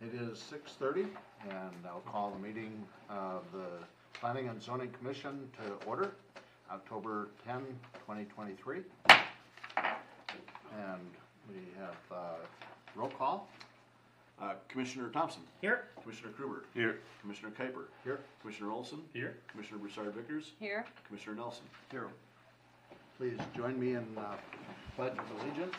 It is six thirty, and I'll call the meeting of the Planning and Zoning Commission to order, October 10, 2023. And we have uh, roll call Uh, Commissioner Thompson. Here. Commissioner Kruber. Here. Commissioner Kuiper. here. Commissioner Olson. Here. Commissioner Broussard Vickers. Here. Commissioner Nelson. Here. Please join me in uh, pledge of allegiance.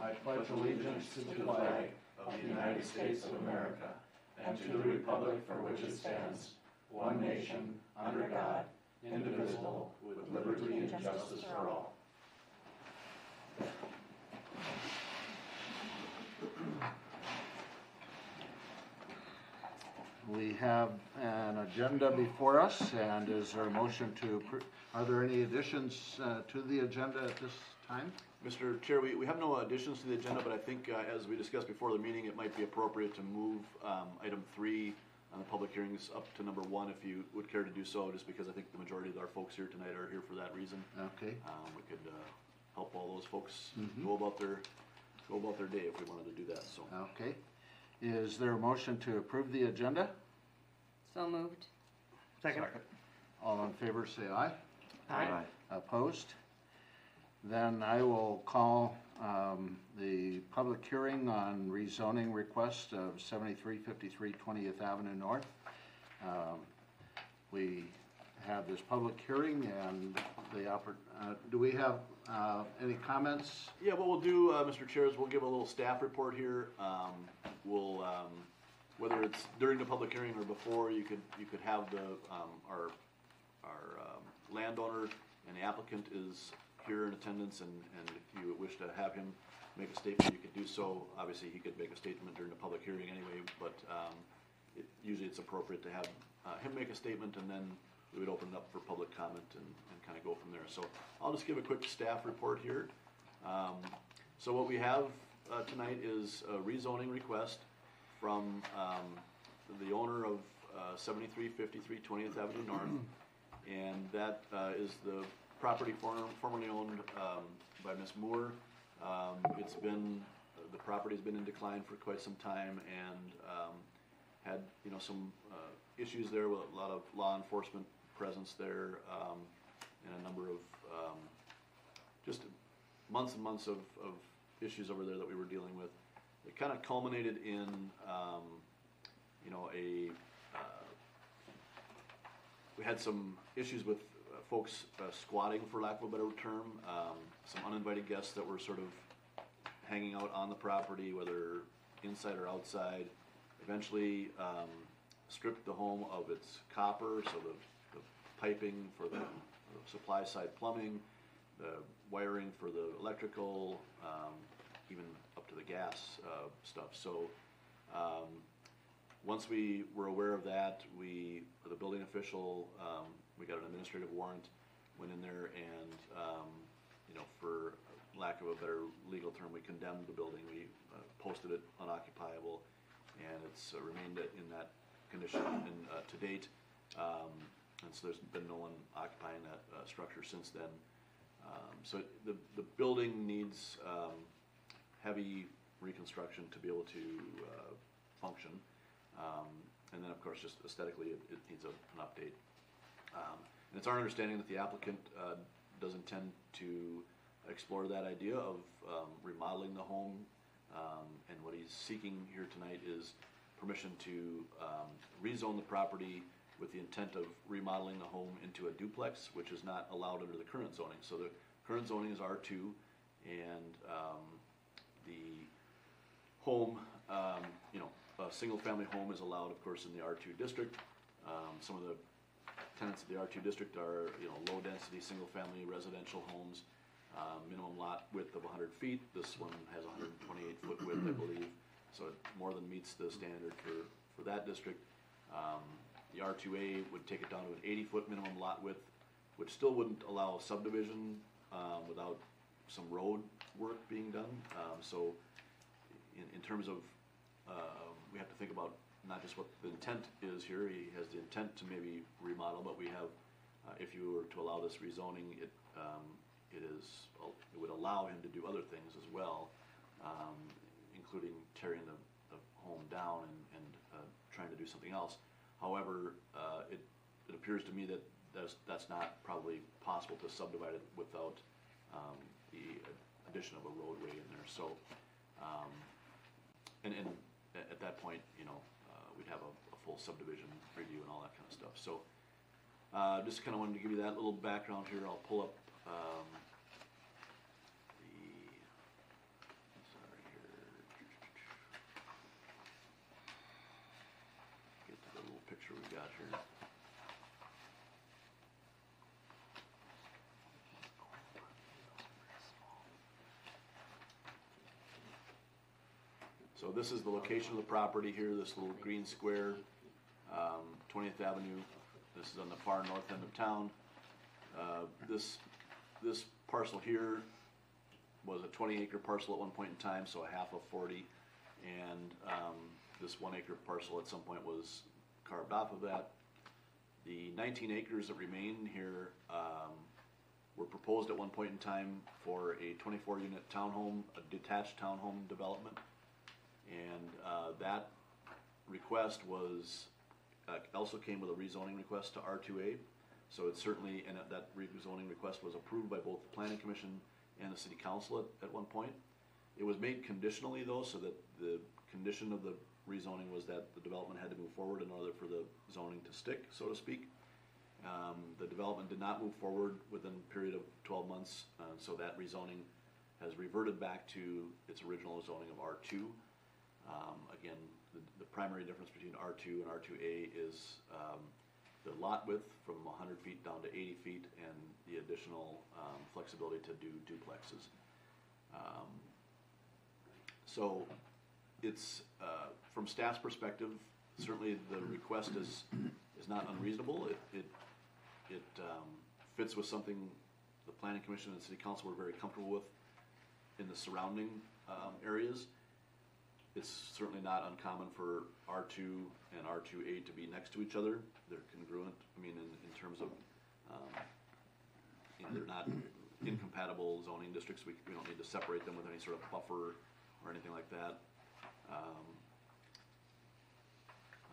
I pledge allegiance to the flag of the United States of America and to the republic for which it stands, one nation, under God, indivisible, with liberty and justice for all. We have an agenda before us, and is there a motion to, are there any additions uh, to the agenda at this time? Mr. Chair, we, we have no additions to the agenda, but I think, uh, as we discussed before the meeting, it might be appropriate to move, um, item three on the public hearings up to number one, if you would care to do so, just because I think the majority of our folks here tonight are here for that reason. Okay, Um, we could, uh, help all those folks Mhm. go about their, go about their day if we wanted to do that, so. okay. Is there a motion to approve the agenda? So moved. Second. All in favor, say aye. Aye. Opposed? Then I will call um, the public hearing on rezoning request of 7353 20th Avenue North. Um, We have this public hearing and the, oppor- uh, do we have uh, any comments? Yeah, what we'll do, uh, Mr. Chair, is we'll give a little staff report here. Um, we'll, um, whether it's during the public hearing or before, you could, you could have the, um, our, our, um, landowner and the applicant is here in attendance, and, and if you wish to have him make a statement, you could do so. Obviously, he could make a statement during the public hearing anyway, but, um, it, usually it's appropriate to have, uh, him make a statement, and then we would open it up for public comment and, and kinda go from there. So I'll just give a quick staff report here. Um, so what we have, uh, tonight is a rezoning request from, um, the owner of, uh, seventy-three fifty-three Twentieth Avenue North. And that, uh, is the property form- formerly owned, um, by Ms. Moore. Um, it's been, the property's been in decline for quite some time and, um, had, you know, some, uh, issues there with a lot of law enforcement presence there, um, and a number of, um, just months and months of, of issues over there that we were dealing with. It kind of culminated in, um, you know, a, uh, we had some issues with folks uh, squatting, for lack of a better term, um, some uninvited guests that were sort of hanging out on the property, whether inside or outside. Eventually, um, stripped the home of its copper, so the, the piping for the, the supply side plumbing, the wiring for the electrical, um, even up to the gas, uh, stuff. So, um, once we were aware of that, we, the building official, um, we got an administrative warrant, went in there and, um, you know, for lack of a better legal term, we condemned the building, we uh, posted it unoccupiable, and it's uh, remained in that condition and, uh, to date. Um, and so there's been no one occupying that, uh, structure since then. Um, so the, the building needs, um, heavy reconstruction to be able to, uh, function. Um, and then, of course, just aesthetically, it, it needs a, an update. Um, and it's our understanding that the applicant, uh, does intend to explore that idea of, um, remodeling the home. Um, and what he's seeking here tonight is permission to, um, rezone the property with the intent of remodeling the home into a duplex, which is not allowed under the current zoning. So the current zoning is R two, and, um, the home, um, you know, a single-family home is allowed, of course, in the R two district. Um, some of the tenants of the R two district are, you know, low-density, single-family residential homes, uh, minimum lot width of hundred feet. This one has hundred and twenty-eight foot width, I believe, so it more than meets the standard for, for that district. Um, the R two A would take it down to an eighty-foot minimum lot width, which still wouldn't allow subdivision, um, without some road work being done. Um, so in, in terms of, uh, we have to think about not just what the intent is here, he has the intent to maybe remodel, but we have, uh, if you were to allow this rezoning, it, um, it is, it would allow him to do other things as well, um, including tearing the the home down and, and uh, trying to do something else. However, uh, it, it appears to me that that's, that's not probably possible to subdivide it without, um, the addition of a roadway in there, so, um, and, and at, at that point, you know, have a, a full subdivision review and all that kind of stuff, so. Uh, just kinda wanted to give you that little background here, I'll pull up, um, the, sorry here. Get to the little picture we got here. So this is the location of the property here, this little green square, um, Twentieth Avenue. This is on the far north end of town. Uh, this, this parcel here was a twenty acre parcel at one point in time, so a half of forty. And, um, this one acre parcel at some point was carved off of that. The nineteen acres that remain here, um, were proposed at one point in time for a twenty-four unit townhome, a detached townhome development. And, uh, that request was, uh, also came with a rezoning request to R two A. So it's certainly, and that- rezoning request was approved by both the planning commission and the city council at, at one point. It was made conditionally though, so that the condition of the rezoning was that the development had to move forward in order for the zoning to stick, so to speak. Um, the development did not move forward within a period of twelve months, uh, so that rezoning has reverted back to its original zoning of R two. Um, again, the, the primary difference between R two and R two A is, um, the lot width from hundred feet down to eighty feet and the additional, um, flexibility to do duplexes. Um, So, it's, uh, from staff's perspective, certainly the request is, is not unreasonable. It, it, it, um, fits with something the planning commission and city council were very comfortable with in the surrounding, um, areas. It's certainly not uncommon for R two and R two A to be next to each other. They're congruent, I mean, in, in terms of, um, you know, they're not incompatible zoning districts. We, we don't need to separate them with any sort of buffer or anything like that. Um,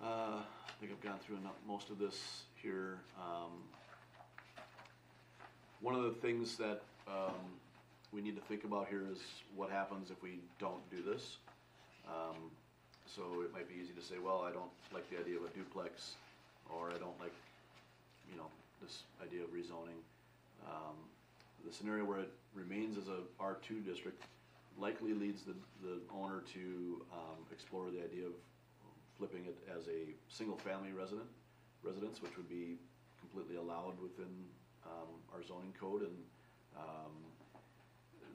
uh, I think I've gone through enough, most of this here. Um, one of the things that, um, we need to think about here is what happens if we don't do this. Um, so it might be easy to say, well, I don't like the idea of a duplex, or I don't like, you know, this idea of rezoning. Um, the scenario where it remains as a R two district likely leads the, the owner to, um, explore the idea of flipping it as a single-family resident, residence, which would be completely allowed within, um, our zoning code, and, um,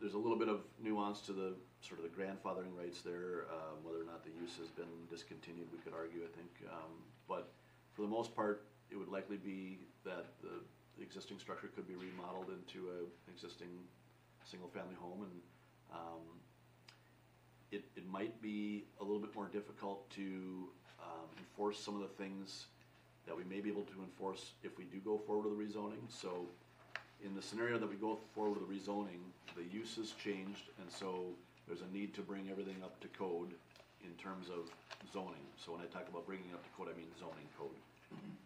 there's a little bit of nuance to the, sort of the grandfathering rights there, um, whether or not the use has been discontinued, we could argue, I think. Um, but for the most part, it would likely be that the, existing structure could be remodeled into a existing single-family home, and, um, it, it might be a little bit more difficult to, um, enforce some of the things that we may be able to enforce if we do go forward with the rezoning, so in the scenario that we go forward with the rezoning, the use has changed, and so there's a need to bring everything up to code in terms of zoning. So when I talk about bringing up to code, I mean zoning code.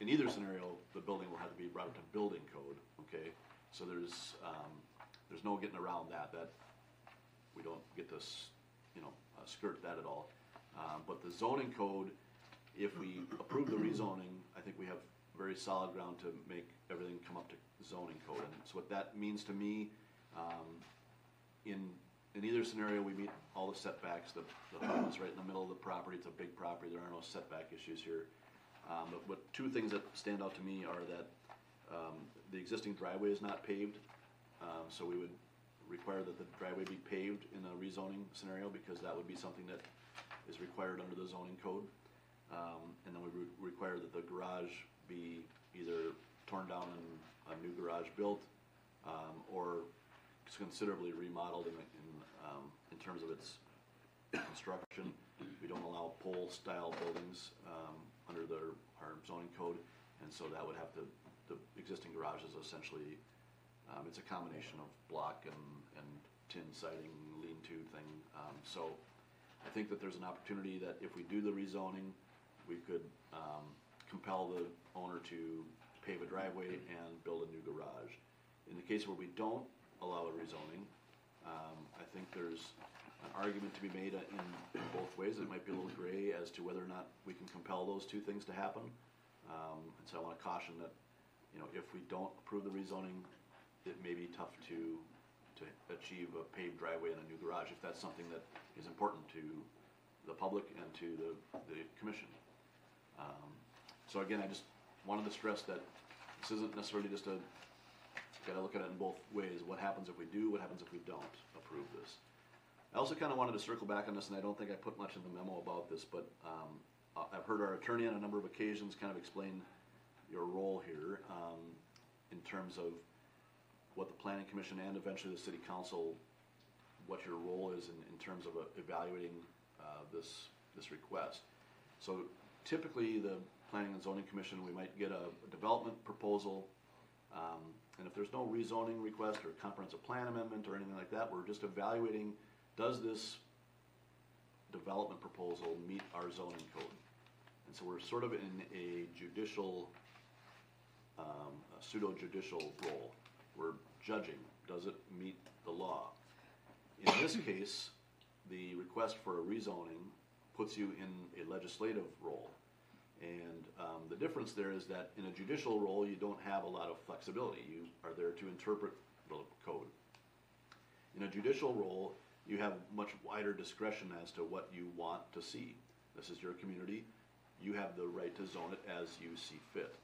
In either scenario, the building will have to be brought up to building code, okay? So there's, um, there's no getting around that, that, we don't get this, you know, uh, skirt that at all. Um, but the zoning code, if we approve the rezoning, I think we have very solid ground to make everything come up to zoning code. And so what that means to me, um, in, in either scenario, we meet all the setbacks, the, the home is right in the middle of the property, it's a big property, there are no setback issues here. Um, but two things that stand out to me are that, um, the existing driveway is not paved, um, so we would require that the driveway be paved in a rezoning scenario, because that would be something that is required under the zoning code. Um, and then we would require that the garage be either torn down and a new garage built, um, or considerably remodeled in, in, um, in terms of its construction. We don't allow pole-style buildings, um, under the, our zoning code, and so that would have to, the existing garage is essentially, um, it's a combination of block and, and tin siding, lean-to thing, um, so I think that there's an opportunity that if we do the rezoning, we could, um, compel the owner to pave a driveway and build a new garage. In the case where we don't allow a rezoning, um, I think there's an argument to be made in, both ways. It might be a little gray as to whether or not we can compel those two things to happen. Um, and so I wanna caution that, you know, if we don't approve the rezoning, it may be tough to, to achieve a paved driveway and a new garage, if that's something that is important to the public and to the, the commission. Um, So again, I just wanted to stress that this isn't necessarily just a, gotta look at it in both ways, what happens if we do, what happens if we don't approve this. I also kinda wanted to circle back on this, and I don't think I put much in the memo about this, but, um, I- I've heard our attorney on a number of occasions kind of explain your role here, um, in terms of what the planning commission and eventually the city council, what your role is in, in terms of uh, evaluating, uh, this, this request. So typically, the planning and zoning commission, we might get a, a development proposal, um, and if there's no rezoning request or comprehensive plan amendment or anything like that, we're just evaluating, does this development proposal meet our zoning code? And so we're sort of in a judicial, um, a pseudo judicial role. We're judging, does it meet the law? In this case, the request for a rezoning puts you in a legislative role. And um, the difference there is that in a judicial role, you don't have a lot of flexibility. You are there to interpret the code. In a judicial role, you have much wider discretion as to what you want to see. This is your community. You have the right to zone it as you see fit,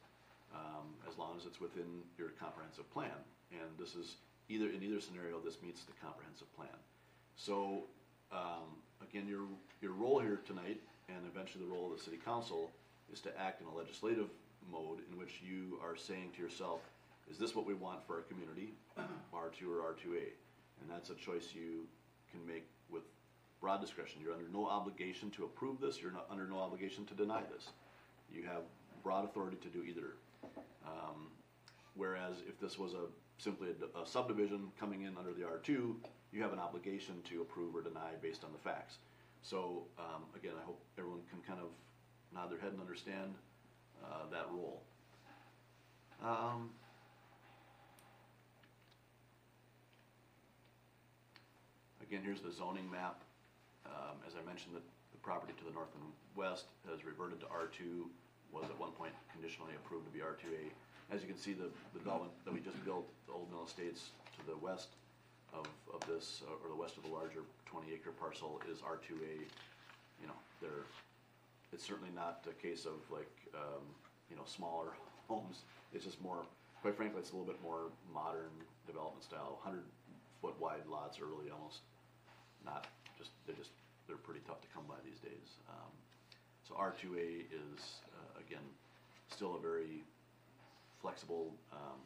um, as long as it's within your comprehensive plan. And this is either, in either scenario, this meets the comprehensive plan. So, um, again, your, your role here tonight, and eventually the role of the city council, is to act in a legislative mode in which you are saying to yourself, is this what we want for our community, R2 or R2A? And that's a choice you can make with broad discretion. You're under no obligation to approve this, you're not under no obligation to deny this. You have broad authority to do either. Um, Whereas if this was a, simply a a subdivision coming in under the R2, you have an obligation to approve or deny based on the facts. So, um, again, I hope everyone can kind of nod their head and understand, uh, that role. Um, Again, here's the zoning map. Um, as I mentioned, the, the property to the north and west has reverted to R two, was at one point conditionally approved to be R two A. As you can see, the, the development that we just built, the Old Mill Estates to the west of, of this, uh, or the west of the larger twenty acre parcel is R two A. You know, there, it's certainly not a case of like, um, you know, smaller homes. It's just more, quite frankly, it's a little bit more modern development style, hundred foot wide lots are really almost not, just, they're just, they're pretty tough to come by these days. Um, So R two A is, uh, again, still a very flexible, um,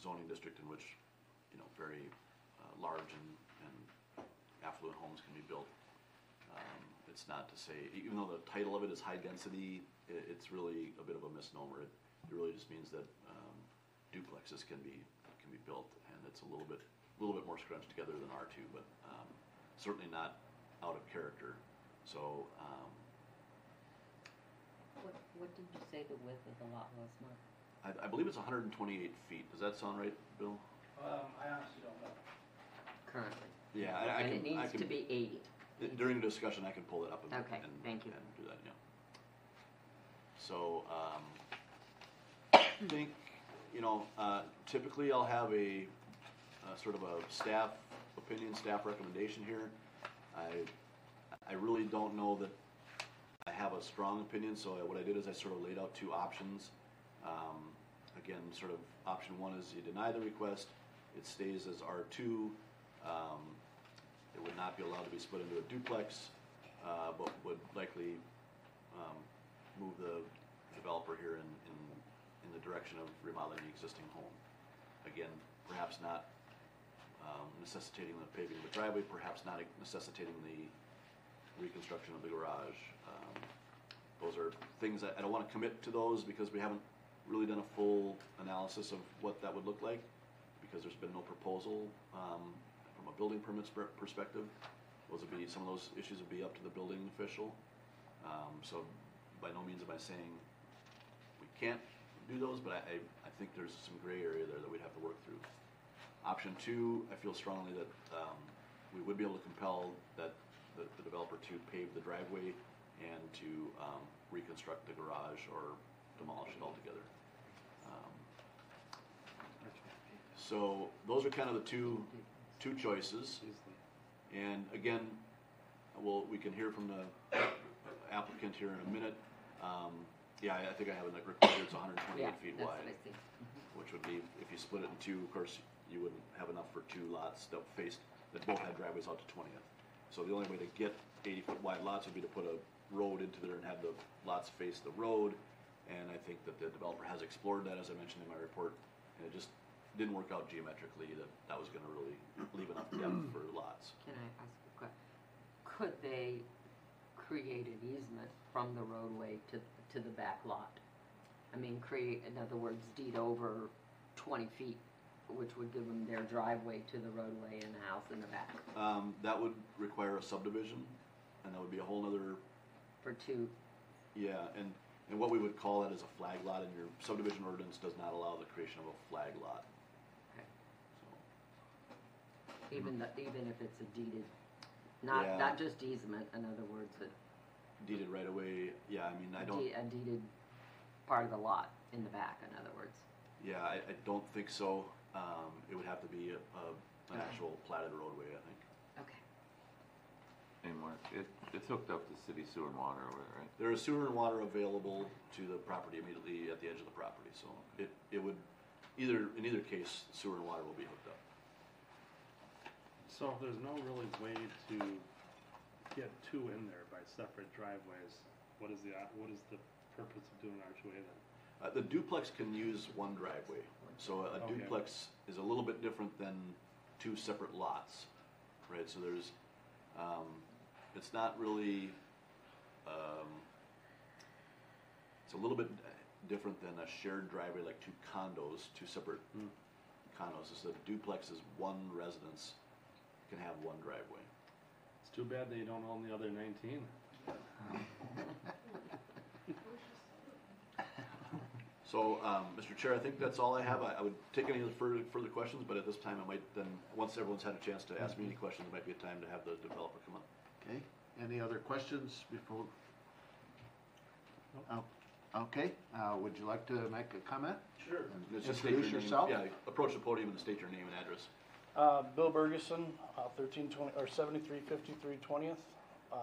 zoning district in which, you know, very, uh, large and, and affluent homes can be built. It's not to say, even though the title of it is high density, i it's really a bit of a misnomer. It, it really just means that, um, duplexes can be, can be built, and it's a little bit, a little bit more scrunched together than R two, but, um, certainly not out of character. So, um, What, what did you say the width of the lot was, Mark? I, I believe it's hundred and twenty-eight feet. Does that sound right, Bill? Um, I honestly don't know. Currently. Yeah, I, I And it can, I needs to can, be eighty. During the discussion, I can pull it up and, Okay, and, thank you. and do that, yeah. So, um, I think, you know, uh, typically I'll have a, uh, sort of a staff opinion, staff recommendation here. I, I really don't know that I have a strong opinion, so what I did is I sort of laid out two options. Um, again, sort of, option one is you deny the request, it stays as R two. Um, would not be allowed to be split into a duplex, uh, but would likely, um, move the developer here in, in, in the direction of remodeling the existing home. Again, perhaps not, um, necessitating the paving of the driveway, perhaps not necessitating the reconstruction of the garage. Um, Those are things that, I don't wanna commit to those because we haven't really done a full analysis of what that would look like, because there's been no proposal, um, building permits per- perspective. Those would be, some of those issues would be up to the building official. Um, so by no means am I saying we can't do those, but I, I, I think there's some gray area there that we'd have to work through. Option two, I feel strongly that, um, we would be able to compel that, the, the developer to pave the driveway and to, um, reconstruct the garage or demolish it altogether. Um, So, those are kind of the two, two choices. And again, well, we can hear from the applicant here in a minute. Um, yeah, I I think I have it like recorded, it's hundred and Yeah, twenty-eight feet that's wide, what I see. which would be, if you split it in two, of course, you wouldn't have enough for two lots that faced, that both had driveways out to twentieth. So the only way to get eighty-foot wide lots would be to put a road into there and have the lots face the road. And I think that the developer has explored that, as I mentioned in my report, and it just didn't work out geometrically, that that was gonna really leave enough depth for lots. Can I ask a question? Could they create an easement from the roadway to, to the back lot? I mean, create, in other words, deed over twenty feet, which would give them their driveway to the roadway and the house in the back Um, that would require a subdivision, and that would be a whole nother, for two, yeah, and, and what we would call that is a flag lot, and your subdivision ordinance does not allow the creation of a flag lot. Okay. So, even, the- even if it's a deeded, not, Yeah. not just easement, in other words, a Deeded right away, yeah, I mean, I don't, de- a deeded part of the lot in the back, in other words. yeah, I, I don't think so, um, it would have to be a, a, an actual platted roadway, I think. Okay. Anymore, it, it's hooked up to city sewer and water over there, right? There is sewer and water available to the property immediately at the edge of the property, so it, it would, either, in either case, sewer and water will be hooked up. So if there's no really way to get two in there by separate driveways, what is the, what is the purpose of doing R two A then? Uh, the duplex can use one driveway, so a Okay. duplex is a little bit different than two separate lots, right? So there's, um, it's not really, um, it's a little bit different than a shared driveway, like two condos, two separate Hmm. condos. It's a duplex is one residence can have one driveway. It's too bad they don't own the other nineteen. So, um, Mr. Chair, I think that's all I have. I, I would take any other further, further questions, but at this time, I might then, once everyone's had a chance to ask me any questions, it might be a time to have the developer come up. Okay, any other questions before? Oh, Okay, uh, would you like to make a comment? Sure. And Just state your Introduce name. yourself. Yeah, approach the podium and state your name and address. Uh, Bill Bergeson, uh, thirteen twenty, or seventy-three fifty-three twentieth. Um,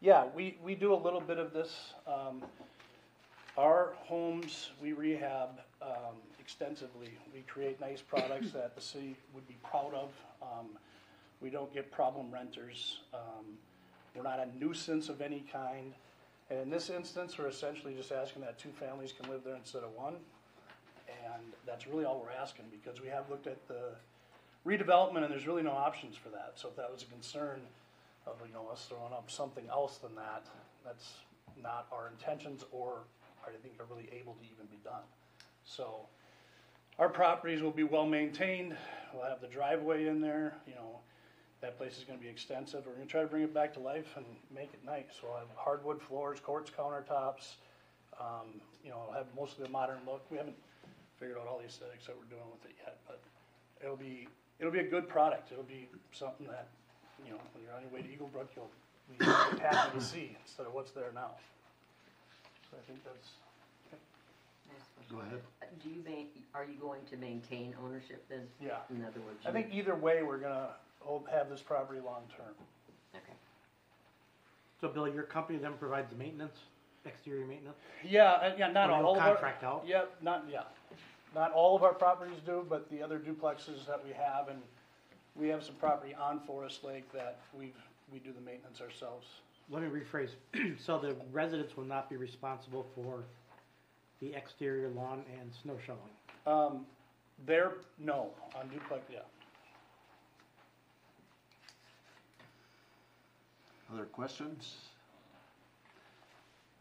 yeah, we, we do a little bit of this. Um, our homes, we rehab, um, extensively. We create nice products that the city would be proud of. Um, we don't get problem renters. Um, we're not a nuisance of any kind. And in this instance, we're essentially just asking that two families can live there instead of one. And that's really all we're asking, because we have looked at the redevelopment, and there's really no options for that. So if that was a concern of, you know, us throwing up something else than that, that's not our intentions, or I think are really able to even be done. So, our properties will be well-maintained, we'll have the driveway in there, you know, that place is gonna be extensive, we're gonna try to bring it back to life and make it nice. We'll have hardwood floors, quartz countertops, um, you know, it'll have mostly a modern look. We haven't figured out all the aesthetics that we're doing with it yet, but it'll be, it'll be a good product. It'll be something that, you know, when you're on your way to Eagle Brook, you'll be happy to see instead of what's there now. So I think that's, Go ahead. Do you ma- are you going to maintain ownership then? yeah. In other words? I you- think either way, we're gonna hold, have this property long-term. Okay. So Bill, your company then provides the maintenance, exterior maintenance? Yeah, uh, yeah, not Or all you'll of our. contract out? Yep, not, yeah. Not all of our properties do, but the other duplexes that we have, and we have some property on Forest Lake that we've, we do the maintenance ourselves. Let me rephrase. So the residents will not be responsible for the exterior lawn and snow shoveling? Um, there, no, on duplex, yeah. Other questions?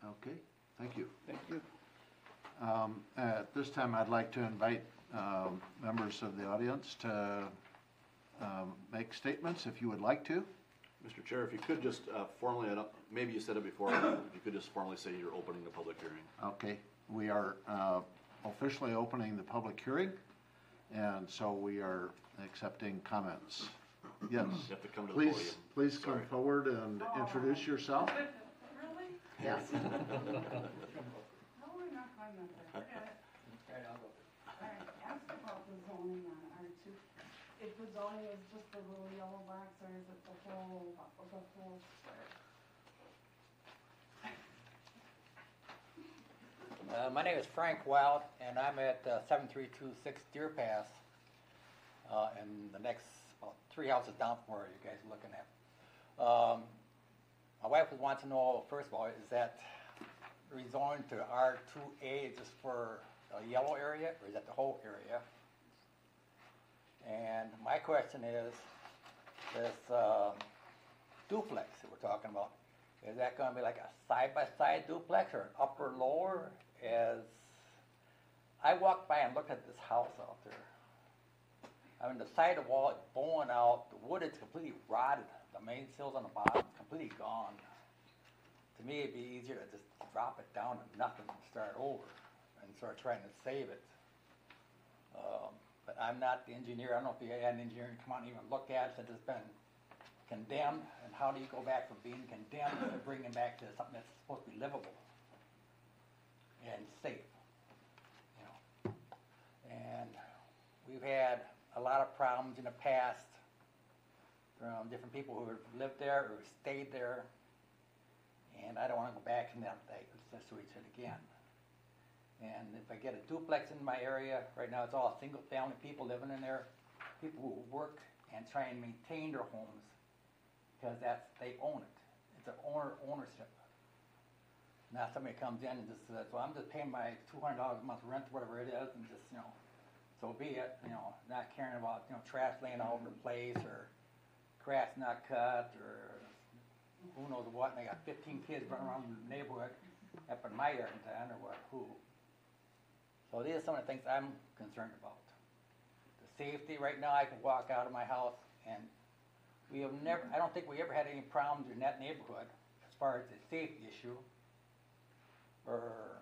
Okay, thank you. Thank you. Um, At this time, I'd like to invite um, members of the audience to um, make statements if you would like to. Mr. Chair, if you could just uh, formally, I don't- maybe you said it before, if you could just formally say you're opening the public hearing. Okay, we are uh, officially opening the public hearing, and so we are accepting comments. Yes, You have to come to the podium. please, please come Sorry. forward and introduce yourself. Really? Yes. How would I not find that there? Forget it. Alright, ask about the zoning on R two. If the zoning is just the little yellow box or is it the whole, the whole square? Uh, my name is Frank Wild, and I'm at uh, 7326 Deer Pass, uh, and the next about three houses down from where you guys are looking at. Um, my wife would want to know, first of all, is that rezoned to R2A just for a yellow area, or is that the whole area? And my question is, this um, duplex that we're talking about, is that gonna be like a side-by-side duplex or an upper lower? As I walked by and looked at this house out there. I mean, the side of the wall is bowing out, the wood is completely rotted, the main sills on the bottom completely gone. To me, it'd be easier to just drop it down to nothing and start over and start trying to save it. Um, But I'm not the engineer, I don't know if you had an engineer come out and even look at it, since it's been condemned, and how do you go back from being condemned to bringing back to something that's supposed to be livable and safe, you know? And we've had a lot of problems in the past from different people who have lived there or stayed there, and I don't wanna go back in that situation again. And if I get a duplex in my area, right now it's all single-family people living in there, people who work and try and maintain their homes, because that's, they own it. It's an owner, ownership. Now somebody comes in and just says, well, I'm just paying my two hundred dollars a month rent, whatever it is, and just, you know, so be it, you know, not caring about, you know, trash laying all over the place, or grass not cut, or who knows what, and they got fifteen kids running around the neighborhood, up in my town, or what, who? So these are some of the things I'm concerned about. The safety, right now, I can walk out of my house, and we have never, I don't think we ever had any problems in that neighborhood as far as the safety issue. Or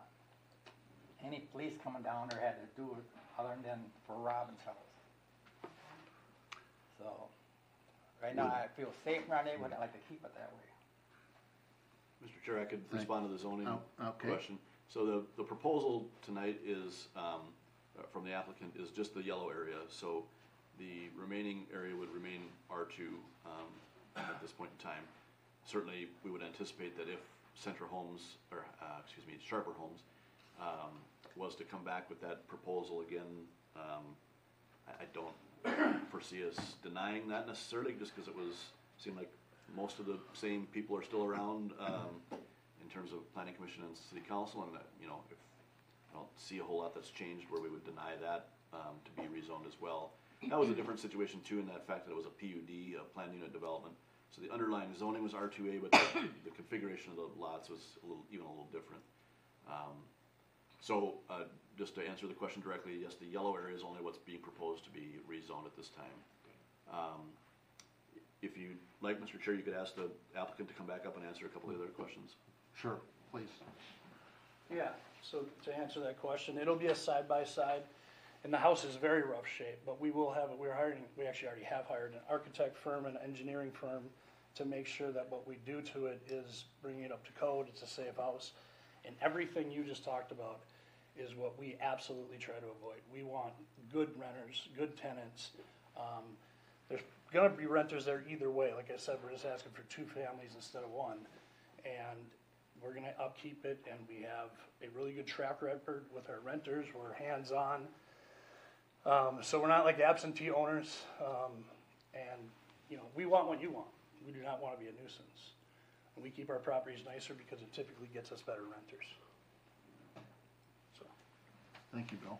any police coming down there had to do it other than for Robin's house. So, right now I feel safe in our neighborhood, I like to keep it that way. Mr. Chair, I could respond to the zoning Oh, okay. question. So the, the proposal tonight is, um, uh, from the applicant, is just the yellow area. So the remaining area would remain R two, um, at this point in time. Certainly, we would anticipate that if Center Homes, or, uh, excuse me, Sharper Homes, um, was to come back with that proposal again, um, I, I don't foresee us denying that necessarily, just because it was, seemed like most of the same people are still around, um, in terms of planning commission and city council, and you know, if, I don't see a whole lot that's changed where we would deny that, um, to be rezoned as well. That was a different situation too, in that fact that it was a PUD, a planned unit development, so the underlying zoning was R two A, but the, the configuration of the lots was a little, even a little different. Um, so, uh, just to answer the question directly, yes, the yellow area is only what's being proposed to be rezoned at this time. Um, If you'd like, Mr. Chair, you could ask the applicant to come back up and answer a couple of other questions. Sure, please. Yeah, so to answer that question, it'll be a side-by-side, and the house is very rough shape, but we will have, we're hiring, we actually already have hired an architect firm and engineering firm to make sure that what we do to it is bringing it up to code, it's a safe house. And everything you just talked about is what we absolutely try to avoid. We want good renters, good tenants. Um, there's gonna be renters there either way, like I said, we're just asking for two families instead of one. And we're gonna upkeep it, and we have a really good track record with our renters, we're hands-on. Um, so we're not like absentee owners, um, and, you know, we want what you want, we do not wanna be a nuisance. And we keep our properties nicer because it typically gets us better renters. So, Thank you, Bill.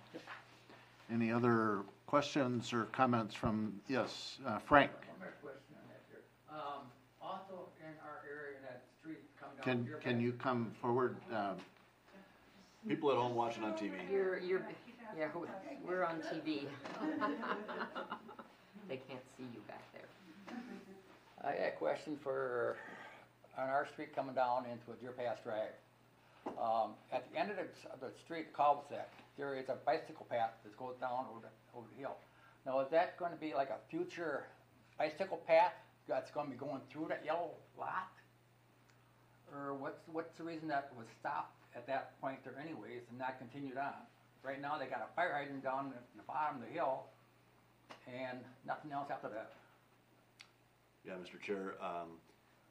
Any other questions or comments from, yes, uh, Frank? One more question on that here. Um, also in our area, that street coming down. Can, can you come forward? uh, People at home watching on TV. You're, you're, yeah, we- we're on TV. They can't see you back there. I got a question for, on our street coming down into a Deer Pass Drive. Um, at the end of the, of the street cul-de-sac, there is a bicycle path that goes down over the, over the hill. Now, is that gonna be like a future bicycle path that's gonna be going through that yellow lot? Or what's, what's the reason that was stopped at that point there anyways and not continued on? Right now, they got a fire hydrant down at the bottom of the hill and nothing else after that. Yeah, Mr. Chair, um,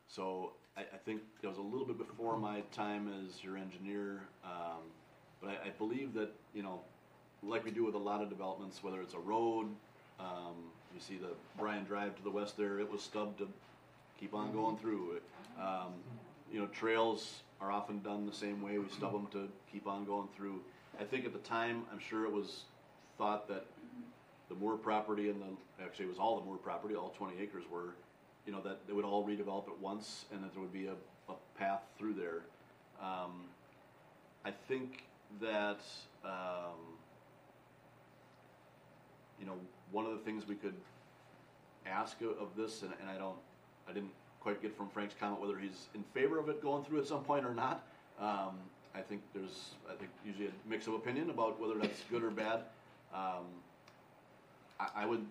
so I, I think it was a little bit before my time as your engineer, um, but I, I believe that, you know, like we do with a lot of developments, whether it's a road, um, you see the Bryan Drive to the west there, it was stubbed to keep on going through. Um, you know, trails are often done the same way, we stub them to keep on going through. I think at the time, I'm sure it was thought that the Moore property and the, actually it was all the Moore property, all twenty acres were, you know, that they would all redevelop at once and that there would be a, a path through there. Um, I think that, um, you know, one of the things we could ask of this, and, and I don't, I didn't quite get from Frank's comment whether he's in favor of it going through at some point or not. Um, I think there's, I think usually a mix of opinion about whether that's good or bad. Um, I, I would,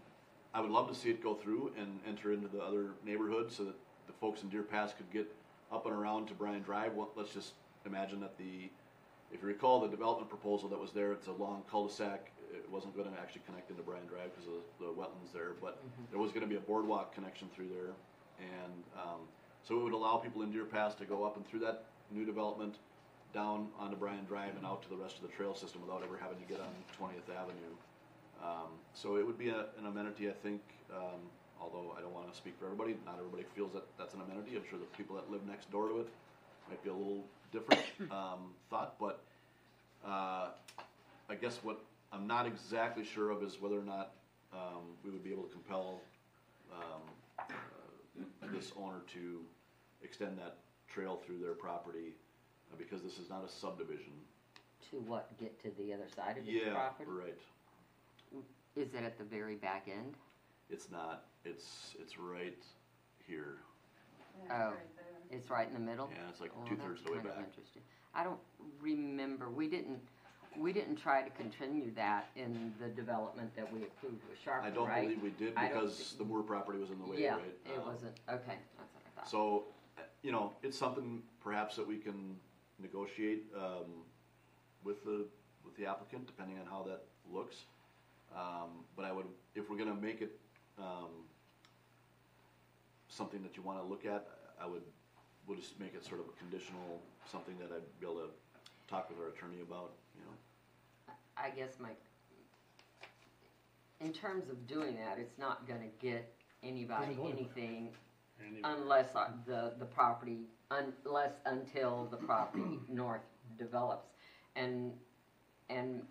I would love to see it go through and enter into the other neighborhoods so that the folks in Deer Pass could get up and around to Bryan Drive. Well, let's just imagine that the, if you recall the development proposal that was there, it's a long cul-de-sac. It wasn't gonna actually connect into Bryan Drive because of the wetlands there, but there was gonna be a boardwalk connection through there. And, um, so it would allow people in Deer Pass to go up and through that new development, down onto Bryan Drive and out to the rest of the trail system without ever having to get on Twentieth Avenue. Um, so it would be a, an amenity, I think, um, although I don't wanna speak for everybody, not everybody feels that that's an amenity, I'm sure the people that live next door to it might be a little different, um, thought, but, uh, I guess what I'm not exactly sure of is whether or not, um, we would be able to compel, um, this owner to extend that trail through their property, uh, because this is not a subdivision. To what, get to the other side of his Yeah, property? right. Is it at the very back end? It's not, it's, it's right here. Yeah, Oh. right there. It's right in the middle? Yeah, it's like Oh, two-thirds of the way that's kind back. interesting. I don't remember, we didn't, we didn't try to continue that in the development that we approved with Sharp. I don't right? believe we did I don't because the Moore property was in the way, Yeah, right? it Um, wasn't, okay, that's what I thought. So, uh, you know, it's something perhaps that we can negotiate, um, with the, with the applicant, depending on how that looks. Um, but I would, if we're gonna make it, um, something that you wanna look at, I would, we'll just make it sort of a conditional, something that I'd be able to talk with our attorney about? I guess my, in terms of doing that, it's not gonna get anybody Doesn't go anywhere. anything And unless uh, the, the property, unless, until the property north develops. And, and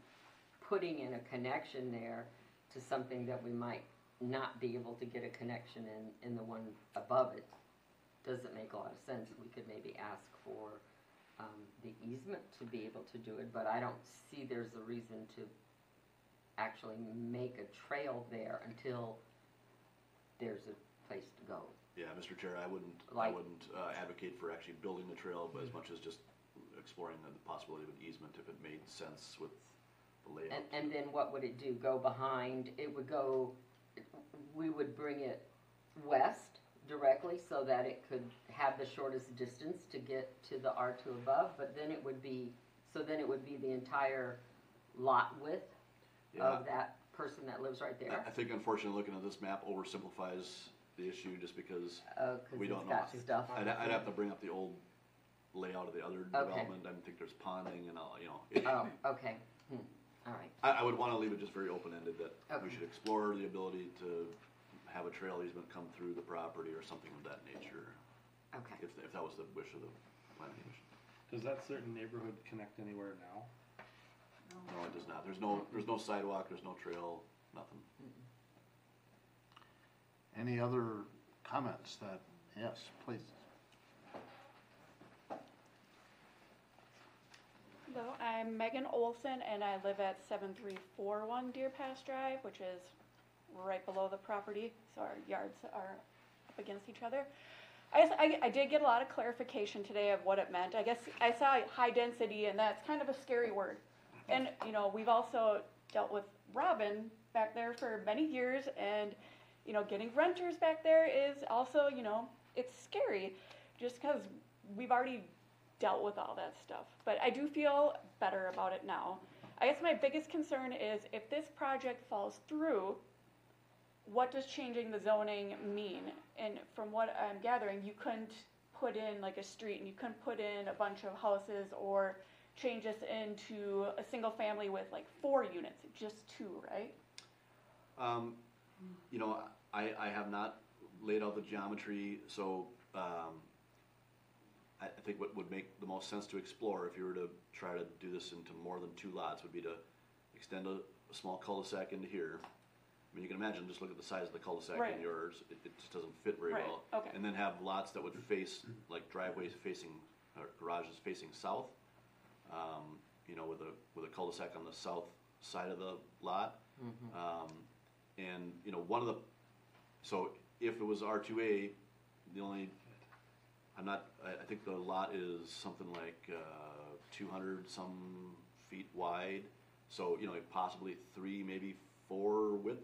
putting in a connection there to something that we might not be able to get a connection in, in the one above it, doesn't make a lot of sense. We could maybe ask for, um, the easement to be able to do it, but I don't see there's a reason to actually make a trail there until there's a place to go. Yeah, Mr. Chair, I wouldn't, I Like- wouldn't, uh, advocate for actually building the trail, but as much as just exploring the possibility of an easement if it made sense with the layout. And, and then what would it do? Go behind, it would go, we would bring it west directly so that it could have the shortest distance to get to the R two above, but then it would be, so then it would be the entire lot width Yeah, of that person that lives right I, there? I think unfortunately, looking at this map oversimplifies the issue just because cause we don't got know. stuff. I'd, I'd have to bring up the old layout of the other development. I think there's ponding and all, you know. it- Oh, okay, hmm, all right. I, I would wanna leave it just very open-ended that we should explore the ability to have a trail easement come through the property or something of that nature, Okay. if, if that was the wish of the planning commission. Does that certain neighborhood connect anywhere now? No, it does not. There's no, there's no sidewalk, there's no trail, nothing. Any other comments that, yes, please. Hello, I'm Megan Olson and I live at seven three four one Deer Pass Drive, which is right below the property, so our yards are up against each other. I, I, I did get a lot of clarification today of what it meant. I guess I saw high density, and that's kind of a scary word. And you know, we've also dealt with Robin back there for many years, and you know, getting renters back there is also, you know, it's scary, just because we've already dealt with all that stuff. But I do feel better about it now. I guess my biggest concern is if this project falls through, what does changing the zoning mean? And from what I'm gathering, you couldn't put in like a street and you couldn't put in a bunch of houses or change this into a single family with like four units, just two, right? Um, you know, I, I have not laid out the geometry, so, um, I, think what would make the most sense to explore, if you were to try to do this into more than two lots, would be to extend a, a small cul-de-sac into here. I mean, you can imagine, just look at the size of the cul-de-sac Right. in yours, it, it just doesn't fit very Right, well. okay. And then have lots that would face, like driveways facing, or garages facing south, um, you know, with a, with a cul-de-sac on the south side of the lot. Um, and, you know, one of the, so if it was R two A, the only, I'm not, I, I think the lot is something like, uh, two hundred some feet wide. So, you know, possibly three, maybe four width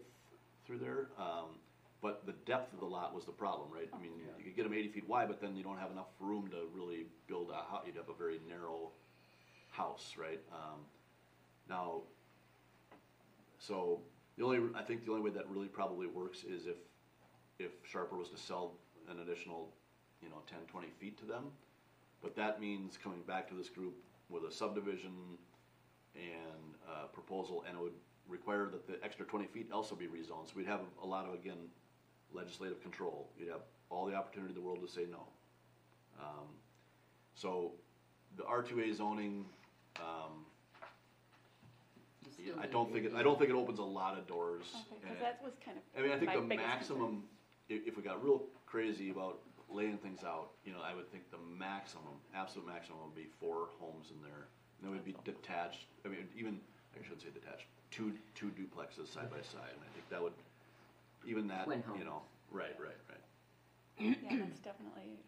through there. Um, but the depth of the lot was the problem, right? I mean, you could get them eighty feet wide, but then you don't have enough room to really build a house. You'd have a very narrow house, right? Um, now, so the only, I think the only way that really probably works is if, if Sharper was to sell an additional, you know, 10, 20 feet to them. But that means coming back to this group with a subdivision and a proposal, and it would require that the extra twenty feet also be rezoned. So we'd have a lot of, again, legislative control. You'd have all the opportunity in the world to say no. Um, So the R two A zoning, um, You still I need don't think, it. I don't think it opens a lot of doors. Okay, and- because that was kind of I mean, I think my the biggest maximum, if, if we got real crazy about laying things out, you know, I would think the maximum, absolute maximum would be four homes in there. And then would be detached, I mean, even, I shouldn't say detached, two, two duplexes side by side, and I think that would, even that, Twin you know, homes. right, right, right. Yeah, that's definitely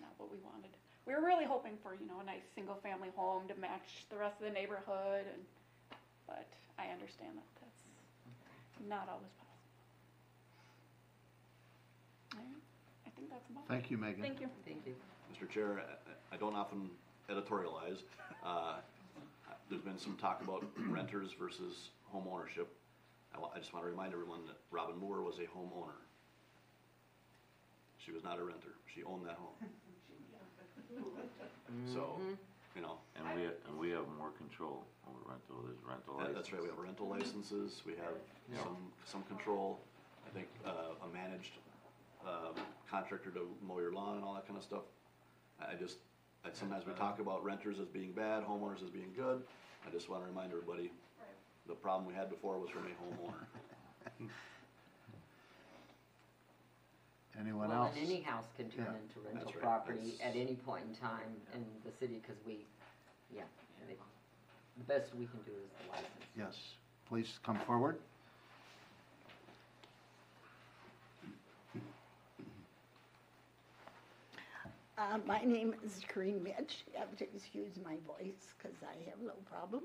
not what we wanted. We were really hoping for, you know, a nice single-family home to match the rest of the neighborhood, and, but I understand that that's not always possible. All right, I think that's about it. Thank you, Megan. Thank you. Thank you. Mr. Chair, I- I don't often editorialize. Uh, There's been some talk about renters versus home ownership. I wa- I just want to remind everyone that Robin Moore was a homeowner. She was not a renter. She owned that home. So, you know, And we, and we have more control over rental, there's rental that- license. that's right, we have rental licenses, we have some, some control. I think uh, a managed uh, contractor to mow your lawn and all that kind of stuff. I I just, I- sometimes we talk about renters as being bad, homeowners as being good. I just want to remind everybody, the problem we had before was from a homeowner. Anyone Well, else? and any house can turn Yeah, into rental that's right. property That's- at any point in time in the city, cause we, yeah, I think the best we can do is the license. Yes, please come forward. Uh, my name is Corinne Mitch. You have to excuse my voice because I have no problem.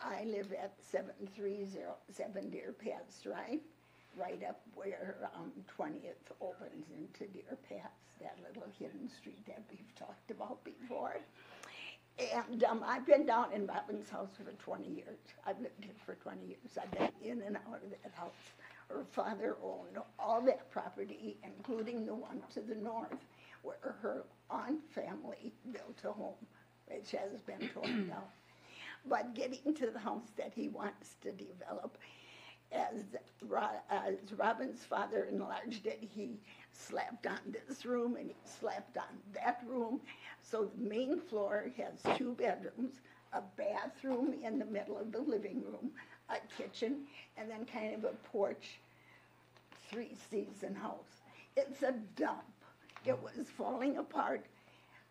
I live at 7307 Deer Paths Drive, right up where um, 20th opens into Deer Paths, that little hidden street that we've talked about before. And um, I've been down in Robin's house for 20 years. I've lived here for 20 years. I've been in and out of that house. Her father owned all that property, including the one to the north, where her aunt family built a home, which has been torn down. But getting to the house that he wants to develop, as, as Robin's father enlarged it, he slapped on this room and he slapped on that room. So the main floor has two bedrooms, a bathroom in the middle of the living room, a kitchen, and then kind of a porch, three season house. It's a dump. It was falling apart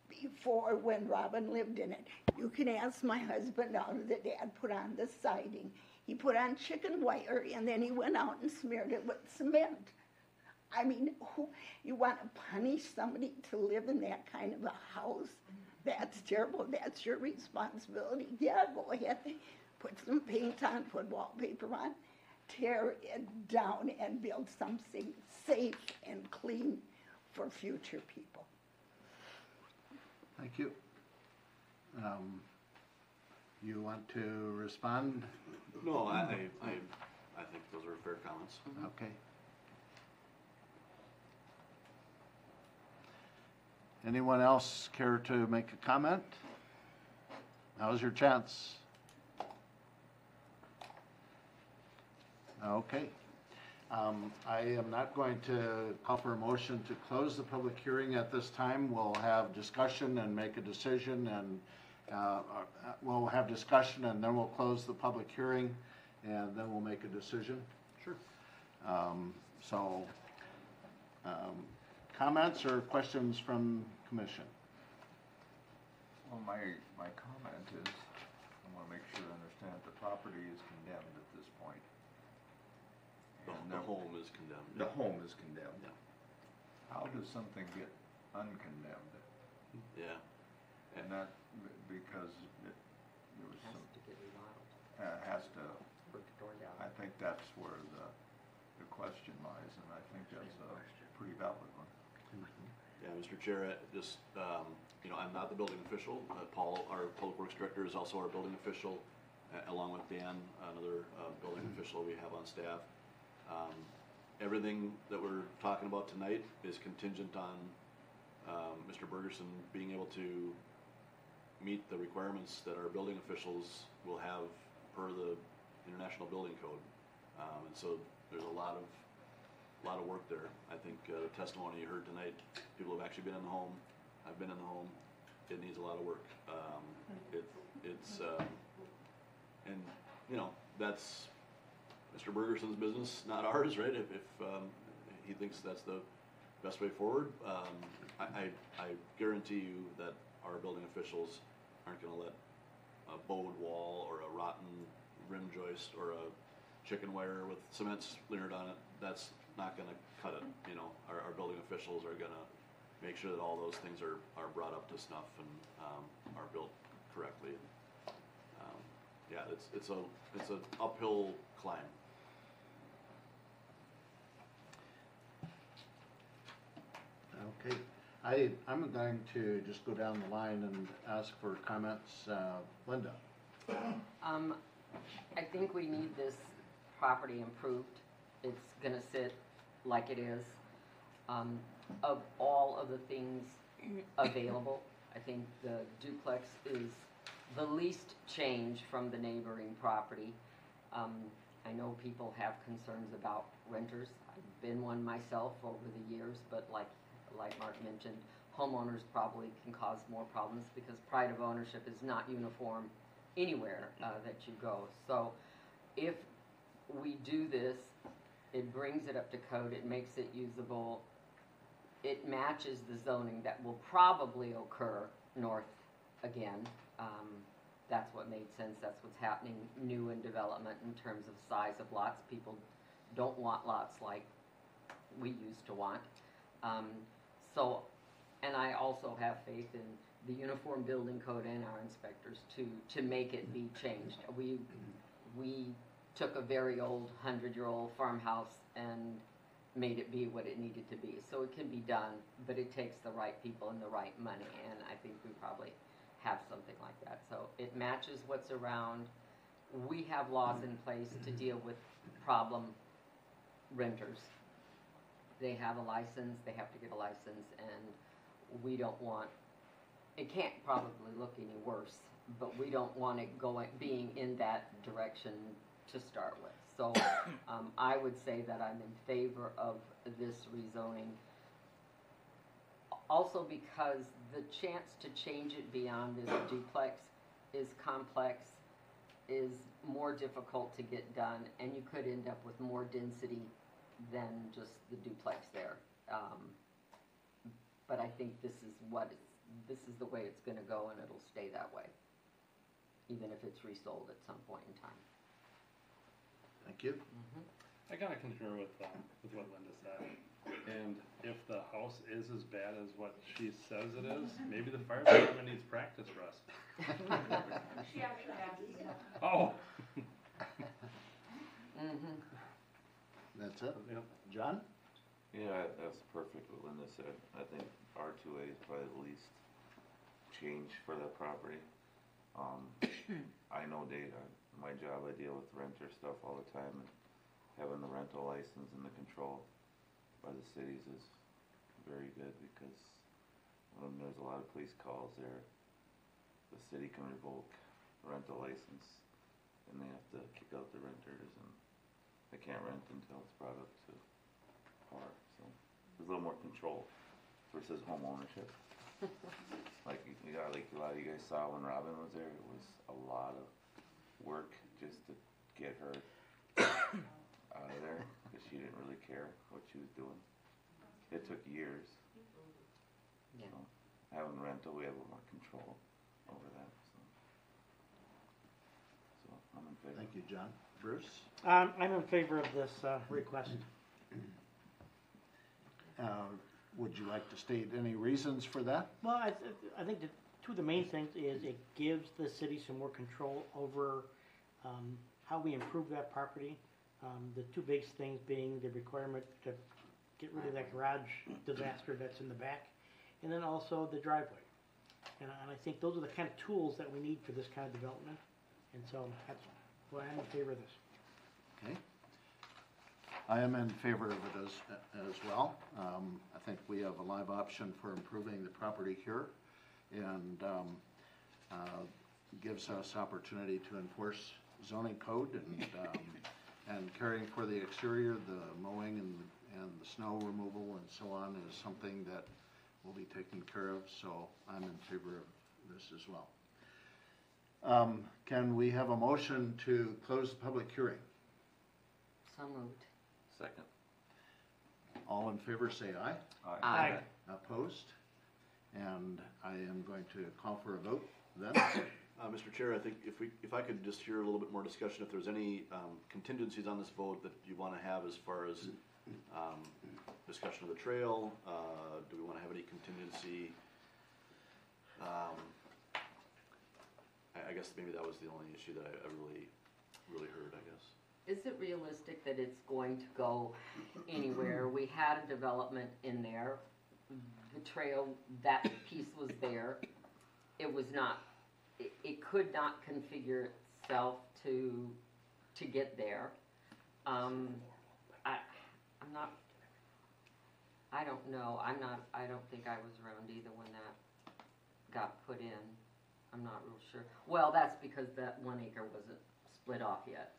before when Robin lived in it. You can ask my husband now that dad put on the siding. He put on chicken wire and then he went out and smeared it with cement. I mean, who, you want to punish somebody to live in that kind of a house? That's terrible. That's your responsibility. Yeah, go ahead. Put some paint on, put wallpaper on, tear it down and build something safe and clean for future people. Thank you. Um, You want to respond? No, I, I, I, I think those are fair comments. Okay. Anyone else care to make a comment? Now's your chance. Okay. Um, I am not going to call for a motion to close the public hearing at this time. We'll have discussion and make a decision and, uh, uh, we'll have discussion and then we'll close the public hearing and then we'll make a decision. Sure. Um, So, um, comments or questions from commission? Well, my, my comment is, I wanna make sure I understand, the property is condemned at this point. The, home is condemned. The home is condemned. Yeah. How does something get uncondemned? Yeah, And that, because it, there was Has some, to get remodeled, uh, has to, or torn down. I think that's where the, the question lies, and I think that's a pretty valid one. yeah, Mr. Chair, uh, just, um, you know, I'm not the building official. Uh, Paul, our public works director, is also our building official, uh, along with Dan, another, uh, building official we have on staff. Um, everything that we're talking about tonight is contingent on, um, Mr. Bergerson being able to meet the requirements that our building officials will have per the International Building Code. Um, and so there's a lot of, lot of work there. I think, uh, the testimony you heard tonight, people have actually been in the home, I've been in the home, it needs a lot of work. Um, it, it's, um, and, you know, that's Mr. Bergerson's business, not ours, right? If, if, um, he thinks that's the best way forward, um, I, I, I guarantee you that our building officials aren't gonna let a bowed wall or a rotten rim joist or a chicken wire with cement smeared on it, that's not gonna cut it, you know? Our, our building officials are gonna make sure that all those things are, are brought up to snuff and, um, are built correctly. Yeah, it's, it's a, it's an uphill climb. Okay, I, I'm going to just go down the line and ask for comments. Uh, Linda? Um, I think we need this property improved. It's gonna sit like it is. Um, of all of the things available, I think the duplex is the least change from the neighboring property. Um, I know people have concerns about renters. I've been one myself over the years, but like, like Mark mentioned, homeowners probably can cause more problems because pride of ownership is not uniform anywhere uh, that you go. So if we do this, it brings it up to code, it makes it usable, it matches the zoning that will probably occur north again. Um, That's what made sense, that's what's happening new in development in terms of size of lots. People don't want lots like we used to want. Um, So, and I also have faith in the uniform building code and our inspectors to, to make it be changed. We, we took a very old, hundred-year-old farmhouse and made it be what it needed to be. So it can be done, but it takes the right people and the right money, and I think we probably have something like that. So it matches what's around. We have laws in place to deal with problem renters. They have a license, they have to get a license, and we don't want, it can't probably look any worse, but we don't want it going, being in that direction to start with. So, um, I would say that I'm in favor of this rezoning. Also because the chance to change it beyond this duplex is complex, is more difficult to get done, and you could end up with more density than just the duplex there. Um, but I think this is what it's, this is the way it's gonna go and it'll stay that way. Even if it's resold at some point in time. Thank you. I kinda concur with, um, with what Linda said. And if the house is as bad as what she says it is, maybe the fire department needs practice, Russ. She actually asked me. Oh. Mm-hmm. That's it? Yep. John? Yeah, that's perfect what Linda said. I think R two A is probably the least change for that property. Um, I know Dave, uh, my job, I deal with renter stuff all the time, and having the rental license and the control by the cities is very good, because there's a lot of police calls there, the city can revoke rental license, and they have to kick out the renters, and they can't rent until it's brought up to par, so there's a little more control versus home ownership. Like, you got, like a lot of you guys saw when Robin was there, it was a lot of work just to get her out of there, she didn't really care what she was doing. It took years. Yeah. So, Having rental, we have a little more control over that, so. So, I'm in favor. Thank you, John. Bruce? Um, I'm in favor of this, uh, request. Uh, Would you like to state any reasons for that? Well, I, I think that two of the main things is it gives the city some more control over, um, how we improve that property. Um, the two biggest things being the requirement to get rid of that garage disaster that's in the back, and then also the driveway. And, I- and I think those are the kind of tools that we need for this kind of development, and so that's why I'm in favor of this. Okay. I am in favor of it as, as well. Um, I think we have a live option for improving the property here and, um, uh, gives us opportunity to enforce zoning code and, um, and caring for the exterior, the mowing and, and the snow removal and so on is something that will be taken care of, so I'm in favor of this as well. Um, can we have a motion to close the public hearing? So moved. Second. All in favor, say aye. Aye. Opposed? And I am going to call for a vote then. Uh, Mr. Chair, I think if we, if I could just hear a little bit more discussion, if there's any, um, contingencies on this vote that you wanna have as far as, um, discussion of the trail, uh, do we wanna have any contingency? Um, I, I guess maybe that was the only issue that I, I really, really heard, I guess. Is it realistic that it's going to go anywhere? We had a development in there. The trail, that piece was there. It was not, it, it could not configure itself to, to get there. Um, I, I'm not, I don't know. I'm not, I don't think I was around either when that got put in. I'm not real sure. Well, that's because that one acre wasn't split off yet.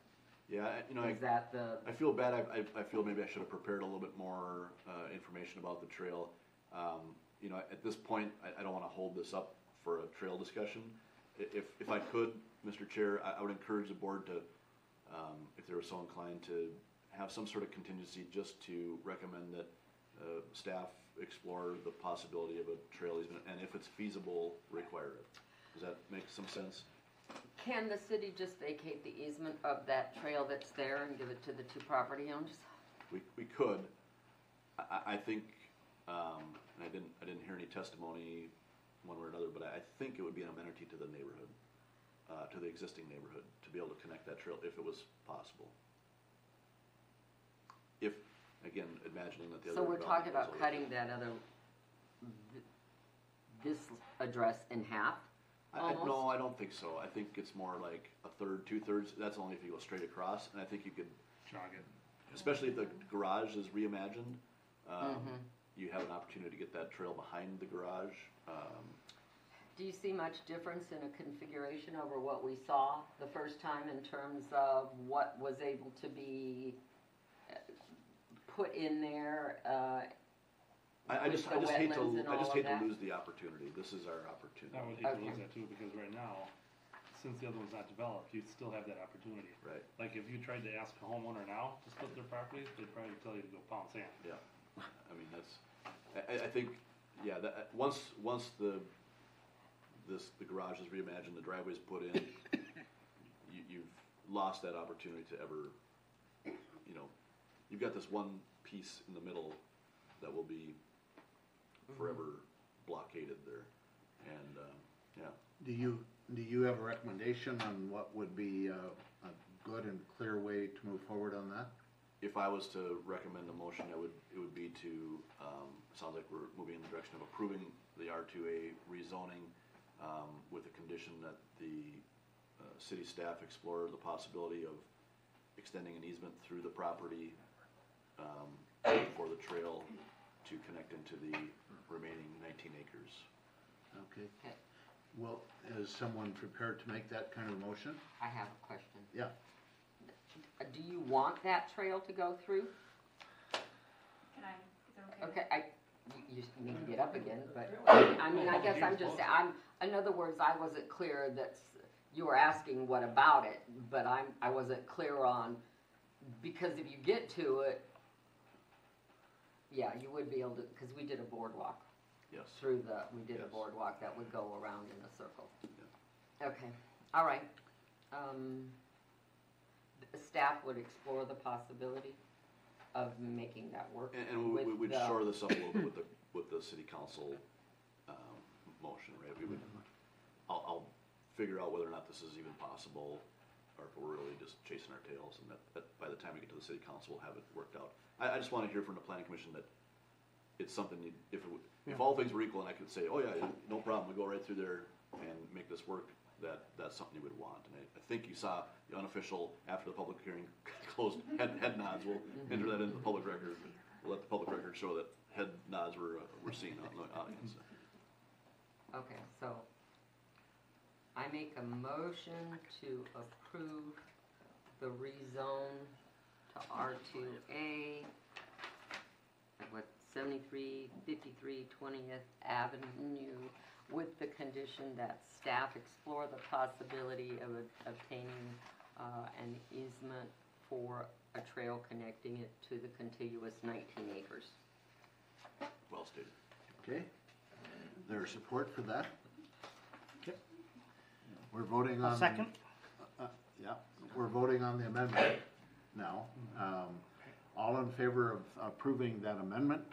Yeah, I- you know, I, Is that the, I feel bad, I, I, I feel maybe I should have prepared a little bit more, uh, information about the trail. Um, you know, at this point, I, I don't wanna hold this up for a trail discussion. If, if I could, Mr. Chair, I, I would encourage the board to, um, if they were so inclined, to have some sort of contingency just to recommend that, uh, staff explore the possibility of a trail easement, and if it's feasible, require it. Does that make some sense? can the city just vacate the easement of that trail that's there and give it to the two property owners? We, we could. I, I- I think, um, and I didn't, I didn't hear any testimony one way or another, but I I think it would be an amenity to the neighborhood, uh, to the existing neighborhood, to be able to connect that trail if it was possible. If, again, imagining that the other. So we're talking development about goes cutting that other, this address in half? I, I, no, almost? I don't think so. I think it's more like a third, two-thirds, that's only if you go straight across, and I think you could, Jog it. especially if the garage is reimagined, um, Mhm. You have an opportunity to get that trail behind the garage. Um, Do you see much difference in a configuration over what we saw the first time in terms of what was able to be uh, put in there, uh, I, I with just, the I just hate to, and I just all hate to that? lose the opportunity. This is our opportunity. I would hate to Okay. lose that too, because right now, since the other one's not developed, you'd still have that opportunity. Right, Like if you tried to ask a homeowner now to split their property, they'd probably tell you to go pound sand. yeah. I mean, that's, I, I- I think, yeah, that, once, once the, this, the garage is reimagined, the driveway's put in, you, you've lost that opportunity to ever, you know, you've got this one piece in the middle that will be forever blockaded there. And, um, yeah, Do you, do you have a recommendation on what would be a, a good and clear way to move forward on that? If I was to recommend a motion, it would, it would be to, um, sounds like we're moving in the direction of approving the R two A rezoning, um, with the condition that the, uh, city staff explore the possibility of extending an easement through the property, um, for the trail to connect into the remaining nineteen acres. Okay. Okay. Well, is someone prepared to make that kind of motion? I have a question. Yeah. Uh, Do you want that trail to go through? Can I, is it Okay, I, you, you need to get up again, but, I mean, I guess I'm just, I'm, in other words, I wasn't clear that, you were asking what about it, but I'm, I wasn't clear on, because if you get to it, yeah, you would be able to, cause we did a boardwalk Yes. through the, we did a Yes. boardwalk that would go around in a circle. Okay, all right. Um, the staff would explore the possibility of making that work And, and we, we with would the- shore this up a little bit with the, with the city council, um, motion, right? We would, I'll, I'll figure out whether or not this is even possible, or if we're really just chasing our tails, and that, that by the time we get to the city council, we'll have it worked out. I, I just wanna hear from the planning commission that it's something, you- if, it would- if all things were equal, and I could say, oh yeah, no problem, we go right through there and make this work, that, that's something you would want. And I, I think you saw the unofficial, after the public hearing closed, head, head nods, we'll enter that into the public record. We'll let the public record show that head nods were, uh, were seen out in the audience. Okay, so I make a motion to approve the rezone to R two A at what, seventy-three fifty-three Twentieth Avenue with the condition that staff explore the possibility of a- obtaining, uh, an easement for a trail connecting it to the contiguous nineteen acres. Well stated. Okay. There's support for that? Yep. We're voting on. A second? Uh, Yeah, we're voting on the amendment now. Um, All in favor of approving that amendment,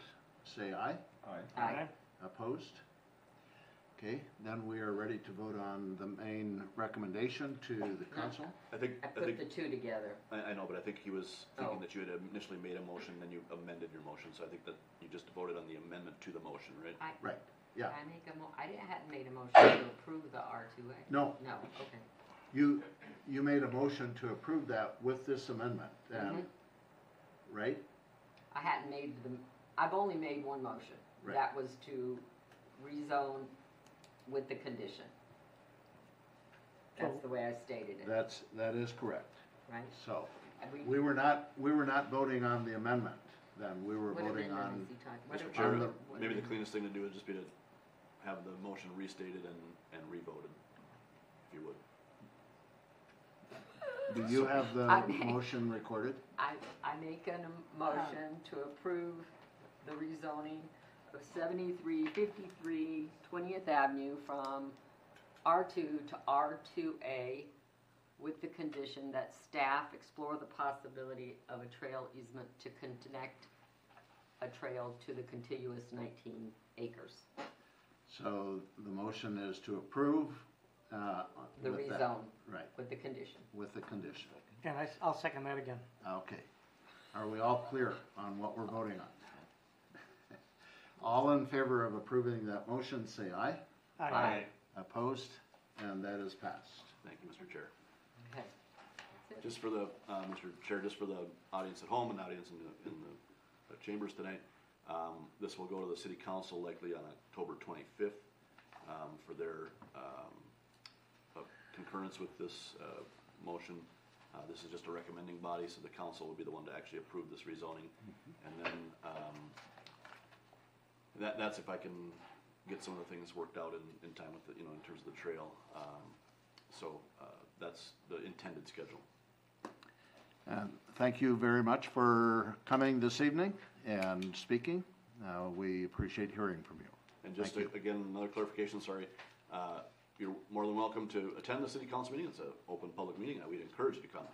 say aye. Aye. Aye. Opposed? Okay, then we are ready to vote on the main recommendation to the council. I think, I I put think, the two together. I, I know, but I think he was thinking Oh. that you had initially made a motion, then you amended your motion, so I think that you just voted on the amendment to the motion, right? I, Right, yeah. I make a mo, I didn't, hadn't made a motion to approve the R two A. No, No, okay. you, you made a motion to approve that with this amendment, and, Mhm. right? I hadn't made the, I've only made one motion. Right. That was to rezone with the condition. That's the way I stated it, That's, that is correct. right? So, And we- we were not, we were not voting on the amendment then, we were What voting amendment on, is he talking- what Mr. am- Chairman, the- what maybe the cleanest thing to do would just be to have the motion restated and, and revoted, if you would. do you have the I may- motion recorded? I, I make a motion to approve the rezoning of seventy-three fifty-three Twentieth Avenue from R two to R two A with the condition that staff explore the possibility of a trail easement to connect a trail to the contiguous nineteen acres. So the motion is to approve, uh, The with that- rezone Right, with the condition. with the condition. And I, will second that again. Okay. Are we all clear on what we're voting on? All in favor of approving that motion, say aye. Aye. Opposed? And that is passed. Thank you, Mr. Chair. Okay. That's it. Just for the, uh, Mr. Chair, just for the audience at home and audience in the, in the uh, chambers tonight, um, this will go to the city council likely on October twenty-fifth, um, for their, um, uh, concurrence with this, uh, motion. Uh, this is just a recommending body, so the council will be the one to actually approve this rezoning. And then, um, that, that's if I can get some of the things worked out in, in time with the, you know, in terms of the trail. Um, so, uh, that's the intended schedule. And thank you very much for coming this evening and speaking. Uh, We appreciate hearing from you. And just Thank again, another clarification, sorry, uh, you're more than welcome to attend the city council meeting, it's an open public meeting, and we'd encourage you to come.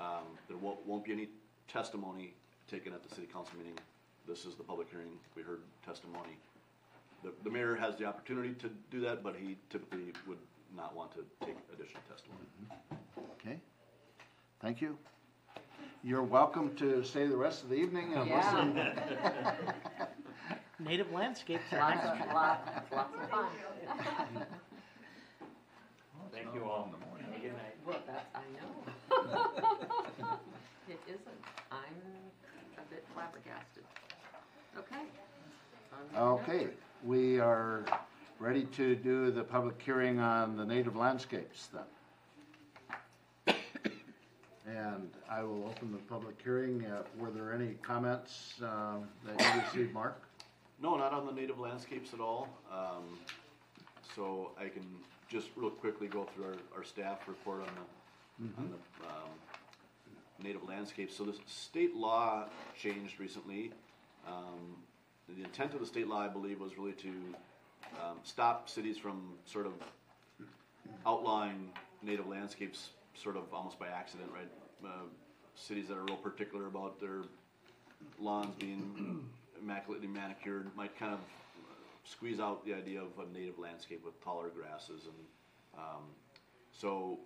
Um, There won't, won't be any testimony taken at the city council meeting. This is the public hearing, we heard testimony. The, the mayor has the opportunity to do that, but he typically would not want to take additional testimony. Okay, thank you. You're welcome to stay the rest of the evening and listen. Yeah, Native landscapes are lots next. of, lots, lots of fun. Thank you all. In the morning. Good night. Well, that, I know. It isn't, I'm a bit flabbergasted. Okay. On to the Okay, we are ready to do the public hearing on the native landscapes then. And I will open the public hearing. Uh, Were there any comments um, that you received, Mark? No, not on the native landscapes at all. Um, so I can just real quickly go through our, our staff report on the, on the, um, native landscapes. So the state law changed recently. Um, the intent of the state law, I believe, was really to, um, stop cities from sort of outlawing native landscapes sort of almost by accident, right? Uh, cities that are real particular about their lawns being immaculately manicured might kind of squeeze out the idea of a native landscape with taller grasses and um, so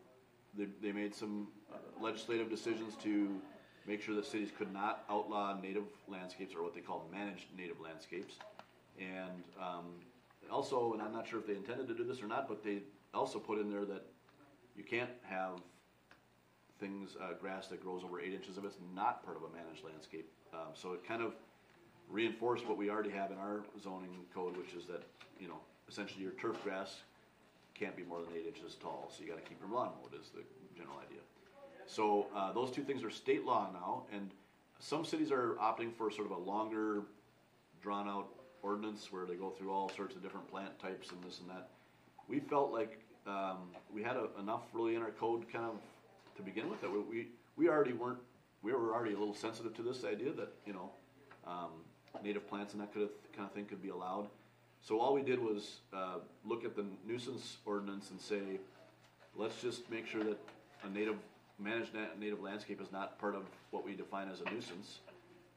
they, they made some legislative decisions to make sure that cities could not outlaw native landscapes or what they call managed native landscapes and um, also and i'm not sure if they intended to do this or not but they also put in there that you can't have things uh, grass that grows over eight inches of it's not part of a managed landscape um, so it kind of reinforced what we already have in our zoning code, which is that, you know, essentially your turf grass can't be more than eight inches tall, so you gotta keep your lawn mowed is the general idea. So, uh, those two things are state law now, and some cities are opting for sort of a longer, drawn-out ordinance where they go through all sorts of different plant types and this and that. We felt like, um, we had a- enough really in our code kind of to begin with, that we- we, we already weren't, we were already a little sensitive to this idea that, you know, um, native plants and that kind of, kind of thing could be allowed. So all we did was, uh, look at the nuisance ordinance and say, let's just make sure that a native, managed na- native landscape is not part of what we define as a nuisance.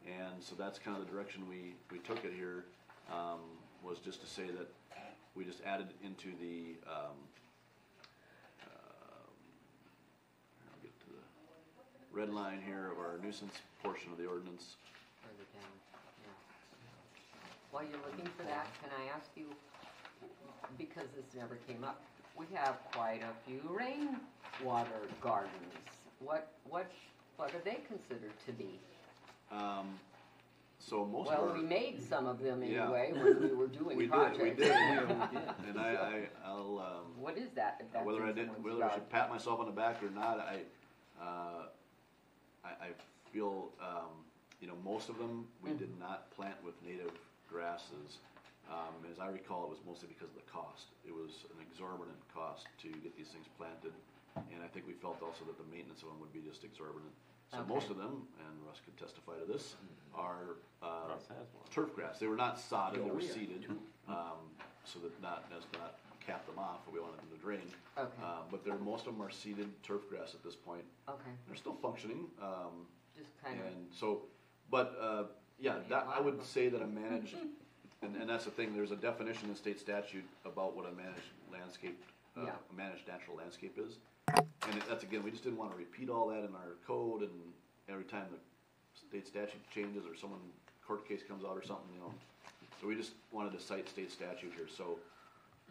And so that's kind of the direction we, we took it here, um, was just to say that we just added into the, um, um, I'll get to the red line here of our nuisance portion of the ordinance. Further down. While you're looking for that, can I ask you, because this never came up, we have quite a few rainwater gardens. What, what, what are they considered to be? Um, so most of Well, our. we made some of them Yeah. anyway, when we were doing We did, projects. we did, and I, I, I'll, um, What is that, if that's whether I did, someone's whether I should pat myself on the back or not, I, uh, I, I feel, um, you know, most of them, we Mm. did not plant with native grasses. Um, as I recall, it was mostly because of the cost. It was an exorbitant cost to get these things planted. And I think we felt also that the maintenance of them would be just exorbitant. So most of them, and Russ could testify to this, are, uh, Russ has one. turf grass. They were not sodded, they were seeded, um, so that not, that's not cap them off, but we wanted them to drain. Okay, Uh, but they're, most of them are seeded turf grass at this point. okay, They're still functioning, um, just kind of, and so, but, uh, yeah, that, I would say that a managed, and, and that's the thing, there's a definition in state statute about what a managed landscape, uh, Yeah. a managed natural landscape is. And that's, again, we just didn't wanna repeat all that in our code, and every time the state statute changes, or someone, court case comes out or something, you know. So we just wanted to cite state statute here, so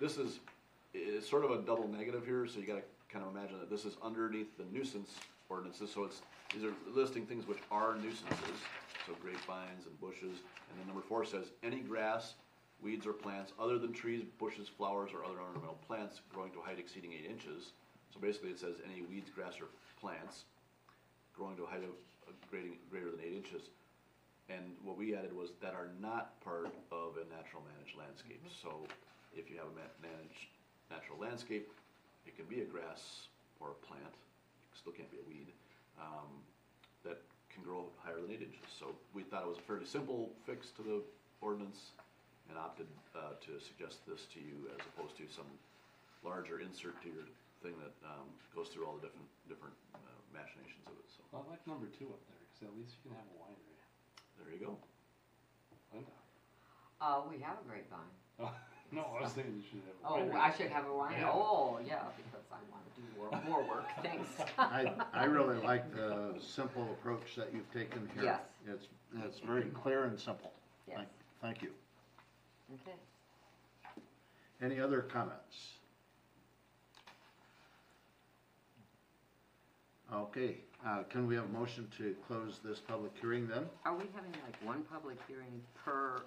this is, it's sort of a double negative here, so you gotta kind of imagine that this is underneath the nuisance ordinances, so it's, these are listing things which are nuisances, so grapevines and bushes, and then number four says, any grass, weeds or plants other than trees, bushes, flowers, or other ornamental plants growing to a height exceeding eight inches. So basically it says any weeds, grass, or plants growing to a height of, grading, greater than eight inches. And what we added was that are not part of a natural managed landscape. So if you have a ma- managed natural landscape, it can be a grass or a plant, still can't be a weed, um, that can grow higher than eight inches. So we thought it was a fairly simple fix to the ordinance and opted, uh, to suggest this to you as opposed to some larger insert to your thing that, um, goes through all the different, different uh, machinations of it, so, I like number two up there, because at least you can have a winery. there you go. Linda? Uh, we have a grapevine. Oh, no, I was thinking you should have. a Oh, winery. I should have a wine, Yeah. oh, yeah, because I wanna do more, more work, thanks. I, I really like the simple approach that you've taken here. Yes. It's, it's very clear and simple. Yes, Thank- Thank you. okay. Any other comments? Okay, uh, can we have a motion to close this public hearing then? Are we having like one public hearing per,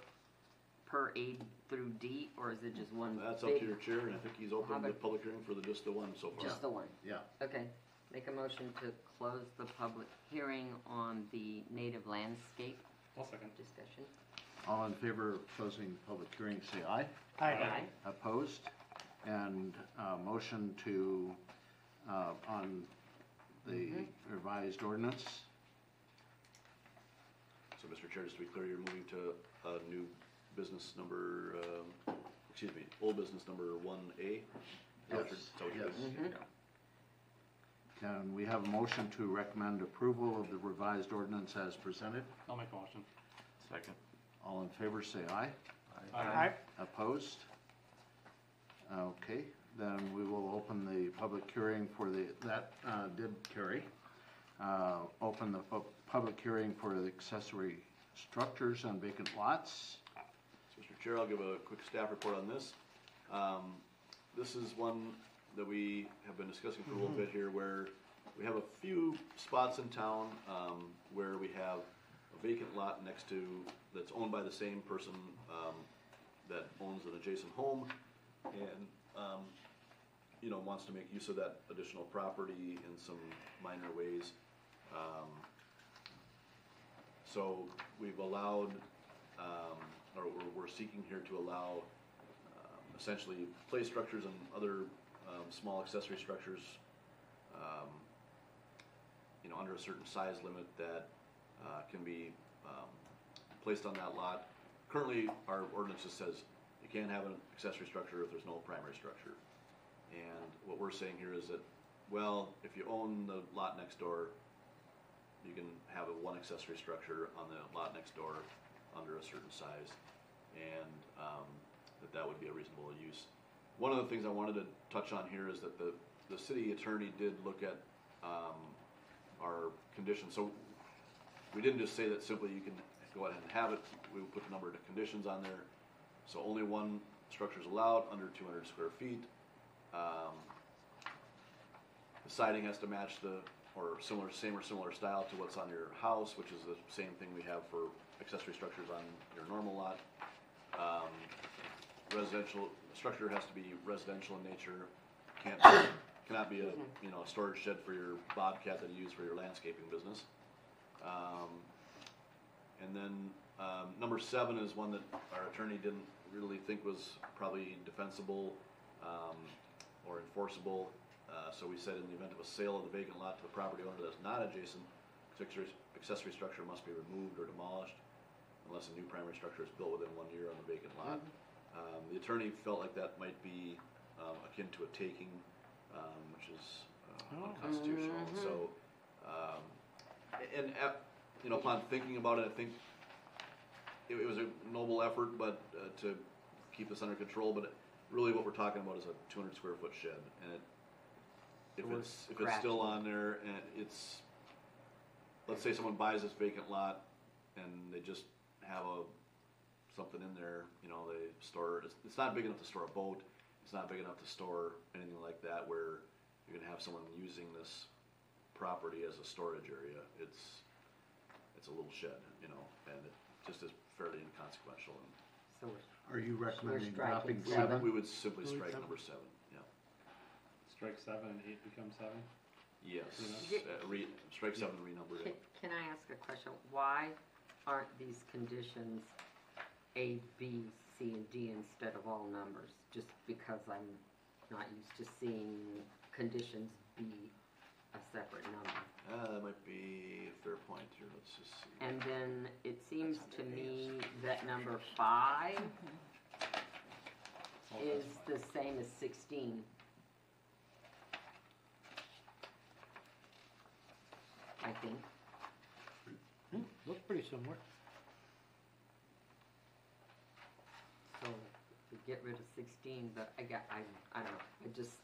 per A through D, or is it just one? That's up to your chair, and I think he's opened the public hearing for the, just the one so far. Just the one? Yeah. Okay, make a motion to close the public hearing on the native landscape One second. discussion. All in favor of closing the public hearing, say aye. Aye. Opposed? And, uh, motion to, uh, on the revised ordinance? So, Mr. Chair, just to be clear, you're moving to a new business number, um, excuse me, old business number one A? Yes, yes. Can we have a motion to recommend approval of the revised ordinance as presented? I'll make a motion. Second. All in favor, say aye. Aye. Opposed? Okay, then we will open the public hearing for the, that uh, did carry. Uh, Open the pu- public hearing for the accessory structures on vacant lots. Chair, I'll give a quick staff report on this. Um, This is one that we have been discussing for a little bit here, where we have a few spots in town um, where we have a vacant lot next to, that's owned by the same person um, that owns an adjacent home, and, um, you know, wants to make use of that additional property in some minor ways. Um, So we've allowed, um, or we're, seeking here to allow, um, essentially play structures and other, um, small accessory structures, um, you know, under a certain size limit that, uh, can be, um, placed on that lot. Currently, our ordinance just says you can't have an accessory structure if there's no primary structure. And what we're saying here is that, well, if you own the lot next door, you can have a one accessory structure on the lot next door under a certain size, and, um, that that would be a reasonable use. One of the things I wanted to touch on here is that the, the city attorney did look at, um, our conditions, so we didn't just say that simply you can go ahead and have it, we put a number of conditions on there. So only one structure is allowed, under two hundred square feet. Um, The siding has to match the, or similar, same or similar style to what's on your house, which is the same thing we have for accessory structures on your normal lot. Um, Residential, structure has to be residential in nature, can't, cannot be a, you know, a storage shed for your bobcat that you use for your landscaping business. Um, and then, um, number seven is one that our attorney didn't really think was probably defensible, um, or enforceable. Uh, so we said in the event of a sale of the vacant lot to the property owner that's not adjacent, accessory, accessory structure must be removed or demolished unless a new primary structure is built within one year on the vacant lot. Um, the attorney felt like that might be, um, akin to a taking, um, which is uh, unconstitutional, so, um, and, uh, you know, upon thinking about it, I think it, it was a noble effort, but, uh, to keep this under control, but really what we're talking about is a two hundred square foot shed, and it, if we're it's, if it's still on there and it's, let's say someone buys this vacant lot and they just have a, something in there, you know, they store, it's, it's not big enough to store a boat, it's not big enough to store anything like that where you're gonna have someone using this property as a storage area, it's, it's a little shed, you know, and it just is fairly inconsequential. and So we're Are you recommending striking dropping seven. seven? We would simply Delete strike seven. number seven, yeah. Strike seven and eight become seven? Yes, Yeah. uh, re, strike seven and renumber Can, it. can I ask a question? Why aren't these conditions A, B, C, and D instead of all numbers? Just because I'm not used to seeing conditions be a separate number. Uh, that might be a fair point here, let's just see. And then it seems to me that number five is the same as sixteen. I think. Looks pretty similar. So we get rid of sixteen, but I got, I, I don't know, I just,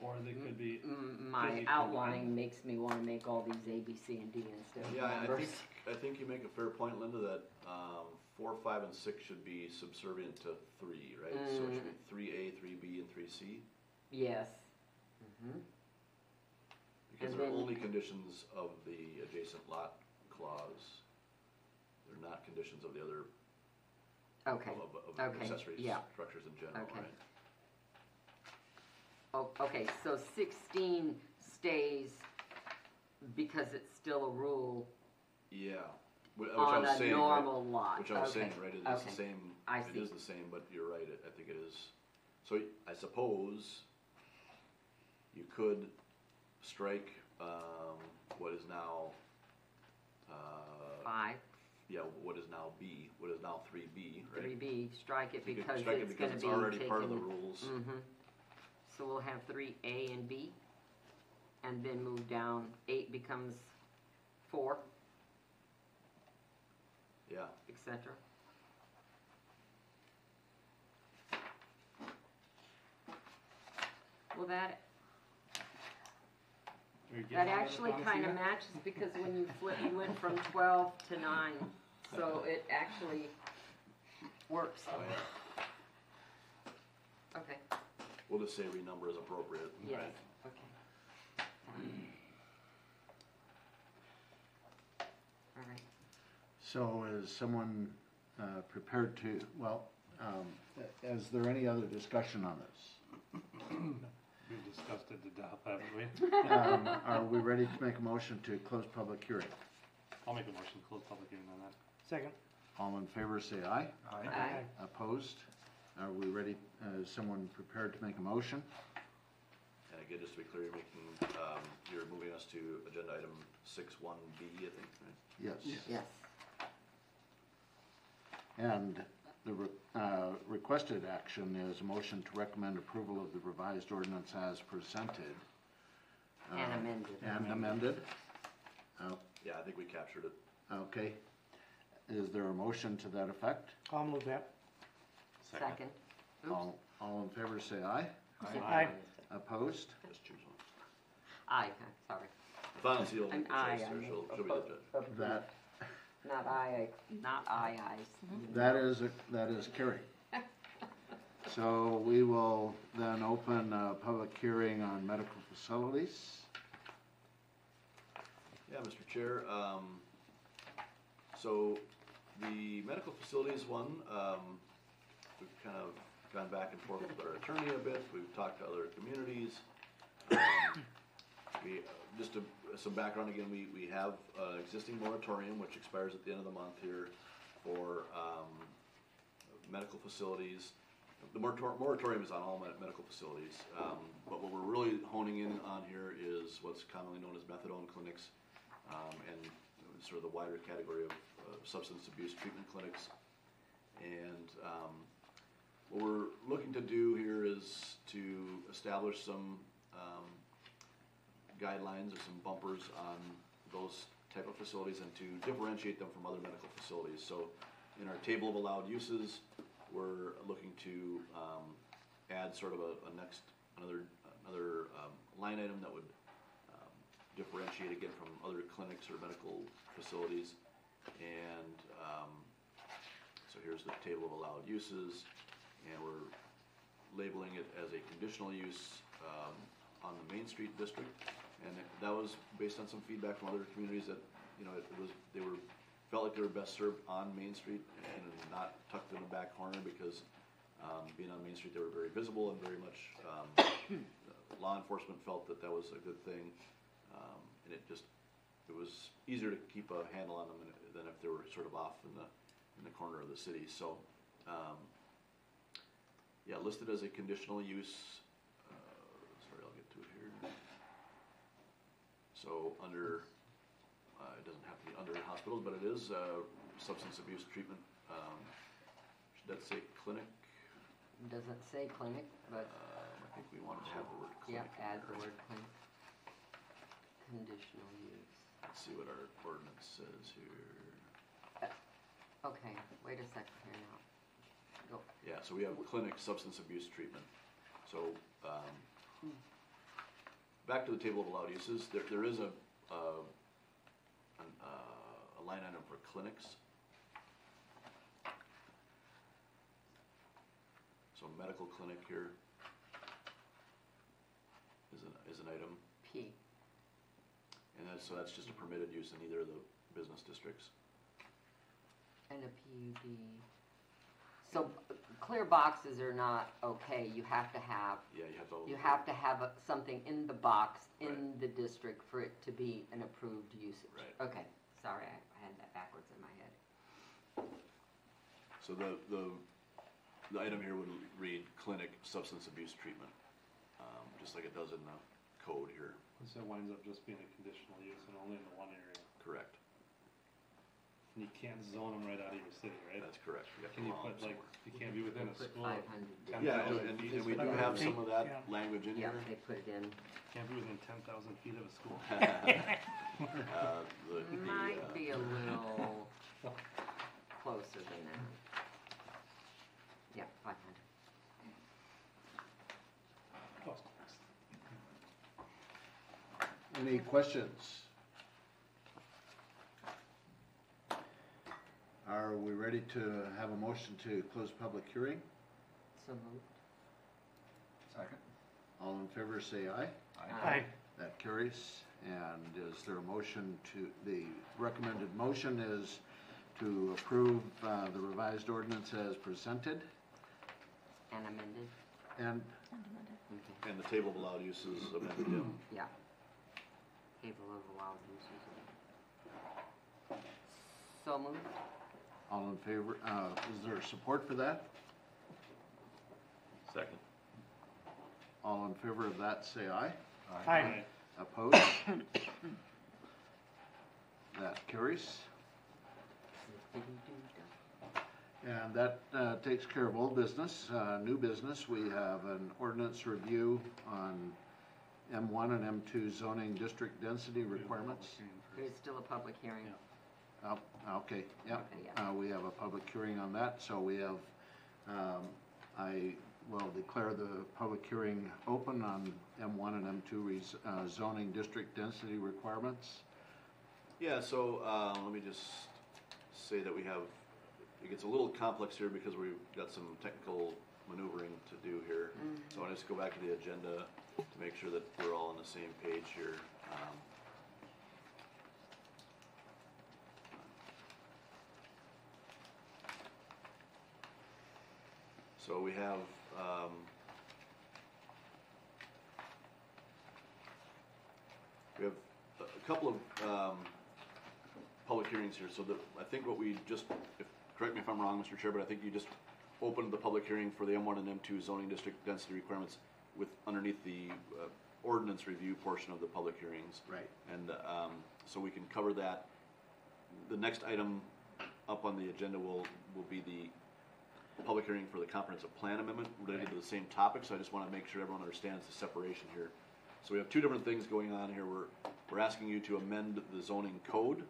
Or they could be, mm, my Busy outline makes me wanna make all these A, B, C, and D instead of Yeah, I numbers. think, I think you make a fair point, Linda, that, um, four, five, and six should be subservient to three, right? So it should be three A, three B, and three C, Yes. Mm-hmm. because And they're then- only conditions of the adjacent lot clause. Not conditions of the other, Okay, of, of okay, accessory yeah. structures in general, Okay. right? oh, okay, so sixteen stays because it's still a rule Yeah, Wh- which I on was a saying, right? normal lot, Which I was Okay, saying, right, it is okay. the same, I it see. is the same, but you're right, it- I think it is. So I suppose you could strike, um, what is now, uh, Five, yeah, what is now B, what is now three B, right? three B, strike it You could because strike it it's because gonna it's be already part of the rules. Mm-hmm. So we'll have three A and B, and then move down, eight becomes four, Yeah, et cetera. Well, that, are you getting that actually kinda matches, because when you flip, you went from twelve to nine, so it actually works. oh yeah, Okay, we'll just say renumber as appropriate, yes, right? okay. All right. So is someone uh, prepared to, well, um, is there any other discussion on this? We've discussed it to death, haven't we? Um, Are we ready to make a motion to close public hearing? I'll make a motion to close public hearing on that. Second. All in favor, say aye. Aye. Opposed? Are we ready, uh, is someone prepared to make a motion? And again, just to be clear, you're making, um, you're moving us to agenda item six one B, I think, right? Yes. Yes, And the re- uh, requested action is a motion to recommend approval of the revised ordinance as presented. and uh, amended. And amended. Uh, Yeah, I think we captured it. Okay. Is there a motion to that effect? I'll move that. Second. Oops. All, all in favor, say aye. Aye. Opposed? Just choose one. Aye, sorry. Final seal. An the aye, choice I mean, she'll, she'll be the judge. Approved. That, Not aye, not aye, ayes. that is, a- that is carried. So we will then open a public hearing on medical facilities. Yeah, Mr. Chair, um, so the medical facilities one, um, we've kind of gone back and forth with our attorney a bit, we've talked to other communities. Um, We, uh, just to, some background again, we, we have, existing moratorium, which expires at the end of the month here for, um, medical facilities. The morator- moratorium is on all med- medical facilities, um, but what we're really honing in on here is what's commonly known as methadone clinics, um, and sort of the wider category of, uh substance abuse treatment clinics. And, um, what we're looking to do here is to establish some, um, guidelines or some bumpers on those type of facilities and to differentiate them from other medical facilities. So in our table of allowed uses, we're looking to, um, add sort of a, a next, another, another, um, line item that would, differentiate again from other clinics or medical facilities. And, um, so here's the table of allowed uses, and we're labeling it as a conditional use, um, on the Main Street district. And that was based on some feedback from other communities that, you know, it was, they were, felt like they were best served on Main Street and not tucked in the back corner because, um, being on Main Street, they were very visible and very much, um, law enforcement felt that that was a good thing. And it just, it was easier to keep a handle on them than- if they were sort of off in the, in the corner of the city, so, um, yeah, listed as a conditional use, uh, sorry, I'll get to it here. So under, uh, it doesn't have to be under hospitals, but it is, uh, substance abuse treatment, um, should that say clinic? Doesn't say clinic, but, Um, I think we want to have the word yeah, clinic. add the word clinic. Conditional use. Let's see what our ordinance says here. Okay, wait a second here now. Oh. Yeah, so we have clinic substance abuse treatment. So, um, back to the table of allowed uses, there, there is a, uh, an, uh, a line item for clinics. So medical clinic here is an, is an item, that's, so that's just a permitted use in either of the business districts. And a PUD. So uh, clear boxes are not okay, you have to have, Yeah, you have to. you have to have a- something in the box in the district for it to be an approved usage. Right. Okay, sorry, I I had that backwards in my head. So the, the, the item here would read clinic substance abuse treatment, um, just like it does in the code here, So it winds up just being a conditional use and only in the one area. correct? And you can't zone them right out of your city, right? That's correct. You have to Can you allow put them like, somewhere. you can't be within a Put school. five of hundred. 10,000 Yeah, and, and feet and we of do have some of that language in here. Yeah, they put it in. Can't be within ten thousand feet of a school. Uh, the, the, Might uh, be a little closer than that. Yeah, five hundred. Close. Any questions? Are we ready to have a motion to close public hearing? So moved. Second? All in favor, say aye. Aye. That carries. And is there a motion to, the recommended motion is to approve uh, the revised ordinance as presented And amended, and and the table of allowed uses amended, yeah. yeah. Table allowed uses. So moved. all in favor, uh, is there support for that? Second. All in favor of that, say aye. Aye. Opposed? That carries. And that uh, takes care of old business. Uh, New business, we have an ordinance review on M1 and M2 zoning district density requirements. There's still a public hearing. Oh, Okay, yeah, Okay, yeah. Uh, we have a public hearing on that, so we have, um, I will declare the public hearing open on M1 and M2 res- uh, zoning district density requirements. Yeah, so, uh, let me just say that we have, it gets a little complex here because we've got some technical maneuvering to do here. So I want to just go back to the agenda to make sure that we're all on the same page here. Um, So we have, um, we have a couple of, um, public hearings here, so that, I think what we just, if, correct me if I'm wrong, Mr. Chair, but I think you just opened the public hearing for the M one and M two zoning district density requirements with, underneath the, uh, ordinance review portion of the public hearings. Right. And, um, so we can cover that. The next item up on the agenda will, will be the public hearing for the comprehensive plan amendment related to the same topic, so I just wanna make sure everyone understands the separation here. So we have two different things going on here, we're, we're asking you to amend the zoning code,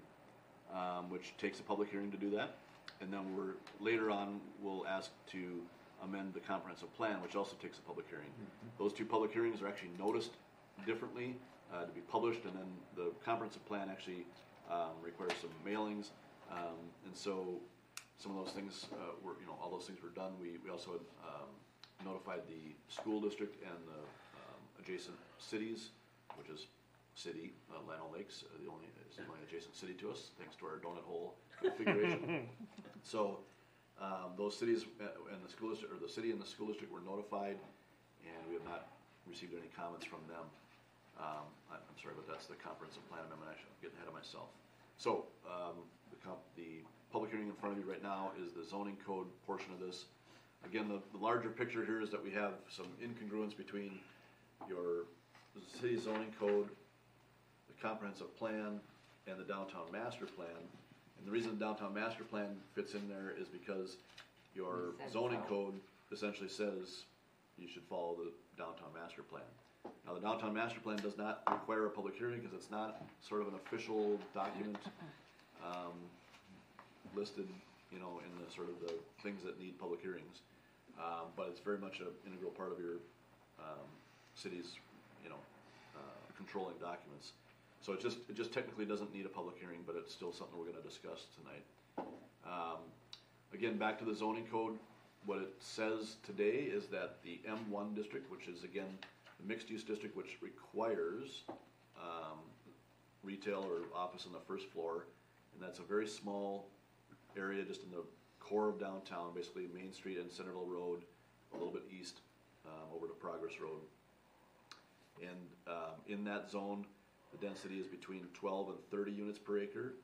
um, which takes a public hearing to do that. And then we're, later on, we'll ask to amend the comprehensive plan, which also takes a public hearing. Those two public hearings are actually noticed differently, uh, to be published, and then the comprehensive plan actually, um, requires some mailings. Um, and so, some of those things, uh, were, you know, all those things were done. We, we also, um, notified the school district and the, um, adjacent cities, which is city, uh, Lino Lakes, uh, the only, is the only adjacent city to us, thanks to our donut hole configuration. So, um, those cities uh, and the school district, or the city and the school district were notified, and we have not received any comments from them. Um, I- I'm sorry, but that's the comprehensive plan amendment, I should get ahead of myself. So, um, the comp, the public hearing in front of you right now is the zoning code portion of this. Again, the, the larger picture here is that we have some incongruence between your city zoning code, the comprehensive plan, and the downtown master plan. And the reason the downtown master plan fits in there is because your zoning code essentially says you should follow the downtown master plan. Now, the downtown master plan does not require a public hearing because it's not sort of an official document, um, listed, you know, in the sort of the things that need public hearings. Um, but it's very much an integral part of your, um, city's, you know, uh, controlling documents. So it just, it just technically doesn't need a public hearing, but it's still something we're gonna discuss tonight. Um, again, back to the zoning code, what it says today is that the M one district, which is again, the mixed-use district, which requires, um, retail or office on the first floor, and that's a very small area just in the core of downtown, basically Main Street and Centerville Road, a little bit east, um, over to Progress Road. And, um, in that zone, the density is between twelve and thirty units per acre.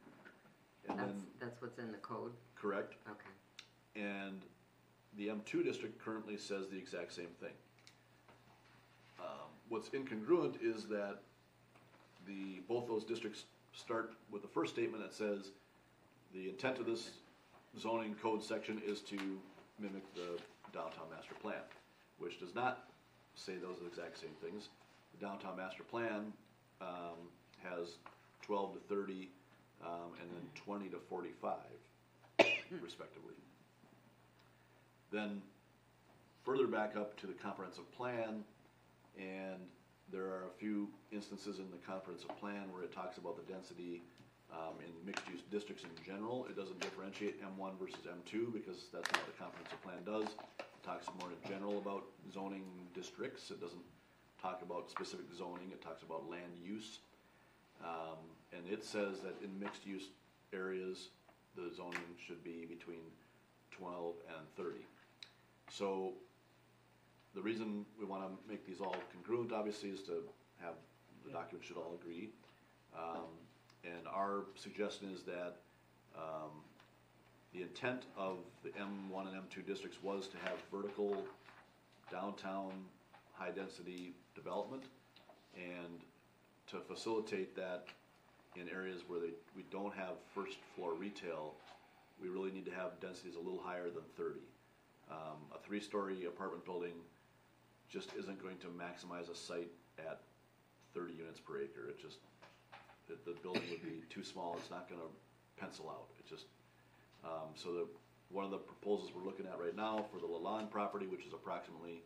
And That's, then, that's what's in the code? correct, Okay. and the M two district currently says the exact same thing. Um, What's incongruent is that the, both those districts start with the first statement that says, the intent of this zoning code section is to mimic the downtown master plan, which does not say those exact same things. The downtown master plan, um, has twelve to thirty, um, and then twenty to forty-five respectively. Then further back up to the comprehensive plan, and there are a few instances in the comprehensive plan where it talks about the density um, in mixed-use districts in general. It doesn't differentiate M one versus M two, because that's not what the comprehensive plan does. It talks more in general about zoning districts, it doesn't talk about specific zoning, it talks about land use. Um, and it says that in mixed-use areas, the zoning should be between twelve and thirty. So, the reason we wanna make these all congruent, obviously, is to have, the documents should all agree. Um, and our suggestion is that, um, the intent of the M one and M two districts was to have vertical downtown, high-density development, and to facilitate that in areas where they, we don't have first floor retail, we really need to have densities a little higher than thirty. Um, a three-story apartment building just isn't going to maximize a site at thirty units per acre, it just, the, the building would be too small, it's not gonna pencil out, it just, um, so the, one of the proposals we're looking at right now for the Lalonde property, which is approximately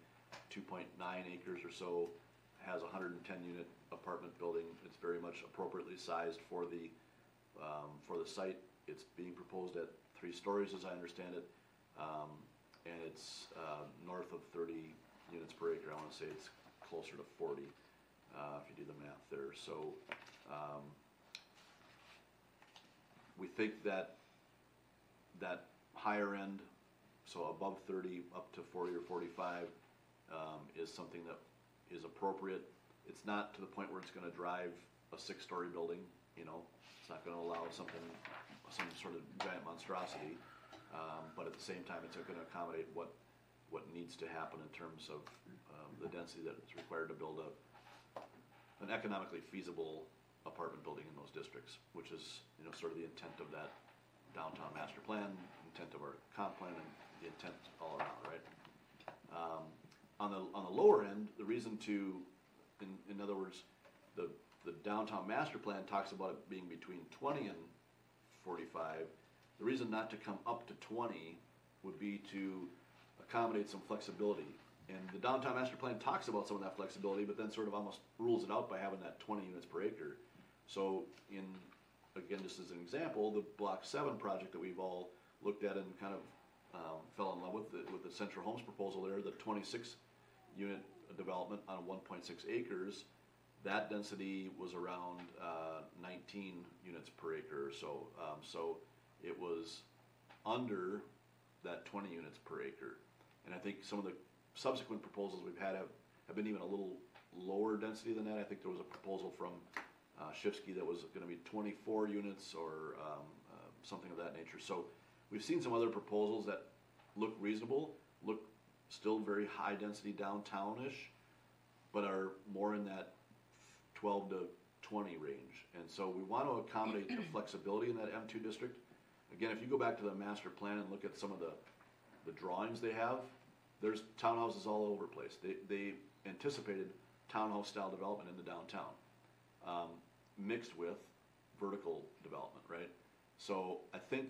two point nine acres or so, has a hundred and ten unit apartment building, it's very much appropriately sized for the, um, for the site. It's being proposed at three stories, as I understand it, um, and it's, uh, north of thirty units per acre, I wanna say it's closer to forty, uh, if you do the math there, so, um, we think that, that higher end, so above thirty, up to forty or forty-five, um, is something that is appropriate. It's not to the point where it's gonna drive a six-story building, you know, it's not gonna allow something, some sort of giant monstrosity. Um, but at the same time, it's gonna accommodate what, what needs to happen in terms of, um, the density that is required to build a, an economically feasible apartment building in those districts, which is, you know, sort of the intent of that downtown master plan, intent of our comp plan, and the intent all around, right? Um, on the, on the lower end, the reason to, in, in other words, the, the downtown master plan talks about it being between twenty and forty-five. The reason not to come up to twenty would be to accommodate some flexibility. And the downtown master plan talks about some of that flexibility, but then sort of almost rules it out by having that twenty units per acre. So in, again, just as an example, the block seven project that we've all looked at and kind of, um, fell in love with, the- with the Central Homes proposal there, the twenty-six unit development on one point six acres, that density was around, uh, nineteen units per acre or so. Um, so it was under that twenty units per acre. And I think some of the subsequent proposals we've had have, have been even a little lower density than that. I think there was a proposal from, uh, Shifsky that was gonna be twenty-four units or, um, uh, something of that nature. So we've seen some other proposals that look reasonable, look still very high density downtownish, but are more in that twelve to twenty range. And so we want to accommodate the flexibility in that M two district. Again, if you go back to the master plan and look at some of the, the drawings they have, there's townhouses all over the place. They, they anticipated townhouse style development in the downtown, um, mixed with vertical development, right? So I think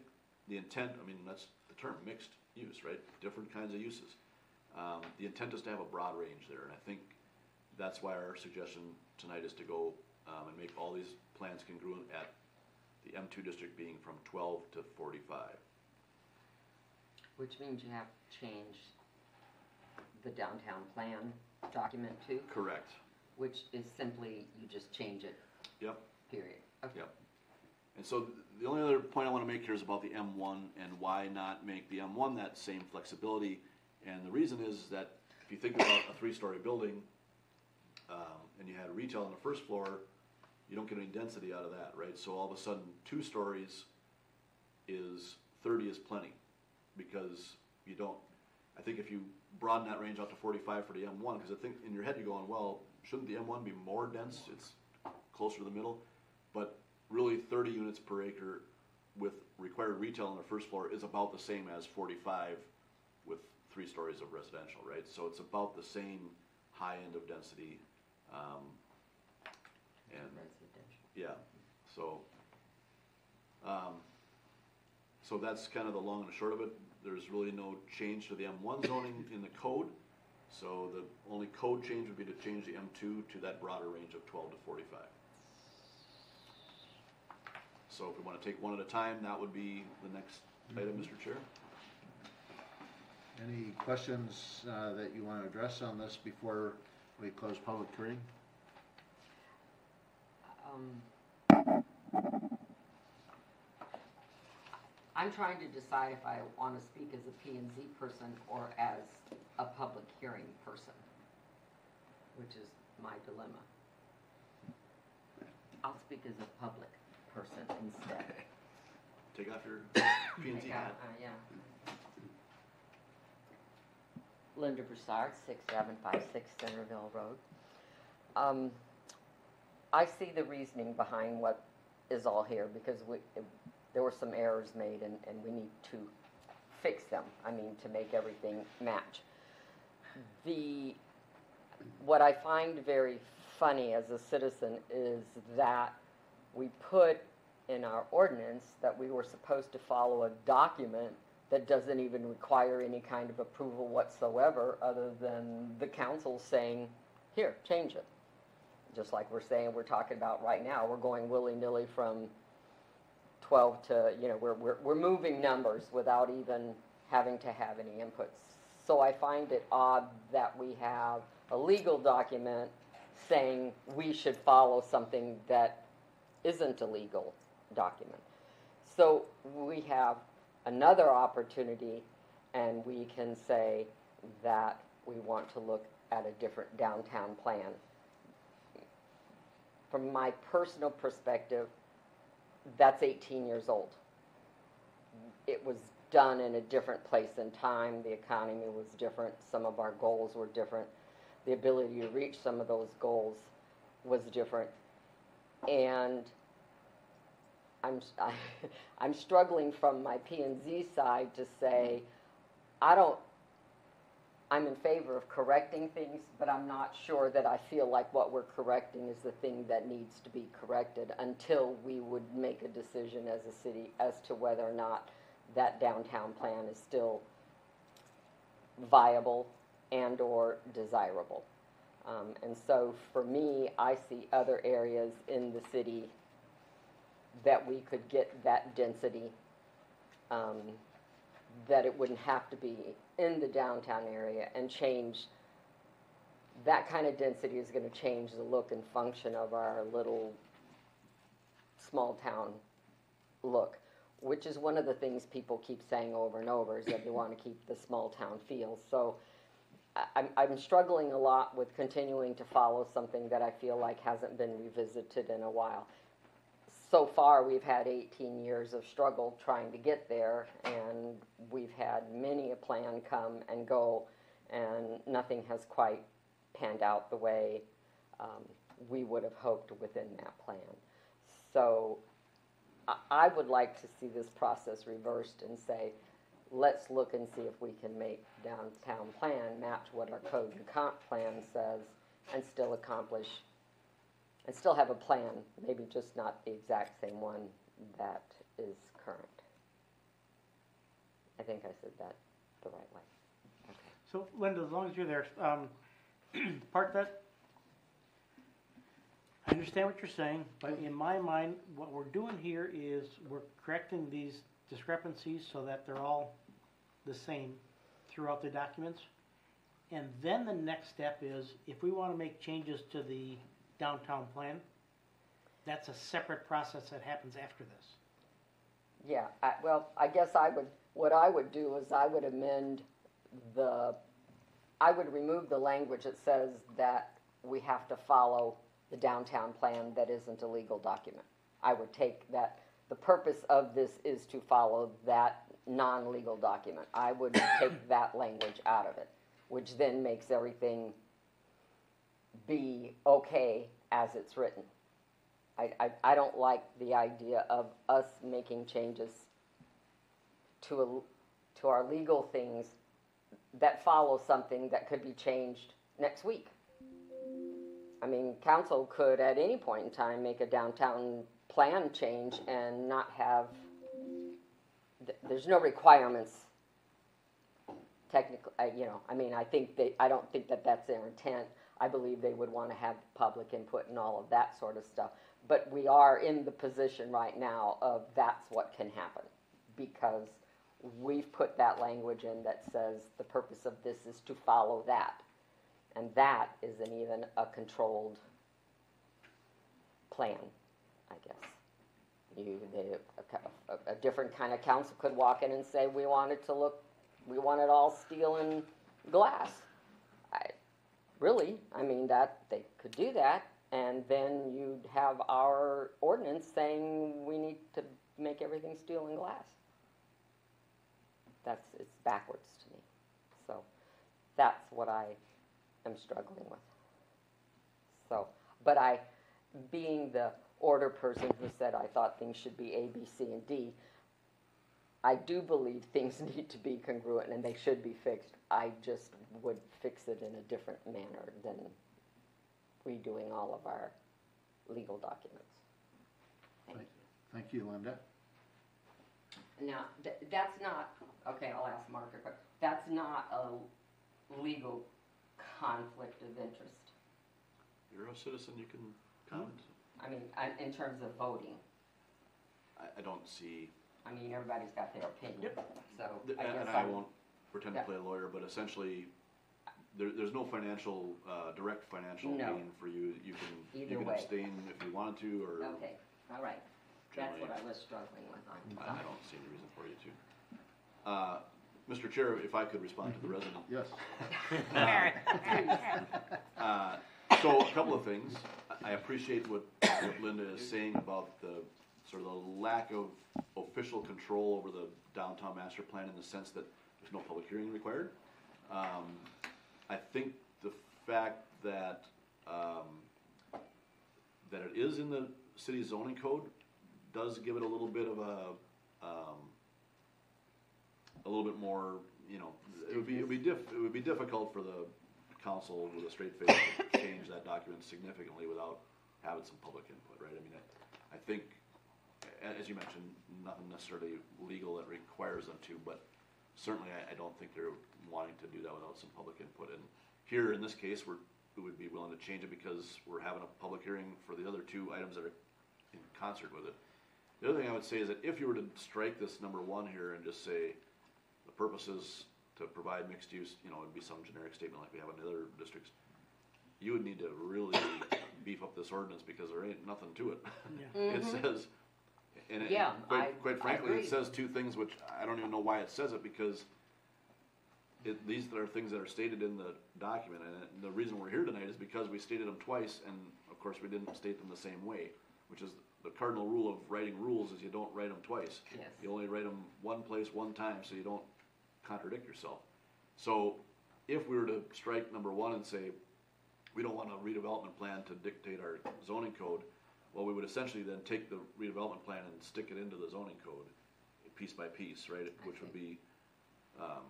the intent, I mean, that's the term, mixed use, right? Different kinds of uses. Um, the intent is to have a broad range there, and I think that's why our suggestion tonight is to go, um, and make all these plans congruent at the M two district being from twelve to forty-five. Which means you have to change the downtown plan document too, Correct. which is simply, you just change it, Yep. period. Okay. Yep. And so th- the only other point I wanna make here is about the M one and why not make the M one that same flexibility. And the reason is that if you think about a three-story building, um, and you had retail on the first floor, you don't get any density out of that, right? So all of a sudden, two stories is, thirty is plenty, because you don't, I think if you broaden that range out to forty-five for the M one, cause I think in your head you're going, well, shouldn't the M one be more dense? It's closer to the middle, but really thirty units per acre with required retail on the first floor is about the same as forty-five with three stories of residential, right? So it's about the same high end of density, um, and, Residential. yeah, so, um, so that's kind of the long and the short of it. There's really no change to the M one zoning in the code. So the only code change would be to change the M two to that broader range of twelve to forty-five. So if we wanna take one at a time, that would be the next item, Mr. Chair. Any questions uh, that you want to address on this before we close public hearing? Um, I'm trying to decide if I want to speak as a P and Z person or as a public hearing person, which is my dilemma. I'll speak as a public person instead. Take off your P and Z Yeah, hat. uh, yeah. Linda Broussard, six seven five six Centerville Road. Um, I see the reasoning behind what is all here, because we, there were some errors made and, and we need to fix them, I mean, to make everything match. The, what I find very funny as a citizen is that we put in our ordinance that we were supposed to follow a document that doesn't even require any kind of approval whatsoever, other than the council saying, here, change it. Just like we're saying, we're talking about right now, we're going willy-nilly from twelve to, you know, we're, we're, we're moving numbers without even having to have any inputs. So I find it odd that we have a legal document saying we should follow something that isn't a legal document. So we have another opportunity and we can say that we want to look at a different downtown plan. From my personal perspective, that's 18 years old. It was done in a different place in time, the economy was different, some of our goals were different, the ability to reach some of those goals was different. And I'm, I, I'm struggling from my P and Z side to say, I don't, I'm in favor of correcting things, but I'm not sure that I feel like what we're correcting is the thing that needs to be corrected until we would make a decision as a city as to whether or not that downtown plan is still viable and/or desirable. Um, and so for me, I see other areas in the city that we could get that density, um, that it wouldn't have to be in the downtown area and change, that kind of density is gonna change the look and function of our little small town look, which is one of the things people keep saying over and over, is that they wanna keep the small town feel. So I'm, I'm struggling a lot with continuing to follow something that I feel like hasn't been revisited in a while so far, we've had 18 years of struggle trying to get there, and we've had many a plan come and go, and nothing has quite panned out the way um, we would have hoped within that plan. So I, I would like to see this process reversed and say, let's look and see if we can make downtown plan match what our code and comp plan says and still accomplish and still have a plan, maybe just not the exact same one that is current. I think I said that the right way. Okay. So Linda, as long as you're there, um, part that, I understand what you're saying, but in my mind, what we're doing here is we're correcting these discrepancies so that they're all the same throughout the documents. And then the next step is, if we wanna make changes to the downtown plan, that's a separate process that happens after this. Yeah, I, well, I guess I would, what I would do is I would amend the, I would remove the language that says that we have to follow the downtown plan that isn't a legal document. I would take that, the purpose of this is to follow that non-legal document. I would take that language out of it, which then makes everything be okay as it's written. I, I, I don't like the idea of us making changes to a, to our legal things that follow something that could be changed next week. I mean, council could at any point in time make a downtown plan change and not have, th- there's no requirements technically, uh, you know, I mean, I think they, I don't think that that's their intent. I believe they would want to have public input and all of that sort of stuff. But we are in the position right now of that's what can happen because we've put that language in that says the purpose of this is to follow that. And that isn't even a controlled plan, I guess. You, they, a, a, a different kind of council could walk in and say, we want it to look, we want it all steel and glass. Really, I mean, that, they could do that, and then you'd have our ordinance saying we need to make everything steel and glass. That's, it's backwards to me. So, that's what I am struggling with. So, but I, being the order person who said I thought things should be A, B, C, and D, I do believe things need to be congruent and they should be fixed. I just would fix it in a different manner than redoing all of our legal documents. Thank you. Thank you, Linda. Now, th- that's not, okay, I'll ask Mark, but that's not a legal conflict of interest. You're a citizen, you can comment. I mean, I- in terms of voting. I, I don't see, I mean, everybody's got their opinion, so th- I and, guess and I I'm, won't pretend to Yeah. play a lawyer, but essentially, there, there's no financial, uh, direct financial No. gain for you. You can, Either you can way. abstain if you wanted to, or okay, all right. That's what I was struggling with on. I, I don't see any reason for you to. Uh, Mr. Chair, if I could respond to the resident. Yes. Uh, So, a couple of things. I- I appreciate what what Linda is saying about the, sort of the lack of official control over the downtown master plan in the sense that there's no public hearing required. Um, I think the fact that, um, that it is in the city zoning code does give it a little bit of a, um, a little bit more, you know, it would be, it would be diff, it would be difficult for the council with a straight face to change that document significantly without having some public input, right? I mean, I, I think, as you mentioned, nothing necessarily legal that requires them to, but certainly I, I don't think they're wanting to do that without some public input. And here, in this case, we're, we would be willing to change it because we're having a public hearing for the other two items that are in concert with it. The other thing I would say is that if you were to strike this number one here and just say, the purpose is to provide mixed use, you know, it'd be some generic statement like we have in other districts. You would need to really beef up this ordinance because there ain't nothing to it. It mm-hmm. says, and it, Yeah, I- quite, quite I frankly, agree. it says two things which I don't even know why it says it because it, these are things that are stated in the document and it- the reason we're here tonight is because we stated them twice and of course we didn't state them the same way, which is the cardinal rule of writing rules is you don't write them twice. Yes. You only write them one place, one time, so you don't contradict yourself. So if we were to strike number one and say, we don't want a redevelopment plan to dictate our zoning code, well, we would essentially then take the redevelopment plan and stick it into the zoning code, piece by piece, right? Which would be, um,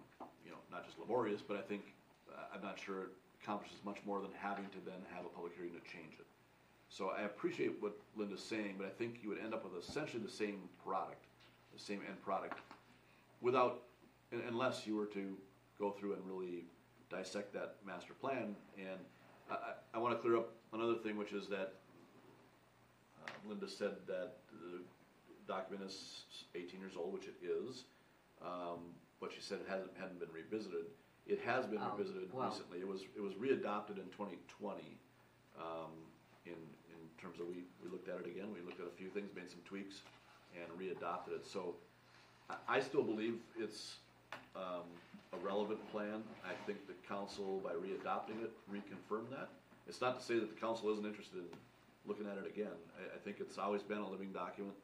you know, not just laborious, but I think, uh, I'm not sure it accomplishes much more than having to then have a public hearing to change it. So I appreciate what Linda's saying, but I think you would end up with essentially the same product, the same end product, without, un- unless you were to go through and really dissect that master plan, and I, I, I wanna clear up another thing, which is that uh, Linda said that the document is eighteen years old, which it is, um, but she said it hasn't, hadn't been revisited. It has been Oh, revisited well. recently, it was, it was readopted in twenty twenty, um, in, in terms of, we, we looked at it again, we looked at a few things, made some tweaks, and readopted it, so I, I still believe it's, um, a relevant plan. I think the council, by readopting it, reconfirmed that. It's not to say that the council isn't interested in looking at it again. I, I think it's always been a living document,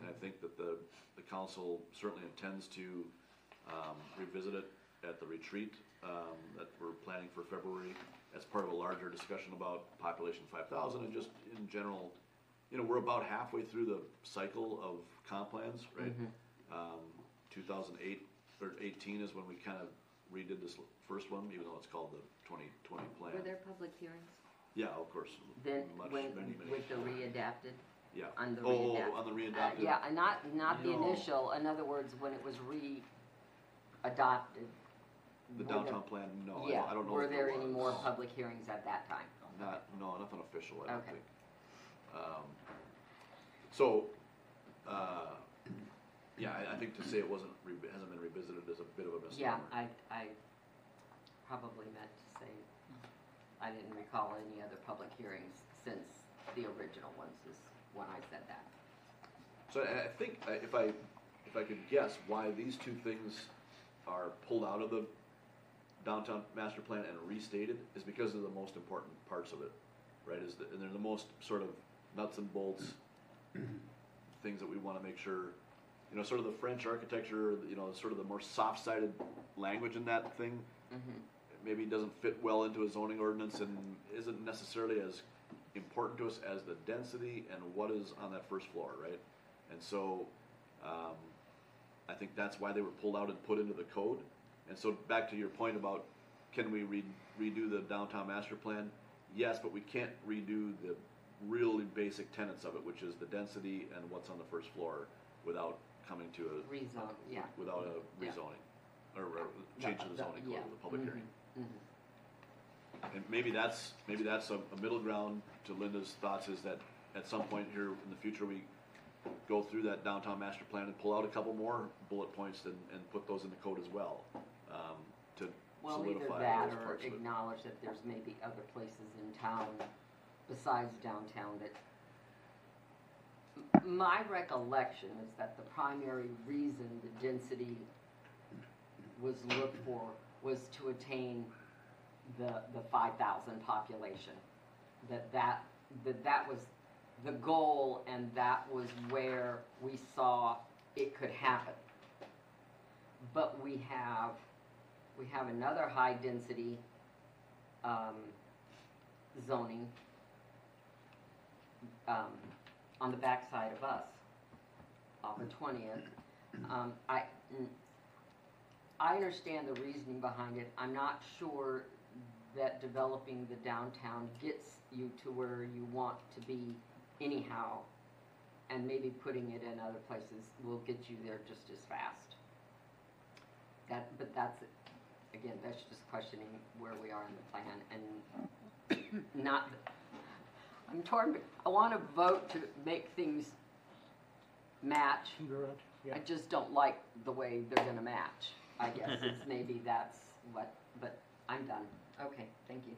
and I think that the, the council certainly intends to, um, revisit it at the retreat, um, that we're planning for February as part of a larger discussion about population five thousand and just in general, you know, we're about halfway through the cycle of comp plans, right? Um, two thousand eight, or eighteen is when we kind of redid this first one, even though it's called the twenty twenty plan. Were there public hearings? Yeah, of course, Then, much, when, many, many. with the readapted? Yeah. On the Oh, oh, readapt- oh, on the Uh. Yeah, and not, not the No. initial, in other words, when it was re-adopted. The were there- downtown plan, no, I don't, Yeah, I don't know were if there any was. more public hearings at that time? Not, no, nothing official, I don't Okay. think. Um, so, uh, yeah, I, I think to say it wasn't, re- hasn't been revisited is a bit of a Yeah, misnomer. I, I probably meant to say, I didn't recall any other public hearings since the original ones is when I said that. So I, I think, I- if I, if I could guess why these two things are pulled out of the downtown master plan and restated, is because of the most important parts of it, right, is the, and they're the most sort of nuts and bolts things that we wanna make sure, you know, sort of the French architecture, you know, sort of the more soft-sided language in that thing, Mhm. Maybe it doesn't fit well into a zoning ordinance and isn't necessarily as important to us as the density and what is on that first floor, right? And so, um, I think that's why they were pulled out and put into the code. And so back to your point about, can we re- redo the downtown master plan? Yes, but we can't redo the really basic tenets of it, which is the density and what's on the first floor without coming to a. Rezone, yeah. Without a Yeah. rezoning, or, or change to the zoning code yeah, a public mhm, hearing. Mhm. And maybe that's, maybe that's a, a middle ground to Linda's thoughts is that at some point here in the future, we go through that downtown master plan and pull out a couple more bullet points and, and put those in the code as well, um, to Well, either solidify that those or parts of it. acknowledge that there's maybe other places in town besides downtown that. M- My recollection is that the primary reason the density was looked for was to attain the, the five thousand population. That that, that that was the goal and that was where we saw it could happen. But we have we have another high-density, um, zoning, um, on the backside of us, off of Twentieth. Um, I, I understand the reasoning behind it, I'm not sure that developing the downtown gets you to where you want to be anyhow, and maybe putting it in other places will get you there just as fast. That, but that's, again, that's just questioning where we are in the plan and not, I'm torn, I wanna vote to make things match. Yeah. I just don't like the way they're gonna match, I guess, it's maybe that's what, but I'm done. Okay, thank you.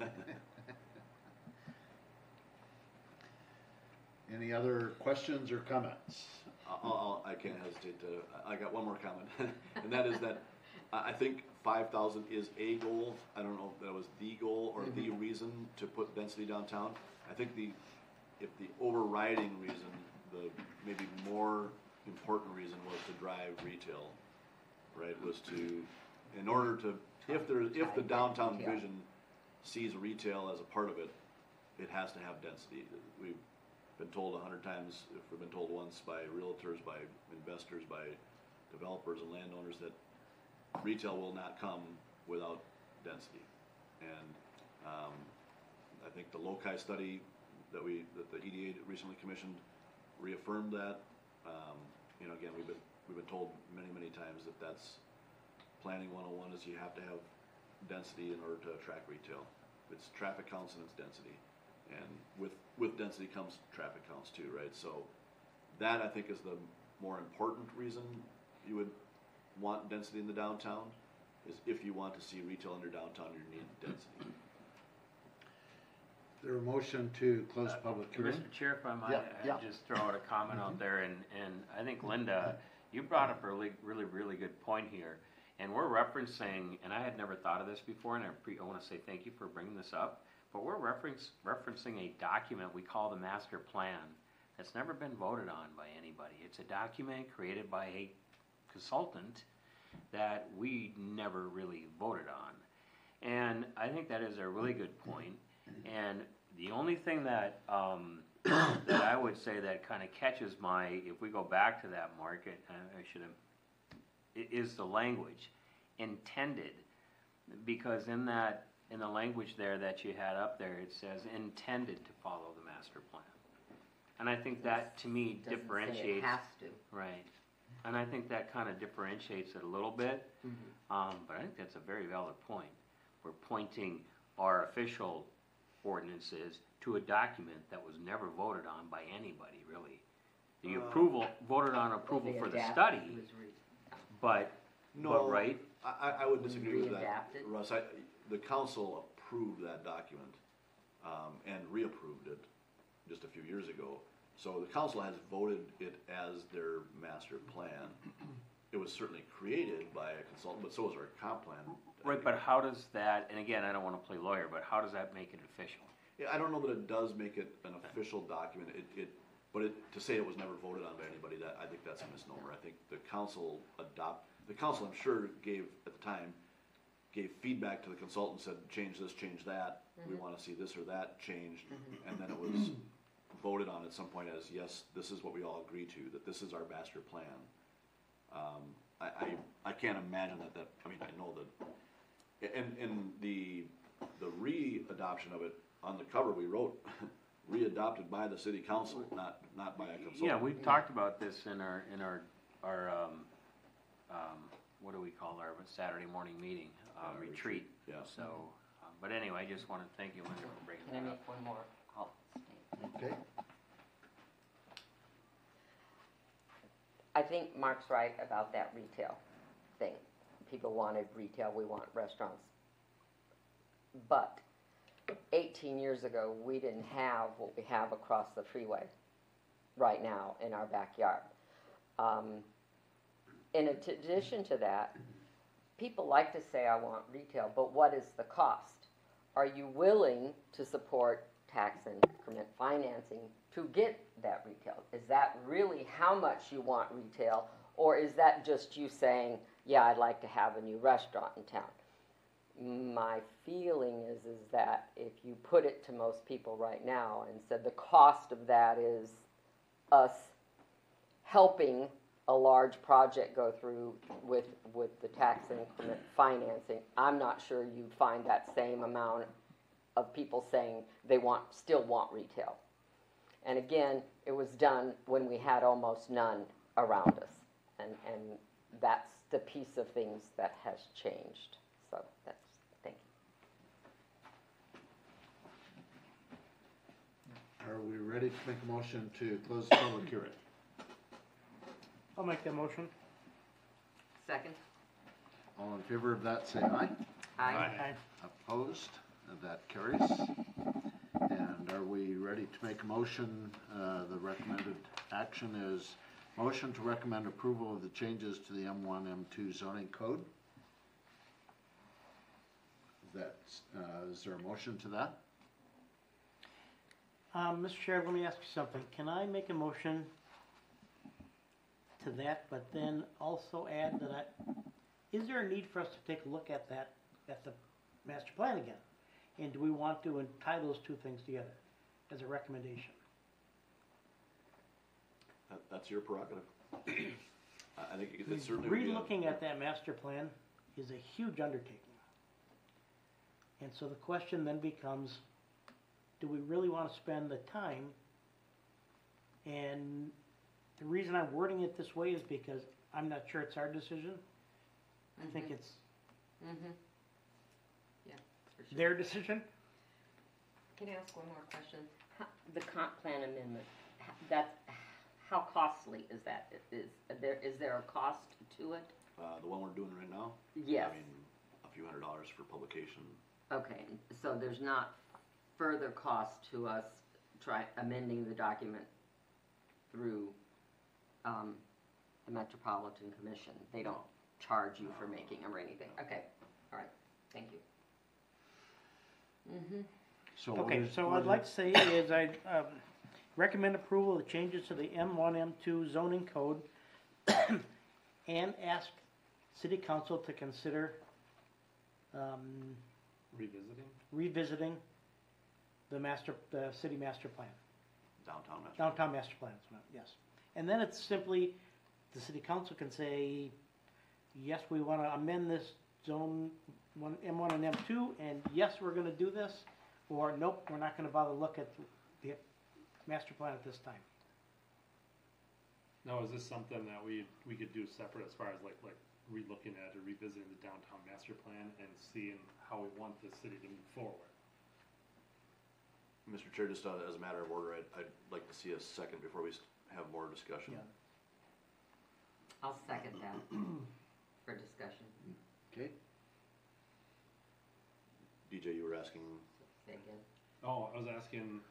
Any other questions or comments? I'll, I'll, I can't hesitate to, I I got one more comment, and that is that I, I think five thousand is a goal. I don't know if that was the goal or the mm-hmm. reason to put density downtown. I think the, if the overriding reason, the maybe more important reason was to drive retail, right, was to, in order to, if there, if the downtown vision sees retail as a part of it, it has to have density. We've been told a hundred times, if we've been told once by realtors, by investors, by developers and landowners that retail will not come without density. And, um, I think the Loci study that we, that the EDA recently commissioned reaffirmed that. Um, you know, again, we've been, we've been told many, many times that that's planning one oh one is you have to have density in order to attract retail. It's traffic counts and it's density. And with, with density comes traffic counts too, right? So that I think is the more important reason you would want density in the downtown, is if you want to see retail in your downtown, you need density. Is there a motion to close public uh, hearing? Mr. Chair, if I might, Yeah, yeah. I'd just throw out a comment out there, and, and I think Linda, you brought up a really, really, really good point here. And we're referencing, and I had never thought of this before, and I pre, I wanna say thank you for bringing this up. But we're reference, referencing a document we call the master plan that's never been voted on by anybody. It's a document created by a consultant that we never really voted on. And I think that is a really good point. And the only thing that, um, that I would say that kind of catches my, if we go back to that market, I I should have, i- is the language, intended. Because in that, in the language there that you had up there, it says intended to follow the master plan. And I think that, to me, Doesn't say it differentiates. has to. Right. And I think that kind of differentiates it a little bit. Um, but I think that's a very valid point. We're pointing our official ordinances to a document that was never voted on by anybody, really. The Uh, approval, voted on approval for the study, but, No, but right? I, I, I would disagree with that, Readapt it? Russ. I, the council approved that document, um, and reapproved it just a few years ago. So the council has voted it as their master plan. It was certainly created by a consultant, but so was our comp plan. Right, but how does that, and again, I don't wanna play lawyer, but how does that make it official? Yeah, I don't know that it does make it an official document, it, it, but it, to say it was never voted on by anybody, that, I think that's a misnomer. I think the council adopt, the council, I'm sure, gave, at the time, gave feedback to the consultant, said, change this, change that, we wanna see this or that changed, and then it was voted on at some point as, yes, this is what we all agree to, that this is our master plan. Um, I, I, I can't imagine that, that, I mean, I know that, and, and the, the re-adoption of it, on the cover, we wrote, re-adopted by the city council, not, not by a consultant. Yeah, we've talked about this in our, in our, our, um, um, what do we call our Saturday morning meeting, um, Uh, retreat. yeah. So, um, but anyway, I just wanna thank you, Linda, for bringing Can I that up. make one more? Oh, Okay, I think Mark's right about that retail thing. People wanted retail, we want restaurants. But eighteen years ago, we didn't have what we have across the freeway right now in our backyard. Um, in addition to that, people like to say, I want retail, but what is the cost? Are you willing to support tax increment financing to get that retail? Is that really how much you want retail? Or is that just you saying, yeah, I'd like to have a new restaurant in town? My feeling is, is that if you put it to most people right now and said the cost of that is us helping a large project go through with, with the tax increment financing, I'm not sure you'd find that same amount of people saying they want, still want retail. And again, it was done when we had almost none around us. And, and that's the piece of things that has changed. So that's, thank you. are we ready to make a motion to close the public hearing? I'll make that motion. Second? All in favor of that, say aye. Aye. Aye. Opposed? That carries. And are we ready to make a motion? Uh, The recommended action is motion to recommend approval of the changes to the M1, M2 zoning code. That's, uh, is there a motion to that? Um, Mr. Chair, let me ask you something. Can I make a motion to that, but then also add that I, is there a need for us to take a look at that, at the master plan again? And do we want to tie those two things together as a recommendation? That, that's your prerogative. I, I think it- it's certainly. would be a- Relooking at that master plan is a huge undertaking. And so the question then becomes, do we really want to spend the time? And the reason I'm wording it this way is because I'm not sure it's our decision. I think it's, Mm-hmm. for sure. their decision. Can I ask one more question? How- The comp plan amendment, h- that's, how costly is that? Is there, is there a cost to it? Uh, the one we're doing right now? Yes. I mean, a few hundred dollars for publication. Okay, so there's not further cost to us try amending the document through, um, the Metropolitan Commission? They don't charge you for making them or anything? Okay, all right, thank you. Mm-hmm. So what Okay, is- so what I'd is- like to say is I um, recommend approval of the changes to the M1, M2 zoning code and ask city council to consider um, Revisiting? revisiting the master, the city master plan, Downtown Master. downtown master plan, is what- yes. And then it's simply, the city council can say, yes, we want to amend this zone one, M1 and M2, and yes, we're going to do this, or nope, we're not going to bother look at the master plan at this time. Now, is this something that we, we could do separate as far as like, like re-looking at or revisiting the downtown master plan and seeing how we want the city to move forward? Mr. Chair, just uh, as a matter of order, I'd, I'd like to see a second before we s- have more discussion. Yeah. I'll second that for discussion. Okay, DJ, you were asking, Say again. Oh, I was asking if,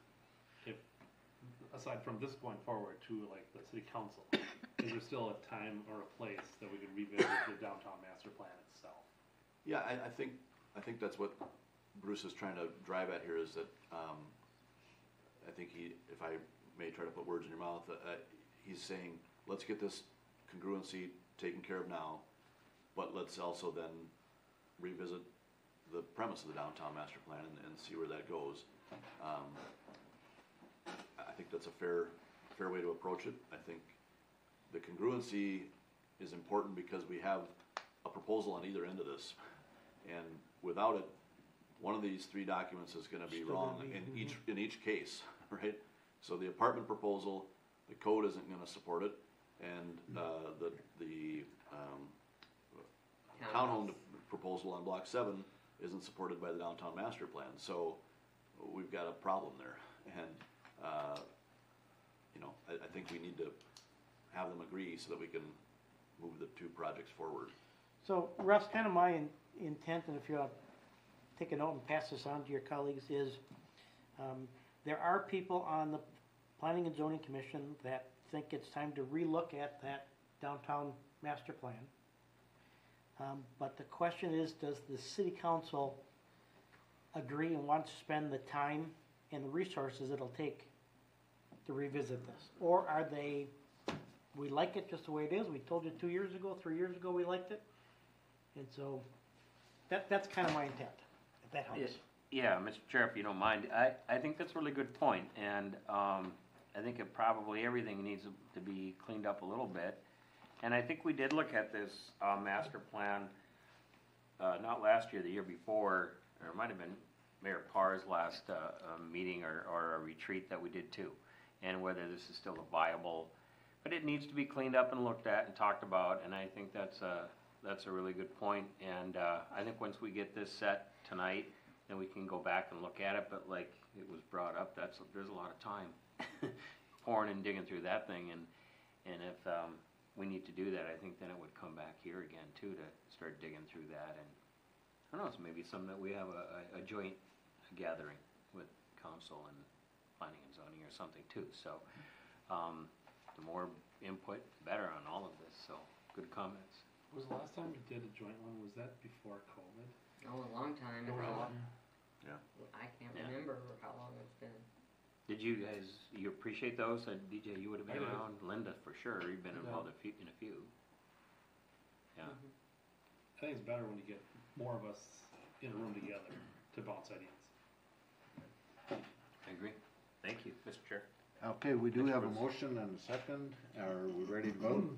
aside from this point forward to like the city council, is there still a time or a place that we can revisit the downtown master plan itself? yeah, I, I think, I think that's what Bruce is trying to drive at here is that, um, I think he, if I may try to put words in your mouth, uh, he's saying, let's get this congruency taken care of now, but let's also then revisit the premise of the downtown master plan and, and see where that goes. Um, think that's a fair, fair way to approach it. I think the congruency is important because we have a proposal on either end of this. And without it, one of these three documents is gonna be Still wrong gonna be- in each, in each case, right? So the apartment proposal, the code isn't gonna support it, and, uh, the, the, um, townhome proposal on block seven isn't supported by the downtown master plan, so we've got a problem there. And, uh, you know, I, I think we need to have them agree so that we can move the two projects forward. So Russ, kind of my in- intent, and if you'll take a note and pass this on to your colleagues, is um, there are people on the Planning and Zoning Commission that think it's time to relook at that downtown master plan. Um, But the question is, does the city council agree and want to spend the time and the resources it'll take to revisit this? Or are they, we like it just the way it is, we told you two years ago, three years ago, we liked it? And so, that, that's kind of my intent, if that helps. Yeah, Mr. Chair, if you don't mind, I, I think that's a really good point, and, um, I think it probably, everything needs to be cleaned up a little bit. And I think we did look at this, uh, master plan, uh, not last year, the year before, or it might have been Mayor Parr's last, uh, uh, meeting or, or a retreat that we did too. And whether this is still a viable, but it needs to be cleaned up and looked at and talked about, and I think that's a, that's a really good point. And, uh, I think once we get this set tonight, then we can go back and look at it, but like it was brought up, that's, there's a lot of time pouring and digging through that thing, and, and if, um, we need to do that, I think then it would come back here again too, to start digging through that, and, I don't know, it's maybe something that we have a, a, a joint gathering with council and planning and zoning or something too, so, um, the more input, the better on all of this, so, good comments. Was the last time we did a joint one, was that before COVID? Oh, a long time ago. really? Yeah. I can't Yeah. remember how long it's been. Did you guys, you appreciate those? Uh, DJ, you would have I been did. around. Linda, for sure, you've been Yeah. involved in a few, in a few. Yeah. I think it's better when you get more of us in a room together to bounce ideas. I agree. Thank you, Mr. Chair. okay, we do have a motion and a second. Are we ready to vote?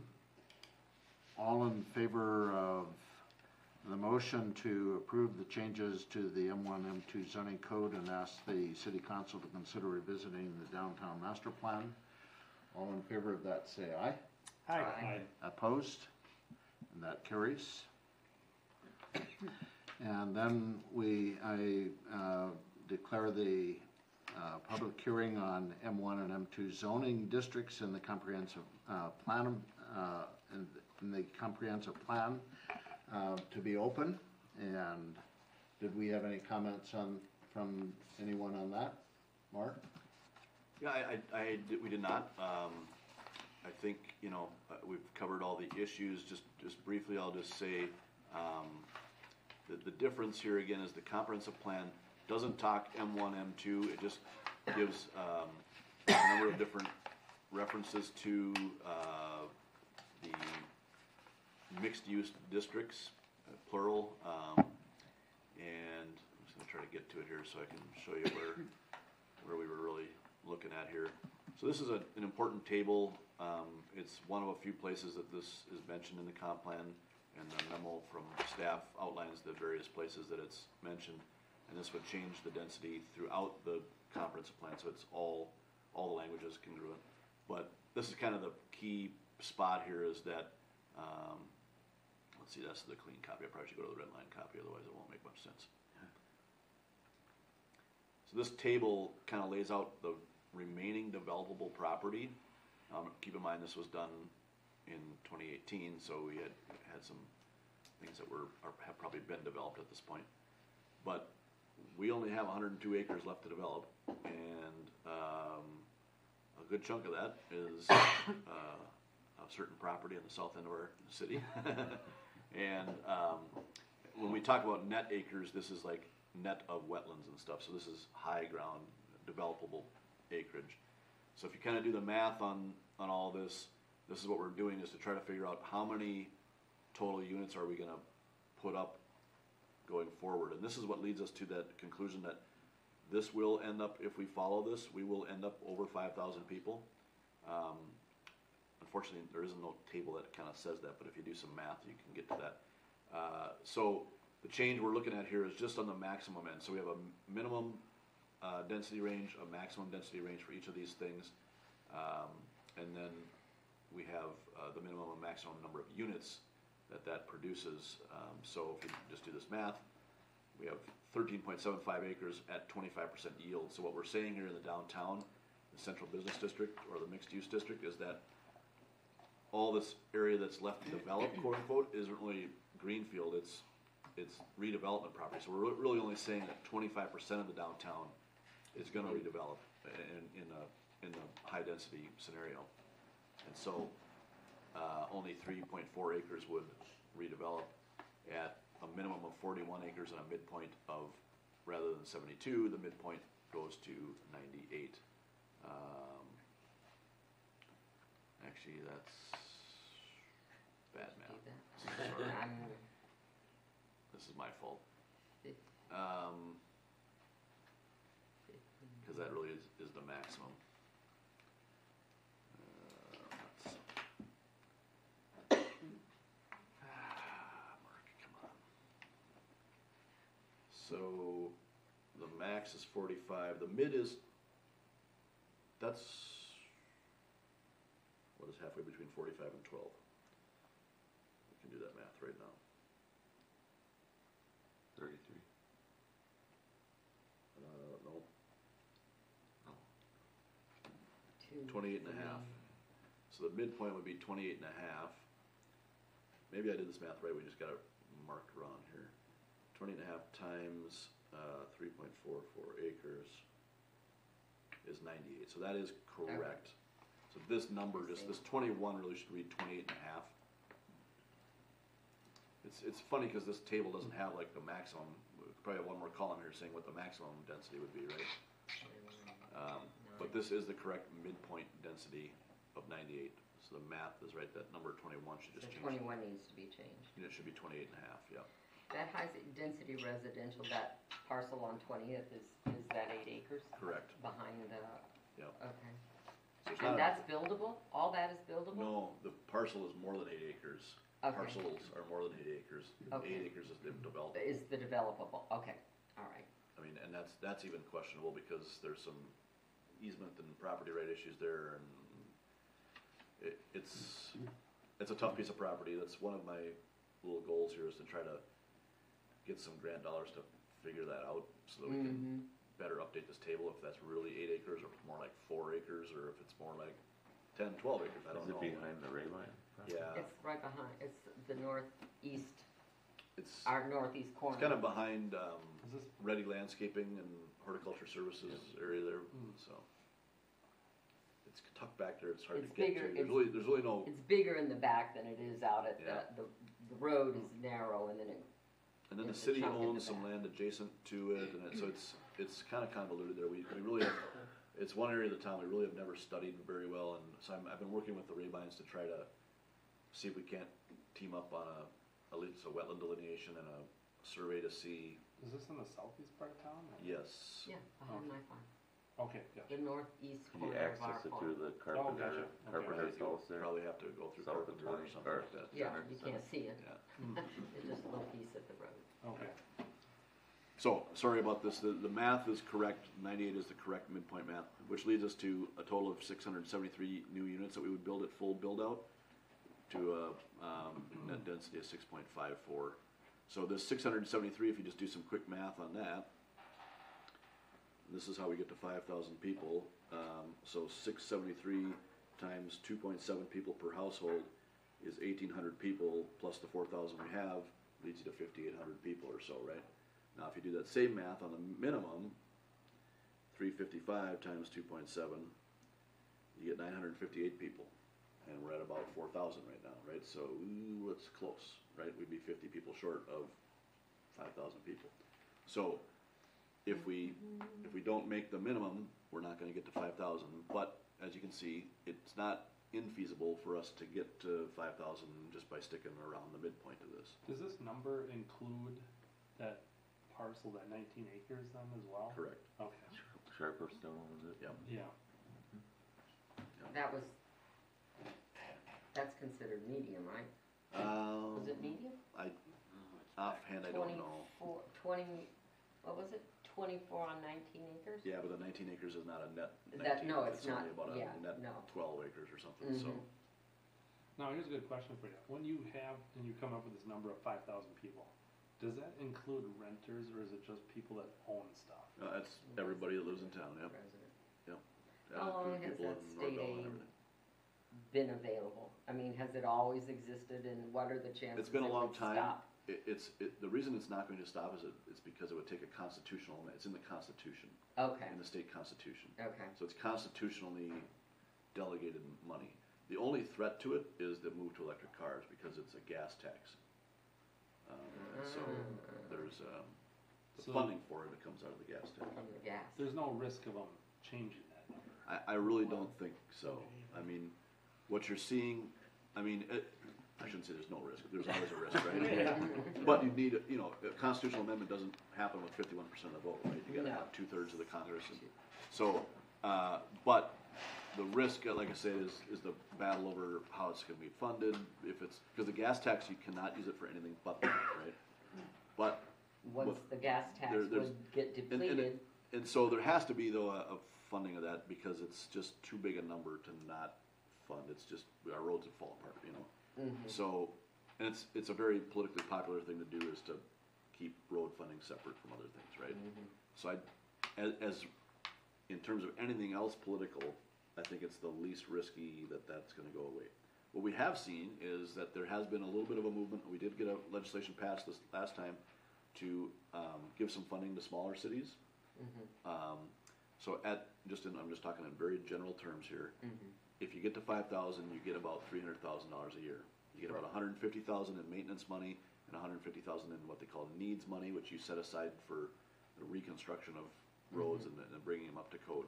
All in favor of the motion to approve the changes to the M1, M2 zoning code and ask the city council to consider revisiting the downtown master plan? All in favor of that, say aye. Hi. Aye. Opposed? And that carries. And then we, I uh, declare the uh, public hearing on M1 and M2 zoning districts in the comprehensive uh, plan, uh, in in the comprehensive plan uh, to be open. And did we have any comments on, from anyone on that? Mark? Yeah, I, I, I did- we did not. Um, I think, you know, uh, we've covered all the issues. Just, just briefly, I'll just say, um, the, the difference here again is the comprehensive plan doesn't talk M one, M two. It just gives, um, a number of different references to, uh, the mixed-use districts, uh, plural. Um, and I'm just gonna try to get to it here so I can show you where, where we were really looking at here. So this is a, an important table. Um, it's one of a few places that this is mentioned in the comp plan, and the memo from staff outlines the various places that it's mentioned. And this would change the density throughout the comprehensive plan, so it's all, all the languages congruent. But this is kind of the key spot here is that, um, let's see, that's the clean copy. I probably should go to the red line copy, otherwise it won't make much sense. So this table kind of lays out the remaining developable property. Um, keep in mind, this was done in twenty eighteen, so we had, had some things that were, are, have probably been developed at this point. But we only have hundred and two acres left to develop, and, um, a good chunk of that is, uh, a certain property in the south end of our city. And, um, when we talk about net acres, this is like net of wetlands and stuff, so this is high ground developable acreage. So if you kinda do the math on, on all this, this is what we're doing, is to try to figure out how many total units are we gonna put up going forward, and this is what leads us to that conclusion that this will end up, if we follow this, we will end up over five thousand people. Um, Unfortunately, there isn't no table that kinda says that, but if you do some math, you can get to that. Uh, so, the change we're looking at here is just on the maximum end, so we have a minimum, uh, density range, a maximum density range for each of these things. Um, and then we have, uh, the minimum and maximum number of units that that produces. Um, so if you just do this math, we have thirteen point seven five acres at twenty-five percent yield. So what we're saying here in the downtown, the central business district or the mixed-use district is that all this area that's left to develop, quote unquote, isn't really greenfield, it's, it's redevelopment property. So we're really only saying that twenty-five percent of the downtown is gonna redevelop in, in a, in a high-density scenario. And so, uh, only three point four acres would redevelop at a minimum of forty-one acres and a midpoint of, rather than seventy-two, the midpoint goes to ninety-eight. Um, Actually, that's bad math. Sorry. This is my fault. Um, cause that really is, is the maximum. Uh, let's- Ah, Mark, come on. So, the max is forty-five, the mid is, that's, what is halfway between forty-five and twelve? We can do that math right now. Thirty-three. Uh, no, two. twenty-eight and a half. So the midpoint would be twenty-eight and a half. Maybe I did this math right, we just got it marked wrong here. Twenty and a half times, uh, three point four four acres is ninety-eight, so that is correct. So this number, just, this twenty-one really should read twenty-eight and a half. It's, it's funny, cause this table doesn't have like the maximum, we probably have one more column here saying what the maximum density would be, right? Um, but this is the correct midpoint density of ninety-eight, so the math is right, that number twenty-one should So just change. twenty-one needs to be changed. And it should be twenty-eight and a half, yeah. That high density residential, that parcel on Twentieth is, is that eight acres Correct, behind the, yeah. okay. So it's not And that's buildable? All that is buildable? No, the parcel is more than eight acres. Okay. Parcels are more than eight acres. Okay. Eight acres is the developed. Is the developable, okay, all right. I mean, and that's, that's even questionable because there's some easement and property right issues there and it, it's, it's a tough piece of property. That's one of my little goals here is to try to get some grant dollars to figure that out, so that we can Mhm. better update this table, if that's really eight acres, or if it's more like four acres, or if it's more like ten, twelve acres, I don't Is know. it behind the Ray line? Yeah, It's right behind, it's the northeast, it's, our northeast corner. it's kinda behind, um, Is this, Ready Landscaping and Horticulture Services area there, Mm. so. It's tucked back there, it's hard to It's get to, bigger, there's it's- really, there's really no, It's bigger in the back than it is out at Yeah. the, the, the road is narrow and then it, and then the it's a city chunk in the owns some back. land adjacent to it, and it, so it's, it's kinda convoluted there, we, we really have, it's one area of the town we really have never studied very well, and so I'm, I've been working with the Raybines to try to see if we can't team up on a, at least a wetland delineation and a survey to see, is this in the southeast part of town? or- yes, yeah, behind my farm. Okay, gotcha. The northeast Can you corner of our access it farm. through the gotcha. Carpenter, Okay. Carpenter's house there? probably have to go through South of Carpenter or 20, something or- like that. Yeah, you can't see it. Yeah. It's just a little piece of the road. Okay. So, sorry about this, the, the math is correct, ninety-eight is the correct midpoint math, which leads us to a total of six hundred and seventy-three new units that we would build at full build-out to a, um, net density of six point five four. So this six hundred and seventy-three, if you just do some quick math on that, this is how we get to five thousand people, um, so six seventy-three times two point seven people per household is eighteen hundred people, plus the four thousand we have, leads you to fifty-eight hundred people or so, right? Now, if you do that same math on the minimum, three fifty-five times two point seven, you get nine hundred fifty-eight people. And we're at about four thousand right now, right? So, ooh, it's close, right? We'd be fifty people short of five thousand people. So, if we, if we don't make the minimum, we're not gonna get to five thousand, but as you can see, it's not infeasible for us to get to five thousand just by sticking around the midpoint of this. Does this number include that parcel, that nineteen acres then as well? Correct. Okay, Sharperstone, is it? Yep. yeah. That was, that's considered medium, right? Um, Was it medium? I, offhand, I don't know. Twenty-four, twenty, what was it, twenty-four on nineteen acres? Yeah, but the nineteen acres is not a net That- nineteen, no, it's it's only not. about a Yeah, net no. twelve acres or something, so. Mhm. Now, here's a good question for you. When you have, and you come up with this number of five thousand people, does that include renters or is it just people that own stuff? Uh, that's everybody that lives in town, yep, Resident. yep. How long includes has people that in state Norvell and aid everything. been available? I mean, has it always existed and what are the chances It's been a it long would time. stop? It, it's, it, the reason it's not going to stop is it, it's because it would take a constitutional, amendment. it's in the constitution, Okay, in the state constitution. okay. So it's constitutionally delegated money. The only threat to it is the move to electric cars because it's a gas tax. Um, and so Mm. there's, um, the So- funding for it, it comes out of the gas tax. From the gas. There's no risk of them changing that number. I, I really don't think so. I mean, what you're seeing, I mean, it, I shouldn't say there's no risk, there's always a risk, right? But you need, a- you know, a constitutional amendment doesn't happen with fifty-one percent of the vote, right? You gotta have two-thirds of the Congress. and- So, uh, but the risk, uh, like I said, is, is the battle over how it's gonna be funded, if it's, because the gas tax, you cannot use it for anything but that, right? But Once the gas tax there- there's- would get and- and it- depleted, and so there has to be though a, a funding of that because it's just too big a number to not fund. It's just, our roads would fall apart, you know? Mhm. So, and it's, it's a very politically popular thing to do is to keep road funding separate from other things, right? Mhm. So I, as, as, in terms of anything else political, I think it's the least risky that that's gonna go away. What we have seen is that there has been a little bit of a movement, we did get a legislation passed this last time to, um, give some funding to smaller cities. Mhm. Um, so at, just in, I'm just talking in very general terms here. If you get to five thousand, you get about three hundred thousand dollars a year. You get about a hundred fifty thousand in maintenance money and a hundred fifty thousand in what they call needs money, which you set aside for the reconstruction of roads and, and bringing them up to code.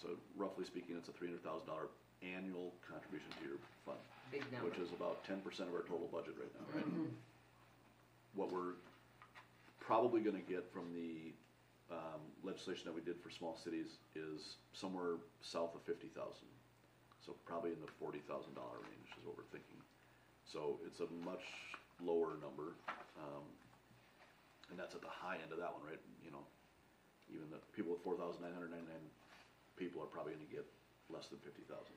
So roughly speaking, it's a three hundred thousand dollar annual contribution to your fund, big number. which is about ten percent of our total budget right now, right? What we're probably gonna get from the, um, legislation that we did for small cities is somewhere south of fifty thousand. So probably in the forty thousand dollar range is what we're thinking. So it's a much lower number, um, and that's at the high end of that one, right? You know, even the people with four thousand nine hundred ninety-nine people are probably gonna get less than fifty thousand.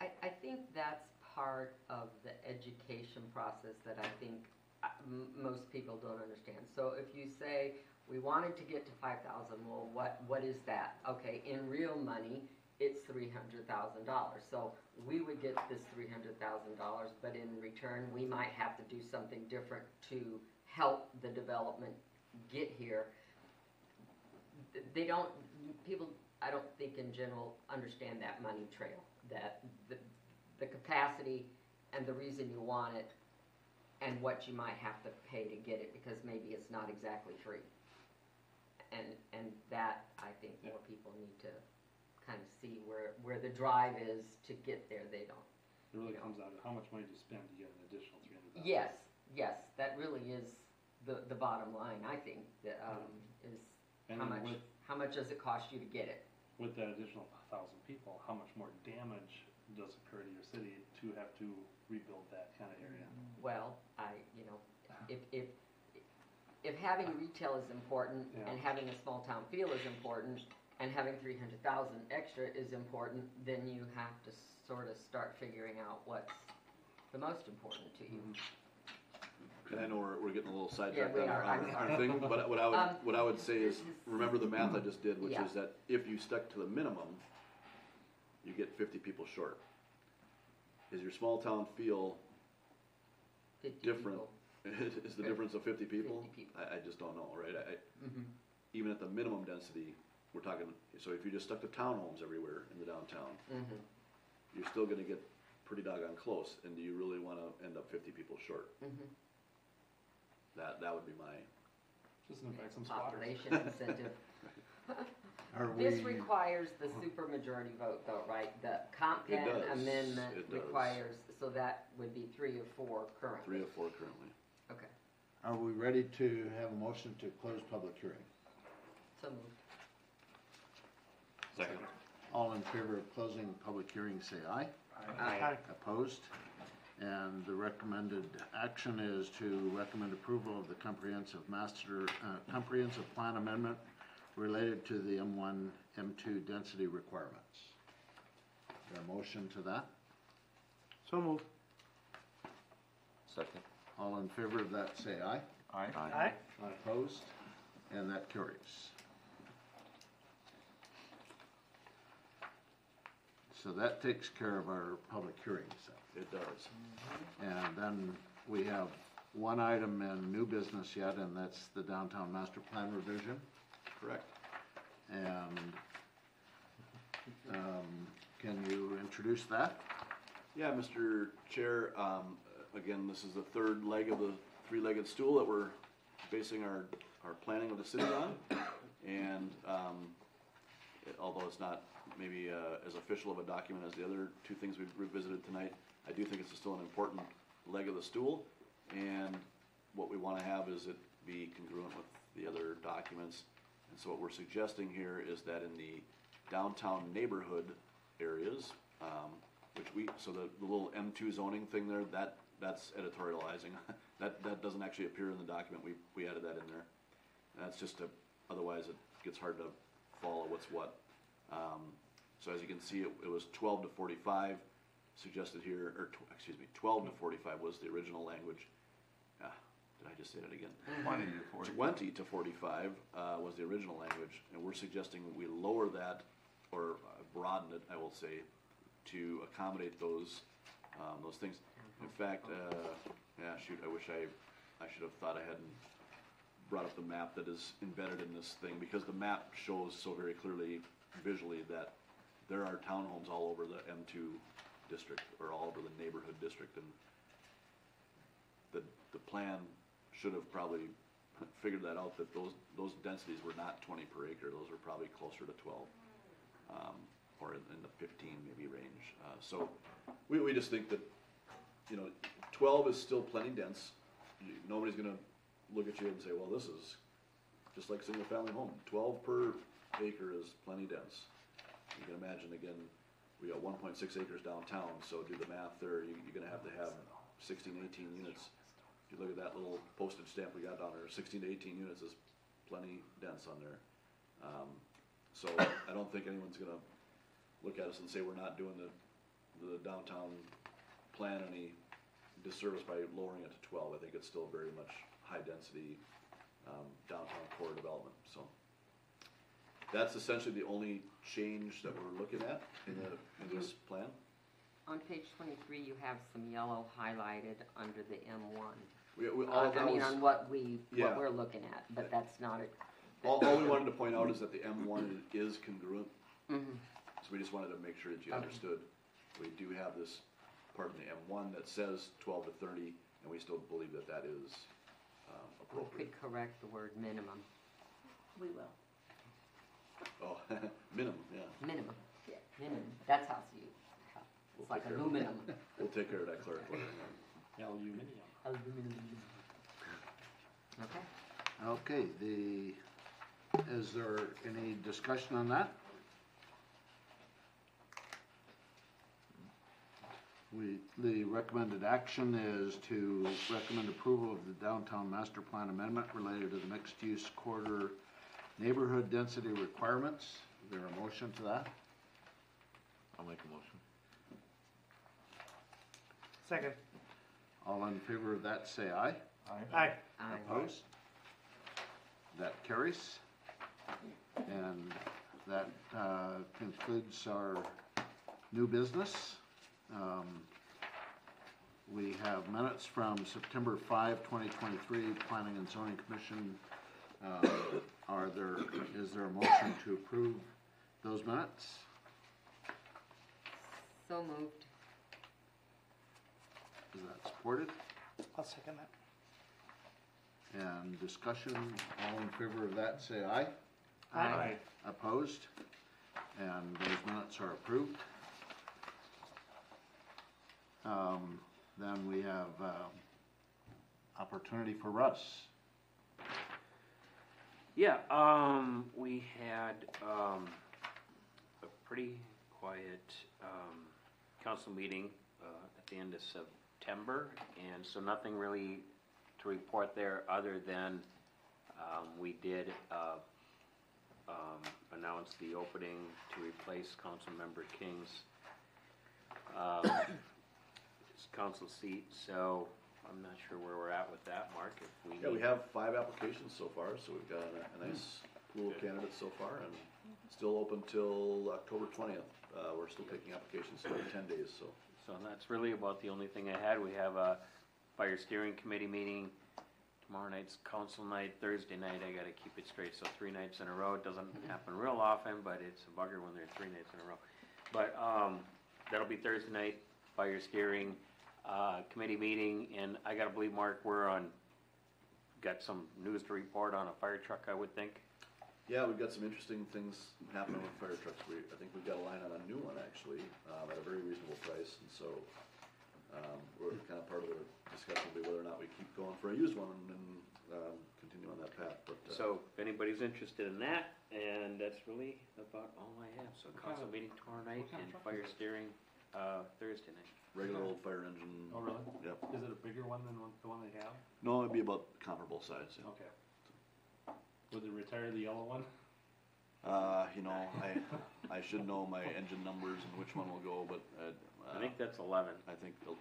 I, I think that's part of the education process that I think uh, m- most people don't understand. So if you say, we wanted to get to five thousand, well, what, what is that? Okay, in real money, it's three hundred thousand dollars. So we would get this three hundred thousand dollars, but in return, we might have to do something different to help the development get here. They don't, people, I don't think in general understand that money trail, that the, the capacity and the reason you want it and what you might have to pay to get it, because maybe it's not exactly free. And, and that, I think more people need to kind of see where, where the drive is to get there, they don't. It really comes down to how much money do you spend to get an additional three hundred thousand? Yes, yes, that really is the, the bottom line, I think, that, um, is And how then much, with, how much does it cost you to get it? with that additional thousand people, how much more damage does occur to your city to have to rebuild that kind of area? Well, I, you know, if, if, if having retail is important and having a small town feel is important and having three hundred thousand extra is important, then you have to sort of start figuring out what's the most important to you. And I know we're, we're getting a little sidetracked we on our, are. our, our thing, but what I would, Um, what I would say is, remember the math I just did, which Yeah. is that if you stuck to the minimum, you get fifty people short. Is your small town feel Fifty different? people. Is the difference of fifty people? 50 people. I, I just don't know, right? I, Mhm. even at the minimum density, we're talking, so if you just stuck to townhomes everywhere in the downtown, Mhm. you're still gonna get pretty doggone close, and do you really wanna end up fifty people short? Mhm. That, that would be my, Just invite some squatters. Population incentive. Are This we- requires the supermajority vote though, right? The comp It plan does. amendment It does. requires, so that would be three or four currently. three or four currently. Okay, Are we ready to have a motion to close public hearing? so moved. Second. All in favor of closing the public hearing, say aye. Aye. Opposed? And the recommended action is to recommend approval of the comprehensive master, uh, comprehensive plan amendment related to the M1, M2 density requirements. Is there a motion to that? So moved. Second. All in favor of that, say aye. Aye. Aye. Opposed? And that carries. So that takes care of our public hearings. It does. And then we have one item in new business yet, and that's the downtown master plan revision. Correct. And, um, can you introduce that? Yeah, Mr. Chair, um, again, this is the third leg of the three-legged stool that we're basing our, our planning of the city on. And, um, it- although it's not maybe, uh, as official of a document as the other two things we've revisited tonight, I do think it's still an important leg of the stool. And what we wanna have is it be congruent with the other documents. And so what we're suggesting here is that in the downtown neighborhood areas, um, which we, so the, the little M two zoning thing there, that, that's editorializing. That, that doesn't actually appear in the document, we, we added that in there. And that's just to, otherwise it gets hard to follow what's what. Um, so as you can see, it, it was twelve to forty-five suggested here, or, tw- excuse me, twelve to forty-five was the original language. Ah, did I just say that again? Twenty to forty. Twenty to forty-five, uh, was the original language, and we're suggesting we lower that, or uh, broaden it, I will say, to accommodate those, um, those things. In fact, uh, yeah, shoot, I wish I, I should have thought I hadn't brought up the map that is embedded in this thing, because the map shows so very clearly visually that there are townhomes all over the M two district, or all over the neighborhood district, and the, the plan should have probably figured that out, that those, those densities were not twenty per acre, those were probably closer to twelve. Um, or in, in the fifteen maybe range, uh, so, we, we just think that, you know, twelve is still plenty dense. Nobody's gonna look at you and say, well, this is just like single-family home, twelve per acre is plenty dense. You can imagine, again, we got one point six acres downtown, so do the math there, you, you're gonna have to have 16, 18 units. If you look at that little postage stamp we got down there, sixteen to eighteen units is plenty dense on there. Um, so I don't think anyone's gonna look at us and say we're not doing the, the downtown plan any disservice by lowering it to twelve. I think it's still very much high-density, um, downtown core development, so. That's essentially the only change that we're looking at in the, in this plan. On page twenty-three, you have some yellow highlighted under the M one. We, we, all I that mean, was, on what we, Yeah. what we're looking at, but that's not it. all, all we wanted to point out is that the M one is congruent, Mhm. so we just wanted to make sure that you Okay. understood. We do have this part in the M one that says twelve to thirty, and we still believe that that is, um, We appropriate. could correct the word minimum. We will. Oh, minimum, yeah. Minimum, Yeah. minimum, that's how you, We'll it's like take care of- aluminum. We'll take care of that clerical error. Aluminium. Aluminum. Okay. Okay, the, is there any discussion on that? We, the recommended action is to recommend approval of the downtown master plan amendment related to the mixed-use quarter neighborhood density requirements. Is there a motion to that? I'll make a motion. Second. All in favor of that, say aye. Aye. Aye. Opposed? That carries. And that uh, concludes our new business. Um, We have minutes from September 5, 2023, Planning and Zoning Commission. Uh, Are there, is there a motion to approve those minutes? So moved. Is that supported? I'll second that. And discussion, all in favor of that, say aye. Aye. Opposed? And those minutes are approved. Um, Then we have um, opportunity for Russ. Yeah, um, we had, um, a pretty quiet, um, council meeting, uh, at the end of September, and so nothing really to report there, other than, um, we did, uh, um, announce the opening to replace Councilmember King's, um, council seat, so I'm not sure where we're at with that, Mark, if we Yeah, we need- have five applications so far, so we've got a, a nice pool of candidates so far, and still open till October twentieth. Uh, we're still taking applications for ten days, so. So that's really about the only thing I had. We have a fire steering committee meeting. Tomorrow night's council night, Thursday night, I gotta keep it straight, so three nights in a row. It doesn't happen real often, but it's a bugger when there are three nights in a row. But, um, that'll be Thursday night, fire steering, uh, committee meeting, and I gotta believe, Mark, we're on, got some news to report on a fire truck, I would think. Yeah, we've got some interesting things happening with fire trucks. We, I think we've got a line on a new one actually, um, at a very reasonable price, and so, um, we're kind of part of the discussion will be whether or not we keep going for a used one and, um, continue on that path, but, uh. So if anybody's interested in that, and that's really about all I have. So council meeting tomorrow night what kind of and fire steering, uh, Thursday night. Regular old fire engine. Oh, really? Yep. Is it a bigger one than one- the one they have? No, it'd be about comparable size, yeah. Okay. Would they retire the yellow one? Uh, you know, I, I should know my engine numbers and which one will go, but, uh. I think that's eleven. I think, they'll-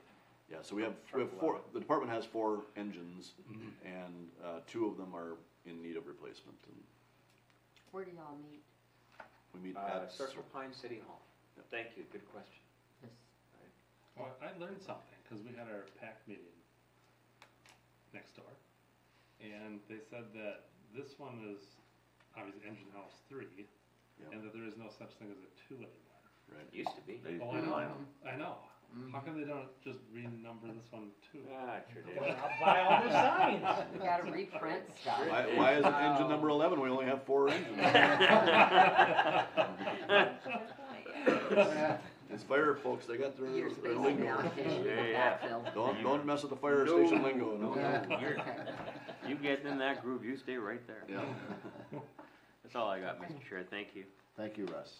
yeah, so we have, we have four, the department has four engines, and, uh, two of them are in need of replacement, and Where do y'all meet? we meet Uh, at. Circle Pine City Hall. Thank you, good question. This, Well, I learned something, cause we had our PAC meeting next door. And they said that this one is obviously engine house three, Yeah. and that there is no such thing as a two anymore. Right. Used to be. They- Oh, I know, I know, Mm-hmm. How come they don't just renumber this one two? Ah, tradition. I'll buy all the signs. We gotta reprint stuff. Why, why is it engine number eleven, we only have four engines? It's fire folks, they got their, You're their spacing lingo. out, Dave, Yeah, yeah. backfill. Don't, don't mess with the fire station lingo, no, no. You're, you get in that groove, you stay right there. Yeah. That's all I got, Mr. Chair, thank you. Thank you, Russ.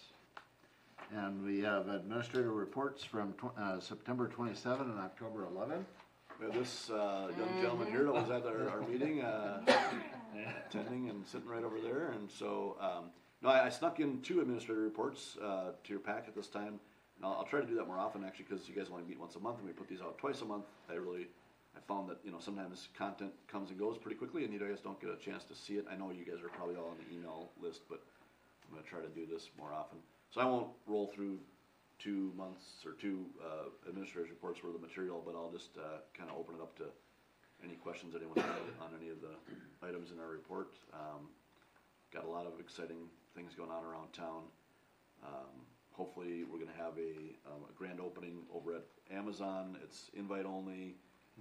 And we have administrative reports from tw- uh, September 27 and October 11. We have this, uh, young gentleman here that was at our, our meeting, uh, attending and sitting right over there, and so, um, no, I I snuck in two administrative reports, uh, to your packet at this time. I'll, I'll try to do that more often, actually, because you guys only meet once a month, and we put these out twice a month. I really, I found that, you know, sometimes content comes and goes pretty quickly, and you guys don't get a chance to see it. I know you guys are probably all on the email list, but I'm gonna try to do this more often. So I won't roll through two months or two, uh, administrator's reports worth of material, but I'll just, uh, kinda open it up to any questions anyone has on any of the items in our report. Um, got a lot of exciting things going on around town. Um, hopefully, we're gonna have a, um, a grand opening over at Amazon. It's invite only.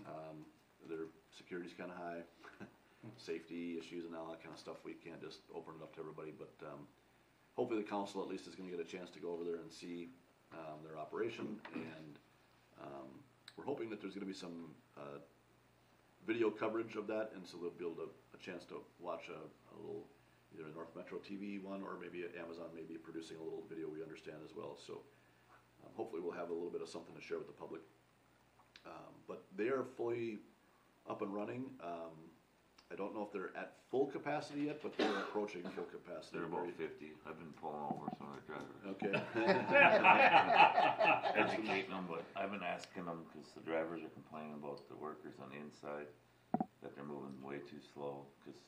Um, their security's kinda high. Safety issues and all that kinda stuff. We can't just open it up to everybody, but, um, hopefully the council at least is gonna get a chance to go over there and see, um, their operation. And, um, we're hoping that there's gonna be some, uh, video coverage of that, and so they'll be able to, a chance to watch a, a little, either a North Metro TV one, or maybe Amazon may be producing a little video we understand as well, so. Um, hopefully we'll have a little bit of something to share with the public. Um, but they are fully up and running, um, I don't know if they're at full capacity yet, but they're approaching full capacity. They're about fifty, I've been pulling over some of the drivers. Okay. Educating them, but I've been asking them, cause the drivers are complaining about the workers on the inside, that they're moving way too slow, cause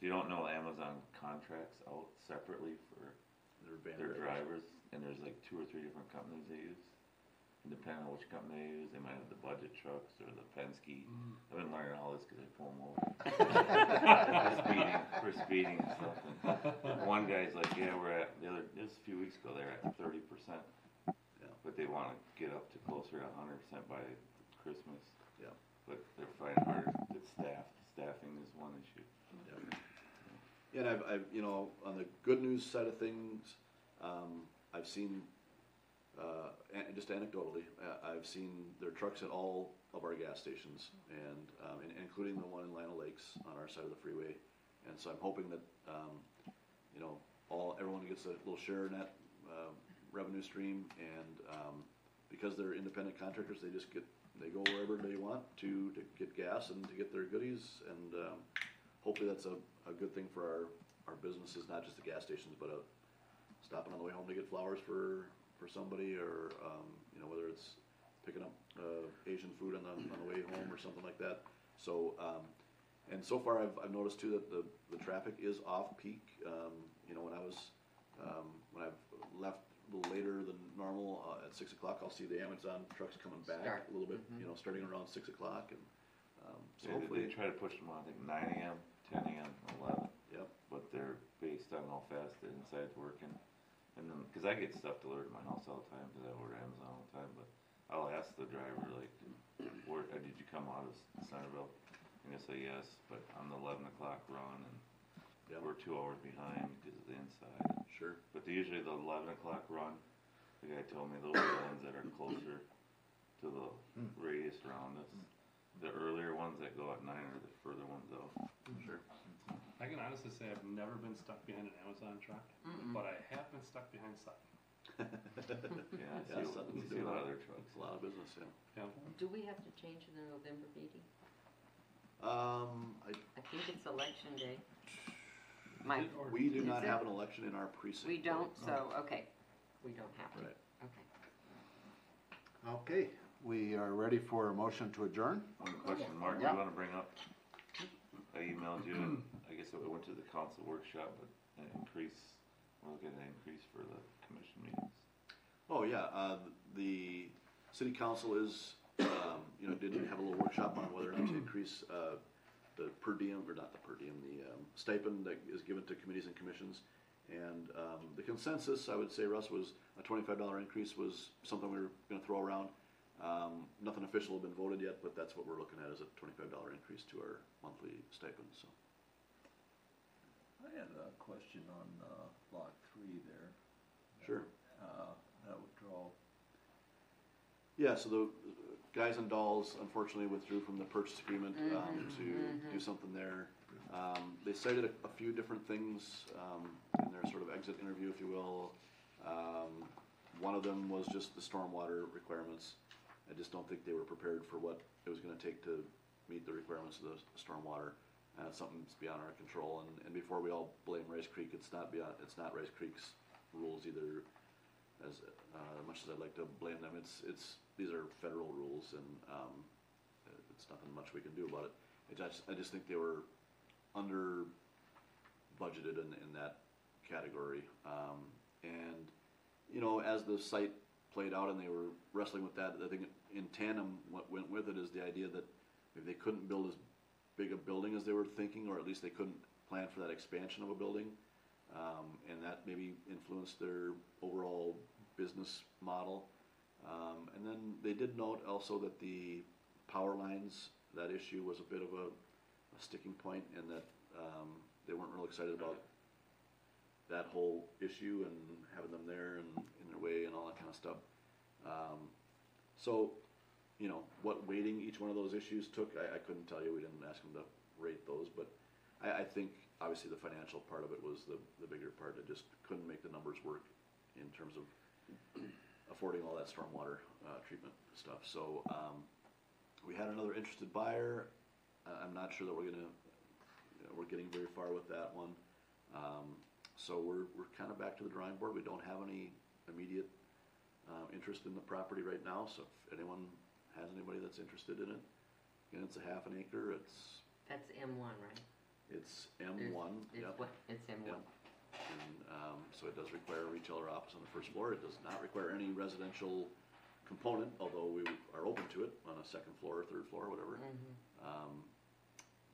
if you don't know, Amazon contracts out separately for Their their drivers. and there's like two or three different companies they use. And depending on which company they use, they might have the budget trucks or the Penske. Mm. I've been learning all this cause I pull them over. For speeding, for speeding and stuff. And One guy's like, yeah, we're at, the other, just a few weeks ago, they're at thirty percent. Yeah. But they wanna get up to closer to hundred percent by Christmas. Yeah. But they're finding hard, it's staff, staffing is one issue. And I've, I've, you know, on the good news side of things, um, I've seen, uh, and just anecdotally, uh, I've seen their trucks at all of our gas stations, and, um, and including the one in Lino Lakes on our side of the freeway. And so I'm hoping that, um, you know, all, everyone gets a little share in that, uh, revenue stream, and, um, because they're independent contractors, they just get, they go wherever they want to, to get gas and to get their goodies, and, um, hopefully that's a, a good thing for our, our businesses, not just the gas stations, but, uh, stopping on the way home to get flowers for, for somebody, or, um, you know, whether it's picking up, uh, Asian food on the, on the way home or something like that. So, um, and so far I've, I've noticed too that the, the traffic is off-peak, um, you know, when I was, um, when I've left a little later than normal, uh, at six o'clock, I'll see the Amazon trucks coming back Start. a little bit, you know, starting around six o'clock, and, um, so They, hopefully. they try to push them on, I think nine AM, ten AM, eleven. Yep. But they're based on how fast the inside's working. And then, cause I get stuff delivered to my house all the time, cause I order Amazon all the time, but I'll ask the driver, like, where, uh, did you come out of Centerville? And he'll say yes, but I'm the eleven o'clock run and Yep. we're two hours behind because of the inside. Sure. But the- usually the eleven o'clock run, the guy told me those are the ones that are closer to the radius around us. The earlier ones that go at nine are the further ones out. Sure. I can honestly say I've never been stuck behind an Amazon truck, but I have been stuck behind Sutton. Yeah, Yeah, see, Sutton's you see a doing lot a- of their trucks. It's a lot of business, yeah. Yeah. Do we have to change the November meeting? Um, I, I think it's election day. My, we do Is not it? have an election in our precinct. we don't, No. so, okay, we don't have to, Right. okay. Okay, we are ready for a motion to adjourn. One question, Mark, you Yeah. wanna bring up? I emailed you, and I guess it went to the council workshop, but an increase, we'll get an increase for the commission meetings. Oh, yeah, uh, the city council is, um, you know, did have a little workshop on whether or not to increase, uh, the per diem, or not the per diem, the, um, stipend that is given to committees and commissions. And, um, the consensus, I would say, Russ, was a twenty-five dollar increase was something we were gonna throw around. Um, nothing official has been voted yet, but that's what we're looking at, is a twenty-five dollar increase to our monthly stipend, so. I had a question on, uh, lot three there. Sure. Uh, that withdrawal. Yeah, so the uh, guys and dolls unfortunately withdrew from the purchase agreement, um, to do something there. Um, they cited a, a few different things, um, in their sort of exit interview, if you will. Um, one of them was just the stormwater requirements. I just don't think they were prepared for what it was gonna take to meet the requirements of the stormwater. And it's something that's beyond our control, and, and before we all blame Rice Creek, it's not beyond, it's not Rice Creek's rules either. as, uh, much as I'd like to blame them, it's, it's, these are federal rules and, um, it's nothing much we can do about it. I just, I just think they were under budgeted in, in that category. Um, and, you know, as the site played out and they were wrestling with that, I think in tandem, what went with it is the idea that maybe they couldn't build as big a building as they were thinking, or at least they couldn't plan for that expansion of a building. Um, and that maybe influenced their overall business model. Um, and then they did note also that the power lines, that issue was a bit of a, a sticking point and that, um, they weren't real excited about that whole issue and having them there and in their way and all that kind of stuff. Um, so, you know, what weighting each one of those issues took, I, I couldn't tell you, we didn't ask them to rate those, but I, I think obviously the financial part of it was the, the bigger part, it just couldn't make the numbers work in terms of affording all that stormwater, uh, treatment stuff, so, um, we had another interested buyer, I, I'm not sure that we're gonna, you know, we're getting very far with that one. Um, so we're, we're kinda back to the drawing board, we don't have any immediate, uh, interest in the property right now, so if anyone has anybody that's interested in it, again, it's a half an acre, it's, That's M one, right? it's M1. It's yep. what, it's M one. Yep. And, um, so it does require a retailer office on the first floor, it does not require any residential component, although we are open to it on a second floor or third floor, whatever. Mhm. Um,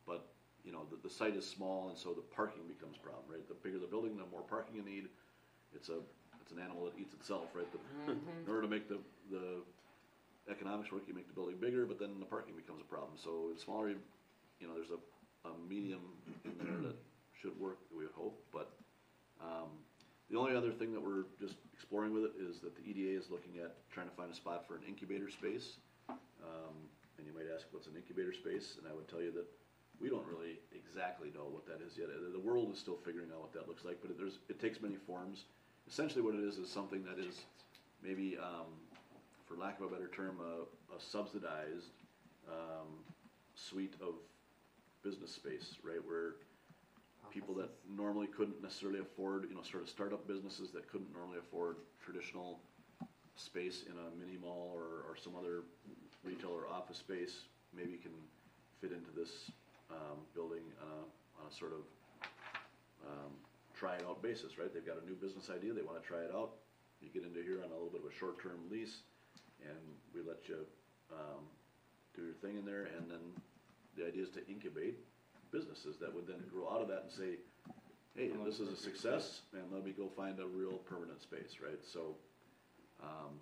but, you know, the, the site is small and so the parking becomes a problem, right? The bigger the building, the more parking you need. It's a, it's an animal that eats itself, right? The, in order to make the, the economics work, you make the building bigger, but then the parking becomes a problem. So the smaller, you you know, there's a, a medium in there that should work, we would hope, but, um, the only other thing that we're just exploring with it is that the EDA is looking at trying to find a spot for an incubator space. Um, and you might ask, what's an incubator space? And I would tell you that we don't really exactly know what that is yet. The world is still figuring out what that looks like, but it- there's, it takes many forms. Essentially what it is, is something that is maybe, um, for lack of a better term, a, a subsidized, um, suite of business space, right? Where people that normally couldn't necessarily afford, you know, sort of startup businesses that couldn't normally afford traditional space in a mini mall or, or some other retail or office space, maybe can fit into this, um, building on a, on a sort of, um, try it out basis, right? They've got a new business idea, they wanna try it out. You get into here on a little bit of a short-term lease, and we let you, um, do your thing in there, and then the idea is to incubate businesses that would then grow out of that and say, hey, this is a success, and let me go find a real permanent space, right? So, um,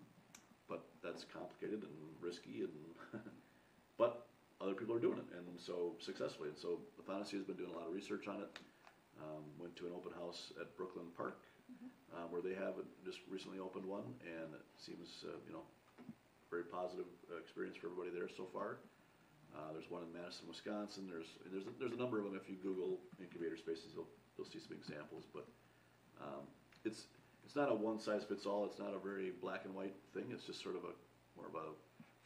but that's complicated and risky and, other people are doing it, and so successfully, and so Athanasia has been doing a lot of research on it. Um, went to an open house at Brooklyn Park, uh, where they have just recently opened one, and it seems, uh, you know, very positive uh, experience for everybody there so far. Uh, there's one in Madison, Wisconsin. There's there's a, there's a number of them. If you Google incubator spaces, you'll you'll see some examples. But um, it's it's not a one size fits all. It's not a very black and white thing. It's just sort of a more of a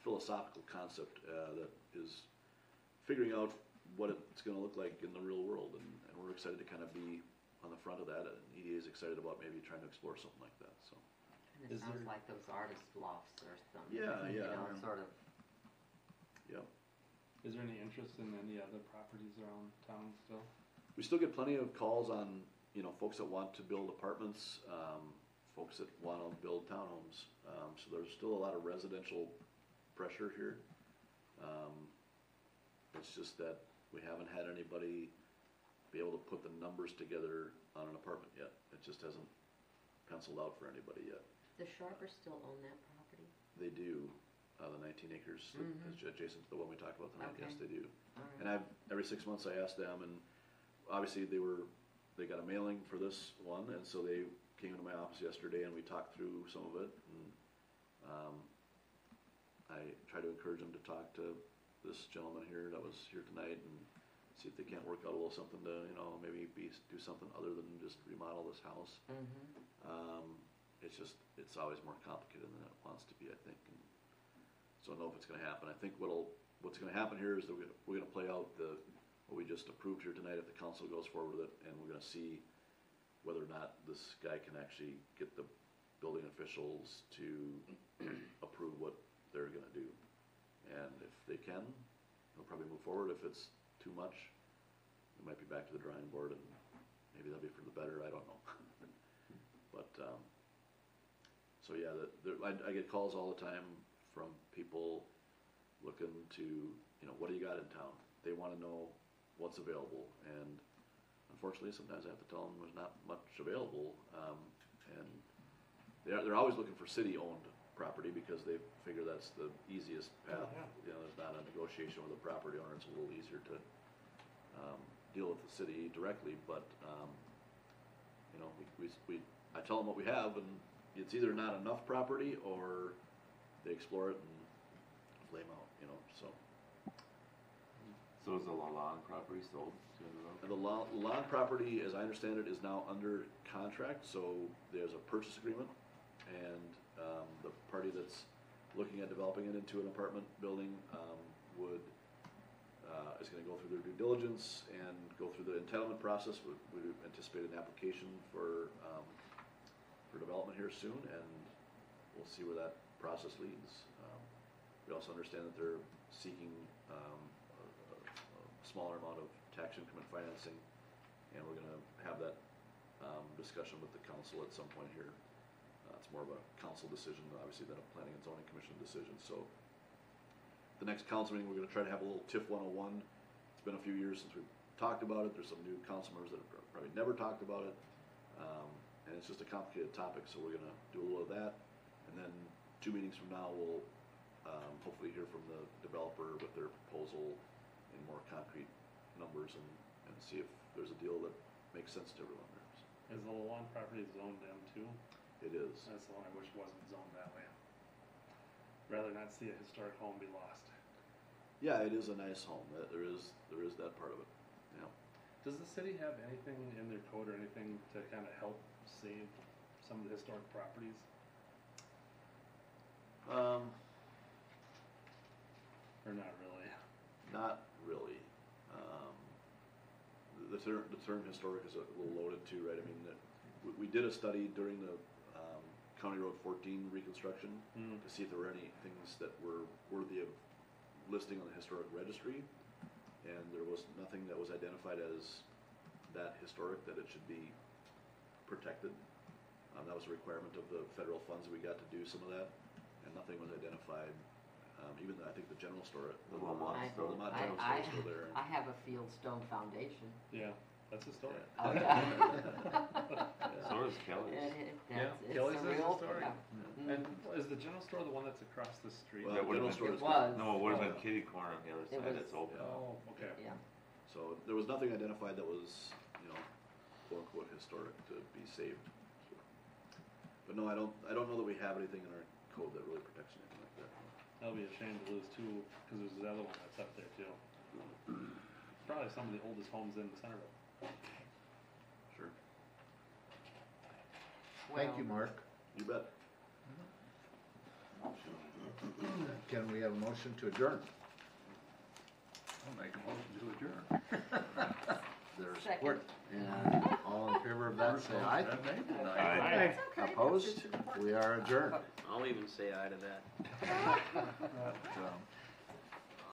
philosophical concept uh, that is figuring out what it's going to look like in the real world, and, and we're excited to kind of be on the front of that. And EDA is excited about maybe trying to explore something like that. So And it Is sounds there- like those artist lofts or something. Yeah, You yeah. know, sort of, yeah. Is there any interest in any other properties around town still? We still get plenty of calls on, you know, folks that want to build apartments, um, folks that wanna build townhomes. Um, so there's still a lot of residential pressure here. Um, it's just that we haven't had anybody be able to put the numbers together on an apartment yet. It just hasn't penciled out for anybody yet. does Sharper still own that property? They do, uh, the nineteen acres that Mhm. is adjacent to the one we talked about tonight, yes, Okay. they do. All right. And I've, every six months I ask them, and obviously they were, they got a mailing for this one, and so they came into my office yesterday and we talked through some of it, and, um, I try to encourage them to talk to this gentleman here that was here tonight and see if they can't work out a little something to, you know, maybe be, do something other than just remodel this house. Mm-hmm. Um, it's just, it's always more complicated than it wants to be, I think, and so I don't know if it's gonna happen. I think what'll, what's gonna happen here is that we're gonna, we're gonna play out the, what we just approved here tonight, if the council goes forward with it, and we're gonna see whether or not this guy can actually get the building officials to approve what they're gonna do. And if they can, they'll probably move forward. If it's too much, we might be back to the drawing board and maybe that'll be for the better, I don't know. But, um, so yeah, the, the, I, I get calls all the time from people looking to, you know, what do you got in town? They wanna know what's available, and unfortunately, sometimes I have to tell them there's not much available. Um, and they're, they're always looking for city-owned property, because they figure that's the easiest path. You know, there's not a negotiation with the property owner, it's a little easier to, um, deal with the city directly, but, um, you know, we, we, we, I tell them what we have, and it's either not enough property, or they explore it and flame out, you know, so. So is the Lalonde property sold to the road? And the lawn, lawn property, as I understand it, is now under contract, so there's a purchase agreement. And, um, the party that's looking at developing it into an apartment building, um, would, uh, is gonna go through their due diligence and go through the entitlement process. We, we anticipate an application for, um, for development here soon, and we'll see where that process leads. Um, We also understand that they're seeking, um, a, a, a smaller amount of tax increment financing, and we're gonna have that, um, discussion with the council at some point here. Uh, it's more of a council decision, obviously, than a planning and zoning commission decision, so. The next council meeting, we're gonna try to have a little TIF one oh one. It's been a few years since we've talked about it, there's some new council members that have probably never talked about it. Um, and it's just a complicated topic, so we're gonna do a little of that. And then two meetings from now, we'll, um, hopefully hear from the developer with their proposal in more concrete numbers and, and see if there's a deal that makes sense to everyone Is the Lalonde property zoned M two? It is. That's the one I wish wasn't zoned that way. Rather not see a historic home be lost. Yeah, it is a nice home, That- there is, there is that part of it, yeah. Does the city have anything in their code or anything to kind of help save some of the historic properties? Um, Or not really? Not really. Um, the term, the term historic is a little loaded too, right? I mean, that- we, we did a study during the, County Road fourteen reconstruction Hmm. to see if there were any things that were worthy of listing on the historic registry. And there was nothing that was identified as that historic, that it should be protected. Um, that was a requirement of the federal funds, we got to do some of that, and nothing was identified. Um, even, though I think the general store, the The Lamont Lamont, the store. Lamont I, General I, Store is still there. I have a Fieldstone foundation. Yeah, that's historic. Oh, yeah. So is Kelly's. And it, Yeah, that's, it's Kelly's a is real, historic. yeah. Mm-hmm. And is the general store the one that's across the street? Well, That would've general been- store is. It was. No, it would've been oh. kitty corner on the other It side was- that's open. Oh, okay. Yeah, So there was nothing identified that was, you know, quote unquote historic to be saved. But no, I don't, I don't know that we have anything in our code that really protects anything like that. That'll be a shame to lose too, cause there's the other one that's up there too. Probably some of the oldest homes in the Centerville. Sure. Thank you, Mark. You bet. Can we have a motion to adjourn? I'll make a motion to adjourn. There's support. And all in favor of that, say aye. That made the night. Aye. Opposed? We are adjourned. I'll even say aye to that. That, um,